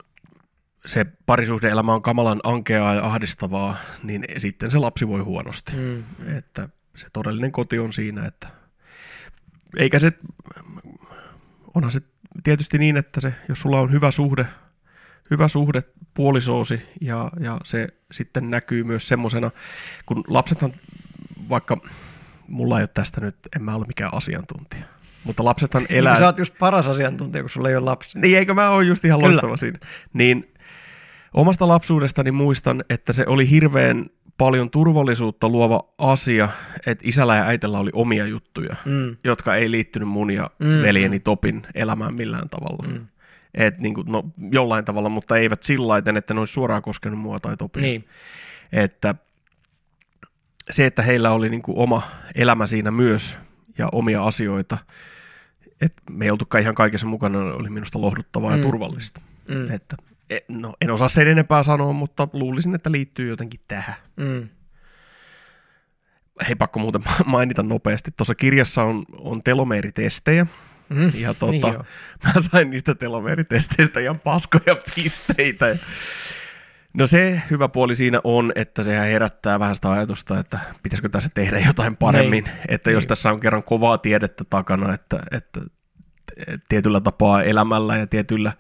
se parisuhdeelämä on kamalan ankeaa ja ahdistavaa, niin sitten se lapsi voi huonosti. Mm. Että se todellinen koti on siinä, että eikä se, onhan se tietysti niin, että se, jos sulla on hyvä suhde, hyvä suhde puolisoosi ja, ja se sitten näkyy myös semmoisena, kun lapsethan, vaikka mulla ei ole tästä nyt, en mä ole mikään asiantuntija, mutta lapsethan elää... Elää... Sä oot just paras asiantuntija, kun sulla ei ole lapsi. Niin, eikö mä ole just ihan Kyllä. loistava siinä. Niin omasta lapsuudestani muistan, että se oli hirveän paljon turvallisuutta luova asia, että isällä ja äitellä oli omia juttuja, Mm. jotka ei liittynyt mun ja Mm. veljeni Topin elämään millään tavalla. Mm. Et niin kuin, no, jollain tavalla, mutta eivät sillä lailla, että ne olisi suoraan koskenut mua tai Topia. Niin. Että se, että heillä oli niin kuin oma elämä siinä myös ja omia asioita, että me ei oltukaan ihan kaikessa mukana, oli minusta lohduttavaa Mm. ja turvallista. Mm. Että, no, en osaa sen enempää sanoa, mutta luulisin, että liittyy jotenkin tähän. Mm. Hei, pakko muuten mainita nopeasti. Tuossa kirjassa on, on telomeeritestejä, Mm. ja tota, Niin mä sain niistä telomeeritesteistä ihan paskoja pisteitä. No se hyvä puoli siinä on, että sehän herättää vähän sitä ajatusta, että pitäisikö tässä tehdä jotain paremmin. Niin. Että jos Niin. tässä on kerran kovaa tiedettä takana, että, että tietyllä tapaa elämällä ja tietyillä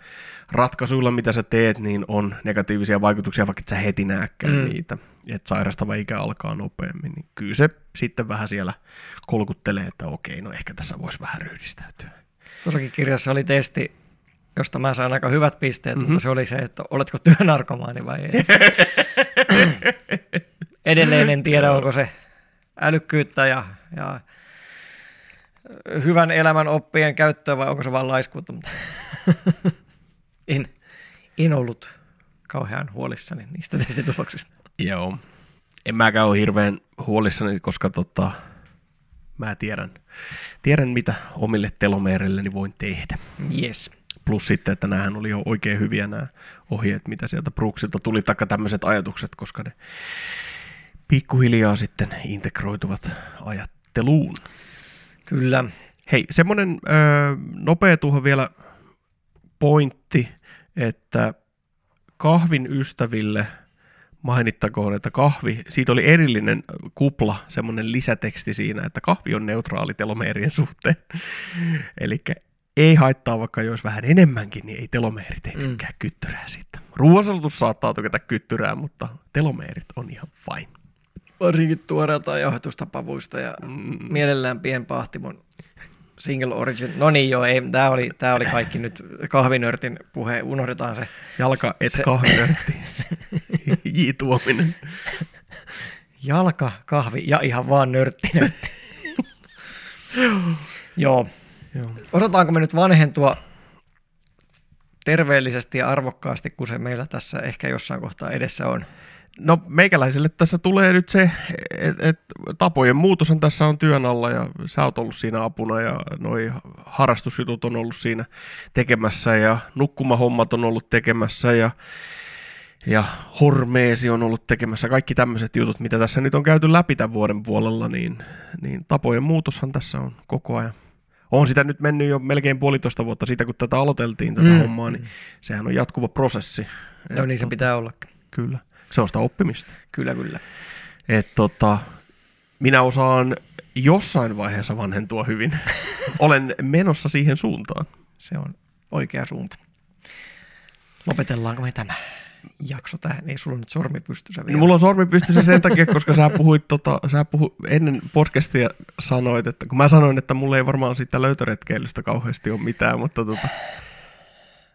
ratkaisuilla, mitä sä teet, niin on negatiivisia vaikutuksia, vaikka et sä heti näkään Mm. niitä. Että sairastava ikä alkaa nopeammin, niin kyllä se sitten vähän siellä kolkuttelee, että okei, no ehkä tässä voisi vähän ryhdistäytyä. Tuossakin kirjassa oli testi, josta mä sain aika hyvät pisteet, mm-hmm. Mhm. mutta se oli se, että oletko työnarkomaani vai ei. Edelleen en tiedä, onko se älykkyyttä ja, ja hyvän elämän oppien käyttöä vai onko se vain laiskuutta. En, en ollut kauhean huolissani niistä testituloksista. Joo. En mäkään ole hirveän huolissani, koska tota, mä tiedän, tiedän, mitä omille telomeerilleni voin tehdä. Yes. Plus sitten, että näähän oli jo oikein hyviä nämä ohjeet, mitä sieltä Brooksilta tuli, taikka tämmöiset ajatukset, koska ne pikkuhiljaa sitten integroituvat ajatteluun. Kyllä. Hei, semmoinen öö, nopea tuohon vielä pointti, että kahvin ystäville mainittakoon, että kahvi, siitä oli erillinen kupla, semmoinen lisäteksti siinä, että kahvi on neutraali telomeerien suhteen. Eli ei haittaa, vaikka jos vähän enemmänkin, niin ei telomeerit ei tykkää mm. kyttyrää siitä. Ruoansulutus saattaa tykätä kyttyrää, mutta telomeerit on ihan fine. Varsinkin tuoreelta jauhetustapavuista ja mm. mielellään pienpahtimon single origin. No niin joo, ei, tämä oli, tää oli kaikki nyt kahvinörtin puhe, unohdetaan se. Jalka et se, kahvinörtti. J. Tuominen. Jalka, kahvi ja ihan vaan nörtti nörtti. joo. joo. Osataanko me nyt vanhentua terveellisesti ja arvokkaasti, kun se meillä tässä ehkä jossain kohtaa edessä on? No meikäläiselle tässä tulee nyt se, että et, tapojen muutoshan tässä on työn alla ja sä oot ollut siinä apuna ja noi harrastusjutut on ollut siinä tekemässä ja nukkumahommat on ollut tekemässä ja, ja hormeesi on ollut tekemässä. Kaikki tämmöiset jutut, mitä tässä nyt on käyty läpi tämän vuoden puolella, niin, niin tapojen muutoshan tässä on koko ajan. On sitä nyt mennyt jo melkein puolitoista vuotta siitä, kun tätä aloiteltiin tätä mm. hommaa, niin sehän on jatkuva prosessi. No niin se pitää ollakin. Kyllä. Se on sitä oppimista. Kyllä, kyllä. Et tota, minä osaan jossain vaiheessa vanhentua hyvin. Olen menossa siihen suuntaan. Se on oikea suunta. Lopetellaanko me tämä jakso tähän? Ei sulla nyt sormi pystyssä vielä. No, mulla on sormi pystyssä sen takia, koska sä puhuit, tota, sä puhuit ennen podcastia sanoit, että kun mä sanoin, että mulla ei varmaan siitä löytöretkeilystä kauheasti ole mitään, mutta tota,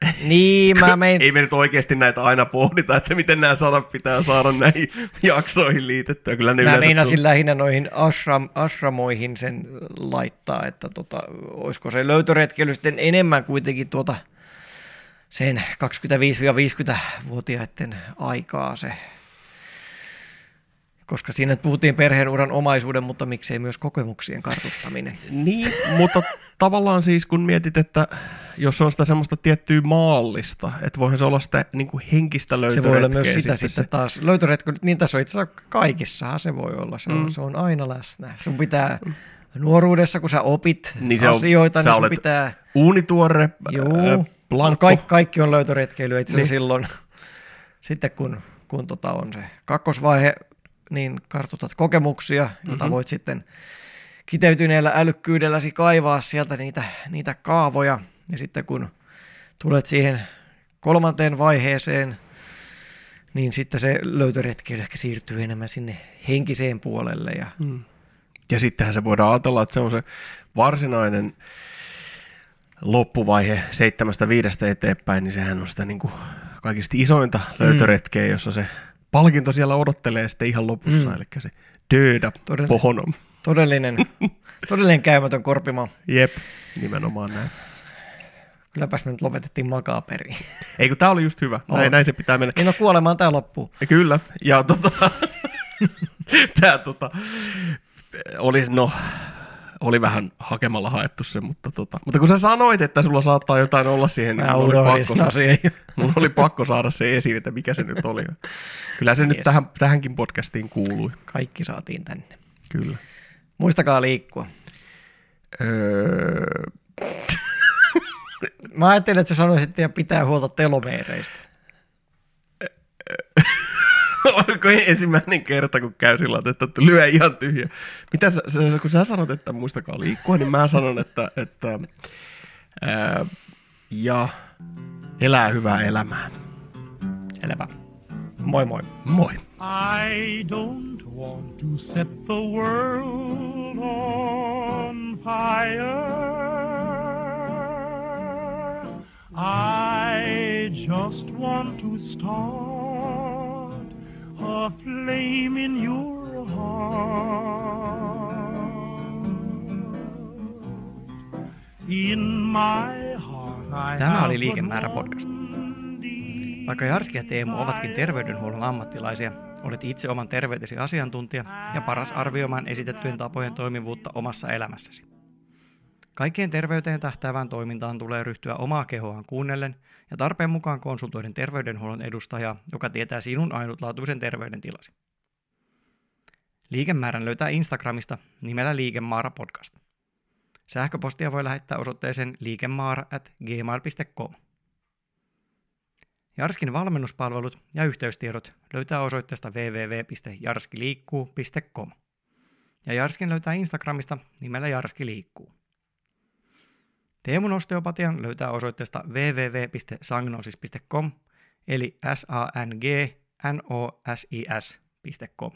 niin, mä mein... Ei me nyt oikeasti näitä aina pohdita, että miten nämä sanat pitää saada näihin jaksoihin liitettyä. Kyllä ne mä meinasin tulee. lähinnä noihin ashram, ashramoihin sen laittaa, että tota, olisiko se löytöretkeily sitten enemmän kuitenkin tuota sen 25-50-vuotiaiden aikaa se koska siinä puhuttiin perheenuran omaisuuden, mutta miksei myös kokemuksien kartuttaminen. Niin, mutta tavallaan siis kun mietit, että jos on sitä semmoista tiettyä maallista, että voihan se olla sitä niin kuin henkistä löytöretkeä. Se voi olla myös sitä sitten, sitten taas. Löytöretkeä, niin tässä on itse asiassa kaikissa se voi olla, se on, mm. se on aina läsnä. Sun pitää nuoruudessa, kun sä opit niin se asioita, on, niin sun pitää... Uunituore, Juu, blankko. Kaikki, kaikki on löytöretkeilyä itse niin. silloin, sitten kun, kun tota on se kakkosvaihe, niin kartutat kokemuksia, mm-hmm. jota voit sitten kiteytyneellä älykkyydelläsi kaivaa sieltä niitä, niitä kaavoja. Ja sitten kun tulet siihen kolmanteen vaiheeseen, niin sitten se löytöretkeily ehkä siirtyy enemmän sinne henkiseen puolelle. Ja, mm. ja sittenhän se voidaan ajatella, että se on se varsinainen loppuvaihe seitsemästä viidestä eteenpäin, niin sehän on sitä niin kuin kaikista isointa löytöretkeä, mm. jossa se palkinto siellä odottelee sitten ihan lopussa, mm. eli se döda Todell- pohonom. Todellinen, todellinen käymätön korpima. Jep, nimenomaan näin. Kylläpäs me nyt lopetettiin makaperiin. Ei kun tää oli just hyvä, näin, näin se pitää mennä. Niin no kuolemaan tää loppuu. Kyllä, ja tota, tää tota, oli, no, oli vähän hakemalla haettu se, mutta, tota, mutta kun sä sanoit, että sulla saattaa jotain olla siihen, niin mulla oli, pakko, saada, mulla oli pakko saada se esiin, että mikä se nyt oli. Kyllä se yes. nyt tähän, tähänkin podcastiin kuului. Kaikki saatiin tänne. Kyllä. Muistakaa liikkua. Öö... Mä ajattelin, että sä sanoisit, että pitää huolta telomeereistä. Onko ensimmäinen kerta, kun käy sillä että lyö ihan tyhjä. Mitä sä, sä, kun sä sanot, että muistakaa liikkua, niin mä sanon, että, että ää, ja elää hyvää elämää. Elämä. Moi moi. Moi. I don't want to set the world on fire. I just want to start a flame in your heart. In my heart I Tämä oli Liikemäärä podcast. Vaikka Jarski ja Teemu ovatkin terveydenhuollon ammattilaisia, olet itse oman terveytesi asiantuntija ja paras arvioimaan esitettyjen tapojen toimivuutta omassa elämässäsi. Kaikkien terveyteen tähtäävään toimintaan tulee ryhtyä omaa kehoaan kuunnellen ja tarpeen mukaan konsultoiden terveydenhuollon edustajaa, joka tietää sinun ainutlaatuisen terveydentilasi. Liikemäärän löytää Instagramista nimellä Liikemaara podcast. Sähköpostia voi lähettää osoitteeseen liikemaara at gmail.com. Jarskin valmennuspalvelut ja yhteystiedot löytää osoitteesta www.jarskiliikkuu.com. Ja Jarskin löytää Instagramista nimellä Jarski liikkuu. Teemun osteopatian löytää osoitteesta www.sangnosis.com eli s a n g n o s i s.com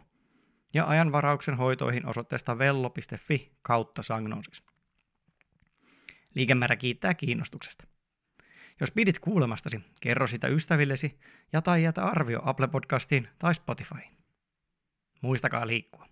ja ajanvarauksen hoitoihin osoitteesta vello.fi kautta sangnosis. Liikemäärä kiittää kiinnostuksesta. Jos pidit kuulemastasi, kerro sitä ystävillesi ja tai jätä arvio Apple Podcastiin tai Spotifyin. Muistakaa liikkua.